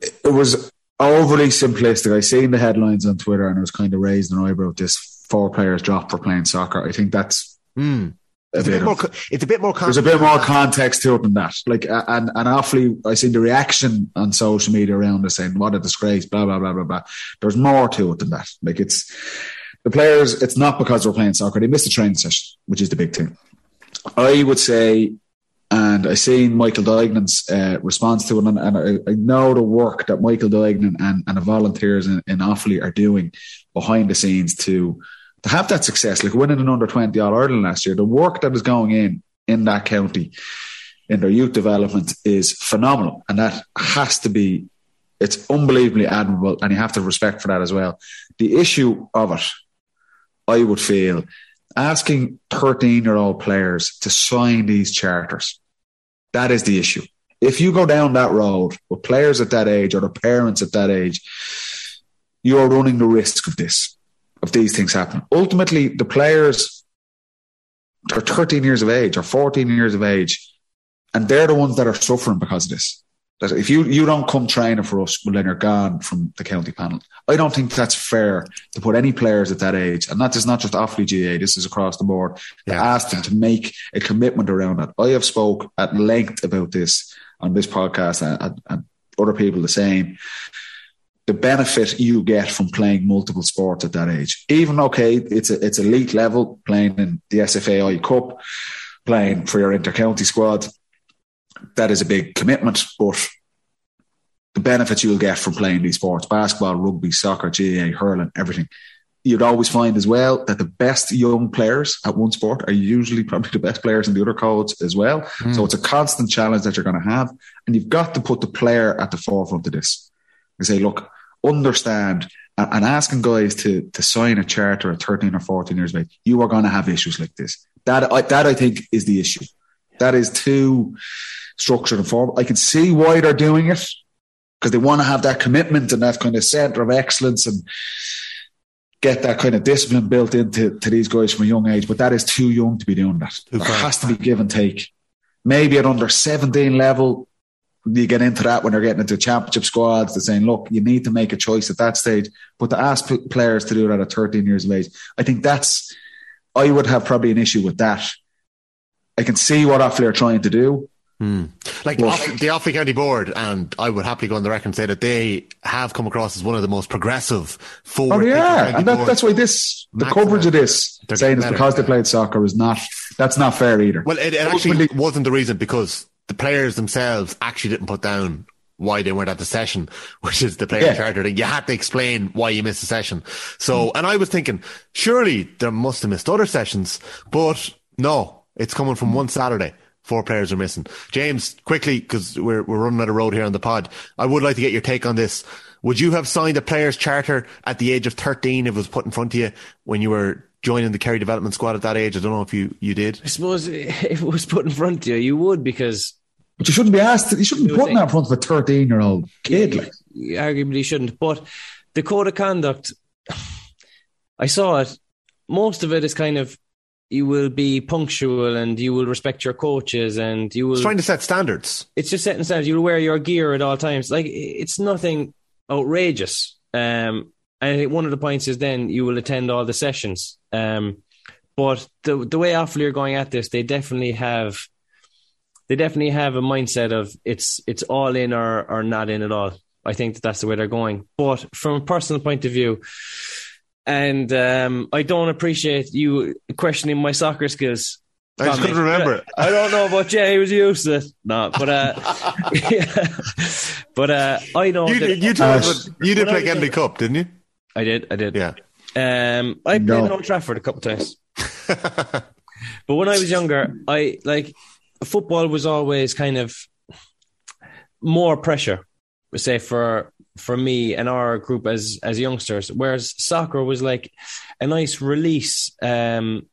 it was overly simplistic? I seen the headlines on Twitter and I was kind of raised an eyebrow. at This four players dropped for playing soccer. I think that's Hmm. It's a bit. more. It's a bit more. there's a bit more context to it than that. Like, and and awfully, I seen the reaction on social media around us saying, "What a disgrace!" Blah blah blah blah blah. There's more to it than that. Like, it's the players. It's not because they're playing soccer. They missed a training session, which is the big thing. I would say, and I seen Michael Duignan's uh, response to it, and, and I, I know the work that Michael Dignan and, and the volunteers in, in Offaly are doing behind the scenes to to have that success, like winning an under twenty All Ireland last year. The work that is going in in that county in their youth development is phenomenal, and that has to be. It's unbelievably admirable, and you have to respect for that as well. The issue of it, I would feel, asking 13 year old players to sign these charters. That is the issue. If you go down that road with players at that age or their parents at that age, you're running the risk of this, of these things happen. Ultimately, the players are 13 years of age or 14 years of age, and they're the ones that are suffering because of this. That if you, you don't come training for us, well, then you're gone from the county panel. I don't think that's fair to put any players at that age, and that is not just Offaly GAA, this is across the board, to Yeah. ask them to make a commitment around that. I have spoke at length about this on this podcast and, and other people the same. The benefit you get from playing multiple sports at that age, even okay, it's a, it's elite level playing in the SFAI Cup, playing for your intercounty squad. That is a big commitment, but the benefits you'll get from playing these sports basketball, rugby, soccer, GAA, hurling, everything. You'd always find as well that the best young players at one sport are usually probably the best players in the other codes as well. Hmm. So it's a constant challenge that you're going to have. And you've got to put the player at the forefront of this. And say, look, understand and, asking guys to, to sign a charter at 13 or 14 years of age, you are going to have issues like this. That I, that I think is the issue. That is too structured and formal. I can see why they're doing it because they want to have that commitment and that kind of center of excellence and get that kind of discipline built into to these guys from a young age. But that is too young to be doing that. There has to be give and take. Maybe at under 17 level, you get into that when they're getting into championship squads. They're saying, look, you need to make a choice at that stage. But to ask players to do that at 13 years of age, I think that's, I would have probably an issue with that. I can see what Offaly are trying to do. Hmm. Like well, off, the Offaly County Board, and I would happily go on the record and say that they have come across as one of the most progressive forward. Oh yeah, and that, that's why this the coverage of this saying it's because they played soccer is not that's not fair either. Well, it, it actually wasn't the reason because the players themselves actually didn't put down why they weren't at the session, which is the player yeah. charter thing. You had to explain why you missed the session. So, and I was thinking, surely there must have missed other sessions, but no, it's coming from one Saturday. Four players are missing. James, quickly, because we're, we're running out of road here on the pod. I would like to get your take on this. Would you have signed a player's charter at the age of 13 if it was put in front of you when you were joining the Kerry development squad at that age? I don't know if you, you did. I suppose if it was put in front of you, you would because. But you shouldn't be asked. You shouldn't be putting that in front of a 13 year old kid. Like. Arguably, you shouldn't. But the code of conduct, I saw it. Most of it is kind of you will be punctual and you will respect your coaches and you will. It's trying to set standards. It's just setting standards. You'll wear your gear at all times. Like it's nothing outrageous. Um, and I think one of the points is then you will attend all the sessions. Um, but the the way Offaly are going at this, they definitely have, they definitely have a mindset of it's it's all in or or not in at all. I think that that's the way they're going. But from a personal point of view, and um, I don't appreciate you questioning my soccer skills. I just couldn't remember it. I don't know about Jay. He was used to it. No, but uh, yeah. but uh, I know you, that, you, uh, you did play Kennedy Cup, didn't you? I did. I did. Yeah. Um, I played no. in Old Trafford a couple of times. but when I was younger, I like football was always kind of more pressure. Say for for me and our group as as youngsters, whereas soccer was like a nice release um,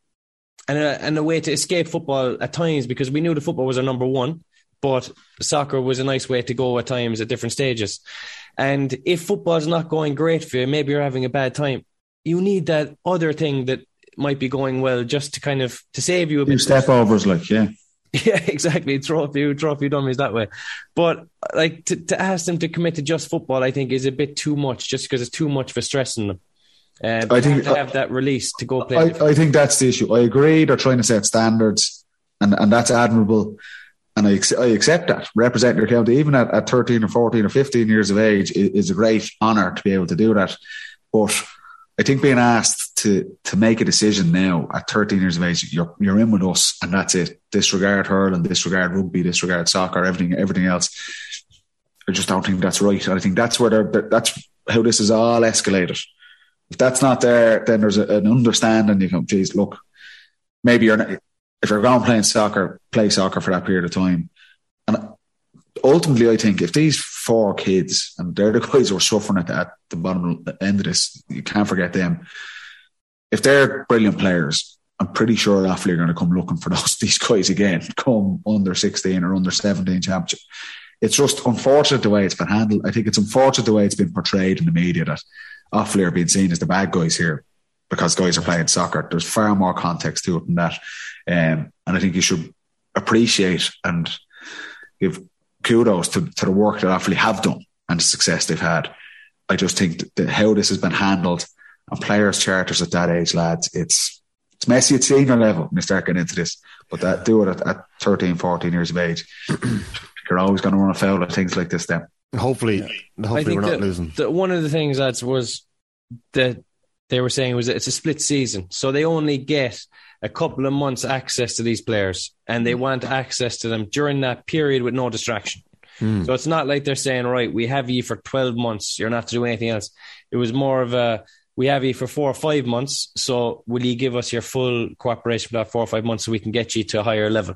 and a, and a way to escape football at times because we knew the football was our number one, but soccer was a nice way to go at times at different stages. And if football's not going great for you, maybe you're having a bad time, you need that other thing that might be going well just to kind of to save you a bit. Step overs, like yeah. Yeah, exactly. Throw a few, throw a few dummies that way. But like to, to ask them to commit to just football, I think is a bit too much, just because it's too much for stressing them. Uh, I think to have that release to go play. I, I, think that's the issue. I agree. They're trying to set standards, and and that's admirable. And I, I accept that. Representing your county, even at, at 13 or 14 or 15 years of age, is, is a great honour to be able to do that. But I think being asked to to make a decision now at 13 years of age, you're you're in with us, and that's it. Disregard hurling, disregard rugby, disregard soccer, everything everything else. I just don't think that's right. And I think that's where that's how this is all escalated. If that's not there, then there's a, an understanding. You go, geez, look, maybe you're not, if you're going playing soccer, play soccer for that period of time. And ultimately, I think if these four kids, and they're the guys who are suffering at the, at the bottom end of this, you can't forget them. If they're brilliant players, I'm pretty sure Offaly are going to come looking for those these guys again, come under 16 or under 17 championship. It's just unfortunate the way it's been handled. I think it's unfortunate the way it's been portrayed in the media that Offaly are being seen as the bad guys here because guys are playing soccer. There's far more context to it than that. Um, and I think you should appreciate and give kudos to, to the work that Offaly have done and the success they've had. I just think that how this has been handled and players' charters at that age, lads, it's it's messy at senior level when you start getting into this. But that do it at, at 13, 14 years of age. You're always going to run afoul of things like this then. Hopefully, yeah. hopefully we're not that, losing. That one of the things that was that they were saying was that it's a split season. So they only get a couple of months access to these players and they want access to them during that period with no distraction. Mm. So it's not like they're saying, right, we have you for 12 months. You're not to do anything else. It was more of a, we have you for four or five months. So will you give us your full cooperation for that four or five months so we can get you to a higher level?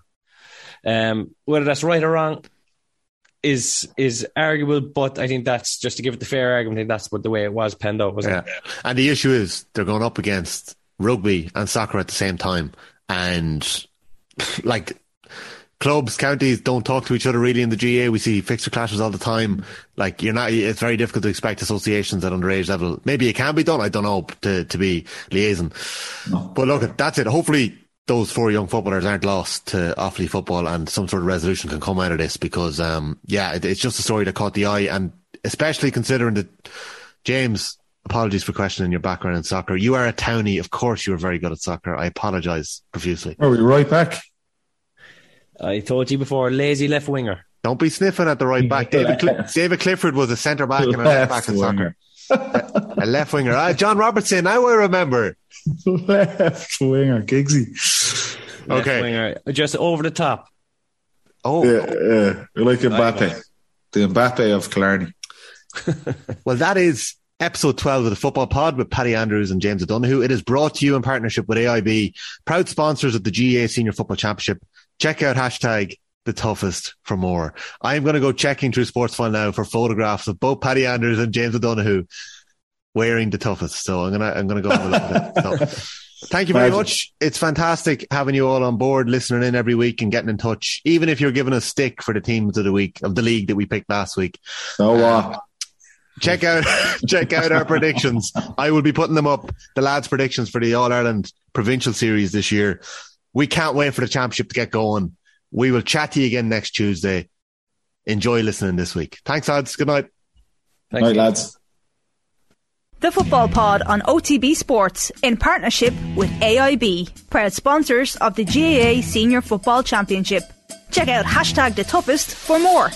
Um, whether that's right or wrong is is arguable, but I think that's just to give it the fair argument. I think that's what the way it was penned out, wasn't yeah. it? And the issue is they're going up against rugby and soccer at the same time, and like clubs, counties don't talk to each other really in the GAA. We see fixture clashes all the time. Like you're not, it's very difficult to expect associations at underage level. Maybe it can be done. I don't know to, to be liaison. No. But look, at that's it. Hopefully those four young footballers aren't lost to Offaly football and some sort of resolution can come out of this because, um, yeah, it, it's just a story that caught the eye and especially considering that James, apologies for questioning your background in soccer. You are a townie. Of course you are very good at soccer. I apologize profusely. Are we right back? I told you before, lazy left winger. Don't be sniffing at the right back. David, Cl- David Clifford was a centre back and a left back in soccer. a left winger. Ah, John Robertson, now I remember. left winger, Giggsy. Left okay. Winger, just over the top. Oh. Yeah, yeah. like Mbappe. The Mbappe of Killarney. well, that is episode 12 of the Football Pod with Paddy Andrews and James O'Donoghue. It is brought to you in partnership with AIB, proud sponsors of the GAA Senior Football Championship check out hashtag the toughest for more. I'm going to go checking through Sports Sportsfile now for photographs of both Paddy Andrews and James O'Donoghue wearing the toughest. So I'm going to, I'm going to go have a look at it. So. Thank you very much. It's fantastic having you all on board, listening in every week and getting in touch. Even if you're giving us stick for the teams of the week of the league that we picked last week. So uh, check out check out our predictions. I will be putting them up. The lads' predictions for the All Ireland Provincial Series this year. We can't wait for the championship to get going. We will chat to you again next Tuesday. Enjoy listening this week. Thanks, lads. Good night. Thanks, night, lads. The Football Pod on OTB Sports in partnership with AIB, proud sponsors of the GAA Senior Football Championship. Check out hashtag the toughest for more.